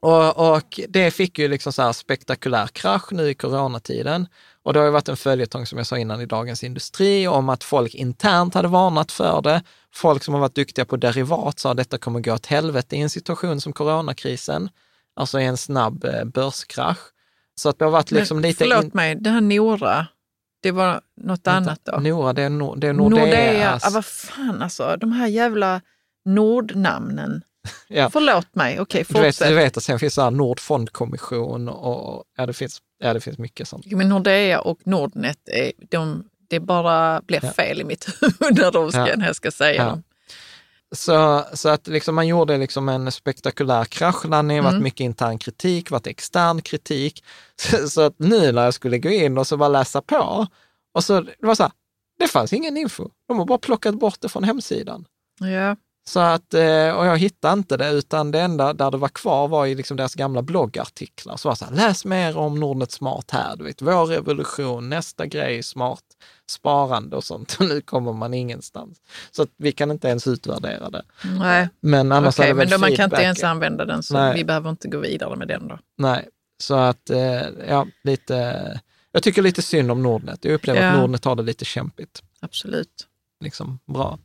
Och, och det fick ju liksom så här spektakulär krasch nu i coronatiden. Och det har ju varit en följetong, som jag sa innan, i Dagens Industri om att folk internt hade varnat för det. Folk som har varit duktiga på derivat sa att detta kommer gå åt helvete i en situation som coronakrisen, alltså i en snabb eh, börskrasch. Så att det har varit liksom Men lite... Förlåt in- mig, det här Nora, det var något annat då. Nora, det är, no, det är Nordea. Nordea. Ja, vad fan alltså, de här jävla Nordnamnen. Ja. Förlåt mig, okej Du vet, fortsätt. du vet att sen finns det här Nordfondkommission och ja, det finns, ja, det finns mycket sånt. Men Nordea och Nordnet, är, de, det bara blir Ja. fel i mitt huvud när, de ska, Ja. när jag ska säga Ja. dem. Så, så att liksom man gjorde liksom en spektakulär kraschlandning, Mm. varit mycket intern kritik, varit extern kritik. Så, så att nu när jag skulle gå in och så bara läsa på, och så det var så här, det fanns ingen info. De har bara plockat bort det från hemsidan. Ja. Så att, eh, och jag hittade inte det, utan det enda där det var kvar var ju liksom deras gamla bloggartiklar. Så var så här, läs mer om Nordnet Smart här, du vet, vår revolution, nästa grej, smart sparande och sånt. Och nu kommer man ingenstans. Så att vi kan inte ens utvärdera det. Nej, Men annars väl men då man kan inte ens använda den så Nej. vi behöver inte gå vidare med den då. Nej, så att, eh, ja, lite, jag tycker lite synd om Nordnet. Jag upplever att Ja. Nordnet har det lite kämpigt. Absolut. liksom bra.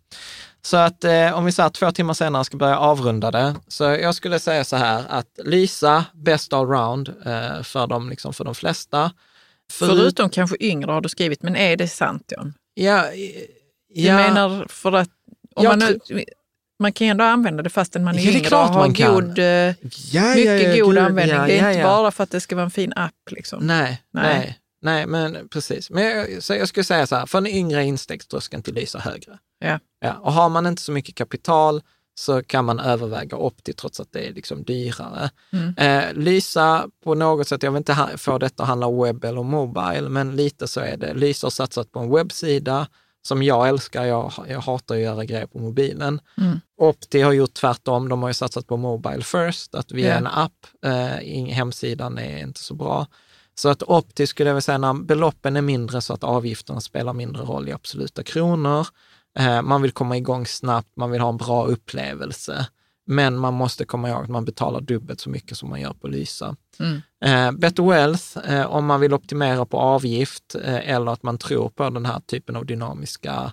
Så att eh, om vi så här två timmar senare ska börja avrunda det, så jag skulle säga så här att Lisa, best allround eh, för, dem, liksom för de flesta. Förut- Förutom kanske yngre har du skrivit, men är det sant John? Ja, Du ja, menar för att om man, nu, man kan ju ändå använda det fastän man är Ja, yngre och har god, eh, ja, ja, mycket god användning. det är inte bara för att det ska vara en fin app. Liksom. Nej, nej, Nej. nej, men precis. Men jag, så jag skulle säga så här, för en yngre är instegströskeln till Lysa högre. Ja. Ja, och har man inte så mycket kapital så kan man överväga Opti trots att det är liksom dyrare. Mm. Eh, Lysa på något sätt, jag vill inte få detta att handla webb eller mobile, men lite så är det. Lysa har satsat på en webbsida som jag älskar. Jag, jag hatar att göra grejer på mobilen. Mm. Opti har gjort tvärtom. De har ju satsat på mobile first, att via Ja. en app. Eh, hemsidan är inte så bra. Så att Opti skulle jag vilja säga, när beloppen är mindre så att avgifterna spelar mindre roll i absoluta kronor. Eh, man vill komma igång snabbt, man vill ha en bra upplevelse. Men man måste komma ihåg att man betalar dubbelt så mycket som man gör på Lysa. Mm. Eh, Better Wealth, eh, om man vill optimera på avgift eh, eller att man tror på den här typen av dynamiska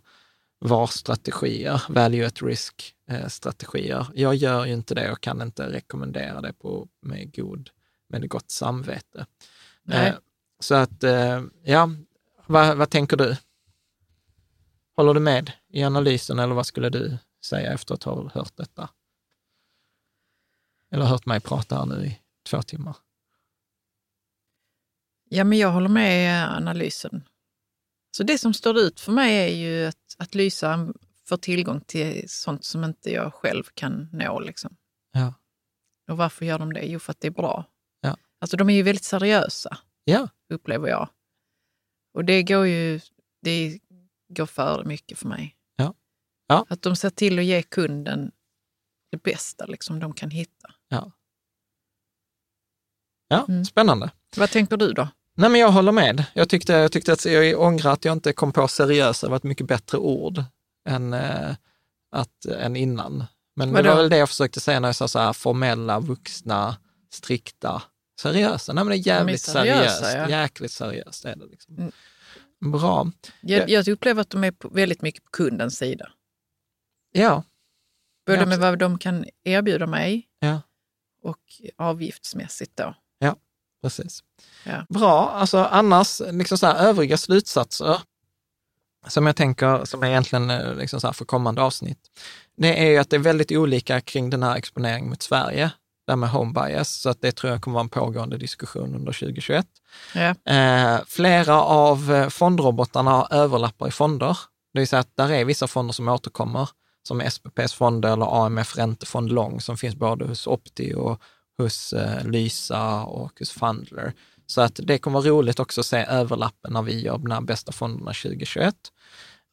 VAR-strategier, value at risk-strategier. Jag gör ju inte det och kan inte rekommendera det på, med, god, med gott samvete. Så att, ja, vad, vad tänker du? Håller du med i analysen eller vad skulle du säga efter att ha hört detta? Eller hört mig prata här nu i två timmar? Ja, men jag håller med i analysen. Så det som står ut för mig är ju att, att Lysa får tillgång till sånt som inte jag själv kan nå. Liksom. Ja. Och varför gör de det? Jo, för att det är bra. Ja. Alltså de är ju väldigt seriösa, Ja, upplever jag. Och det går ju det går före mycket för mig. Ja. Ja. Att de ser till att ge kunden det bästa liksom, de kan hitta. ja. Ja, Mm. spännande. Vad tänker du då? Nej, men jag håller med. Jag tyckte, jag tyckte att jag ångrar att jag inte kom på seriösa, det var ett mycket bättre ord än, eh, att, än innan. Men Vadå? det var väl det jag försökte säga när jag sa så här formella, vuxna, strikta, seriösa. Nej, men det är jävligt seriösa, seriöst. ja. Jäkligt seriöst är det. Liksom. Mm. Bra. Jag, jag upplever att de är väldigt mycket på kundens sida. Ja, Både Ja, med vad de kan erbjuda mig ja, och avgiftsmässigt då. precis. Ja. Bra, alltså annars, liksom så här, övriga slutsatser som jag tänker, som är egentligen eh, liksom så här för kommande avsnitt, det är ju att det är väldigt olika kring den här exponeringen mot Sverige, där med home bias, så att det tror jag kommer vara en pågående diskussion under 2021. Ja. Eh, flera av eh, fondrobotarna överlappar i fonder. Det vill säga att där är vissa fonder som återkommer, som SPPs fonder eller AMF Räntefond Lång, som finns både hos Opti och hos eh, Lysa och hos Fundler. Så att det kommer vara roligt också att se överlappen när vi gör de här bästa fonderna 2021.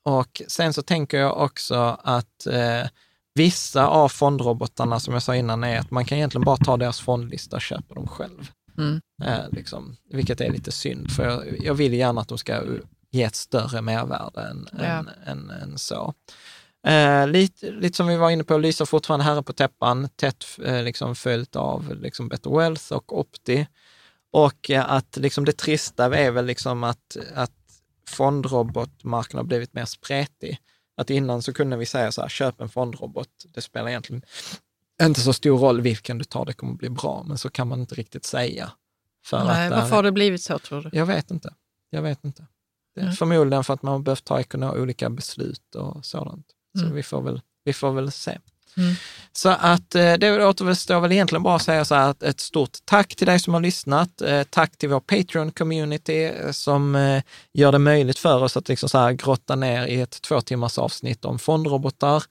Och sen så tänker jag också att eh, vissa av fondrobotarna, som jag sa innan, är att man kan egentligen bara ta deras fondlista och köpa dem själv. Mm. Eh, liksom, vilket är lite synd, för jag, jag vill gärna att de ska ge ett större mervärde än, Ja. än, än, än så. Eh, lite, lite som vi var inne på, Lysa fortfarande herre på täppan, tätt eh, liksom följt av liksom Better Wealth och Opti. Och eh, att liksom det trista är väl liksom att, att fondrobotmarknaden har blivit mer spretig. Att innan så kunde vi säga så här, köp en fondrobot, det spelar egentligen inte så stor roll vilken du tar, det kommer bli bra, men så kan man inte riktigt säga. För Nej, att, varför har det blivit så tror du? Jag vet inte. Jag vet inte. Mm. Förmodligen för att man har behövt ta olika beslut och sådant. Så mm. vi, får väl, vi får väl se. Mm. Så att eh, det återstår väl egentligen bara att säga så här att ett stort tack till dig som har lyssnat. Eh, tack till vår Patreon-community eh, som gör det möjligt för oss att liksom så här grotta ner i ett två timmars avsnitt om fondrobotar.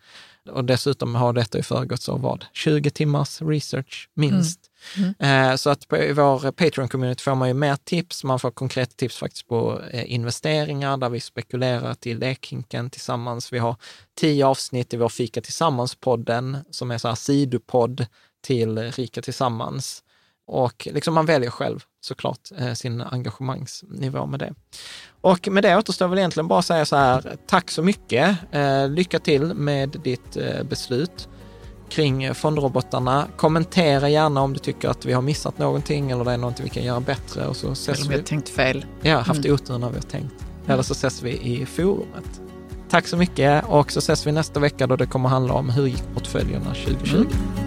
Och dessutom har detta ju föregåtts av vad? 20 timmars research minst. Mm. Mm. Så att på vår Patreon-community får man ju mer tips. Man får konkreta tips faktiskt på investeringar där vi spekulerar till lekhinken tillsammans. Vi har tio avsnitt i vår Fika Tillsammans-podden som är så här sidopodd till Rika Tillsammans. Och liksom man väljer själv såklart sin engagemangsnivå med det. Och med det återstår väl egentligen bara att säga så här, tack så mycket. lycka till med ditt beslut kring fondrobotarna. Kommentera gärna om du tycker att vi har missat någonting eller det är någonting vi kan göra bättre. Och så ses eller om vi har tänkt fel. Ja, haft mm. otur när vi har tänkt. Mm. Eller så ses vi i forumet. Tack så mycket och så ses vi nästa vecka då det kommer handla om hur gick portföljerna 2020. Mm.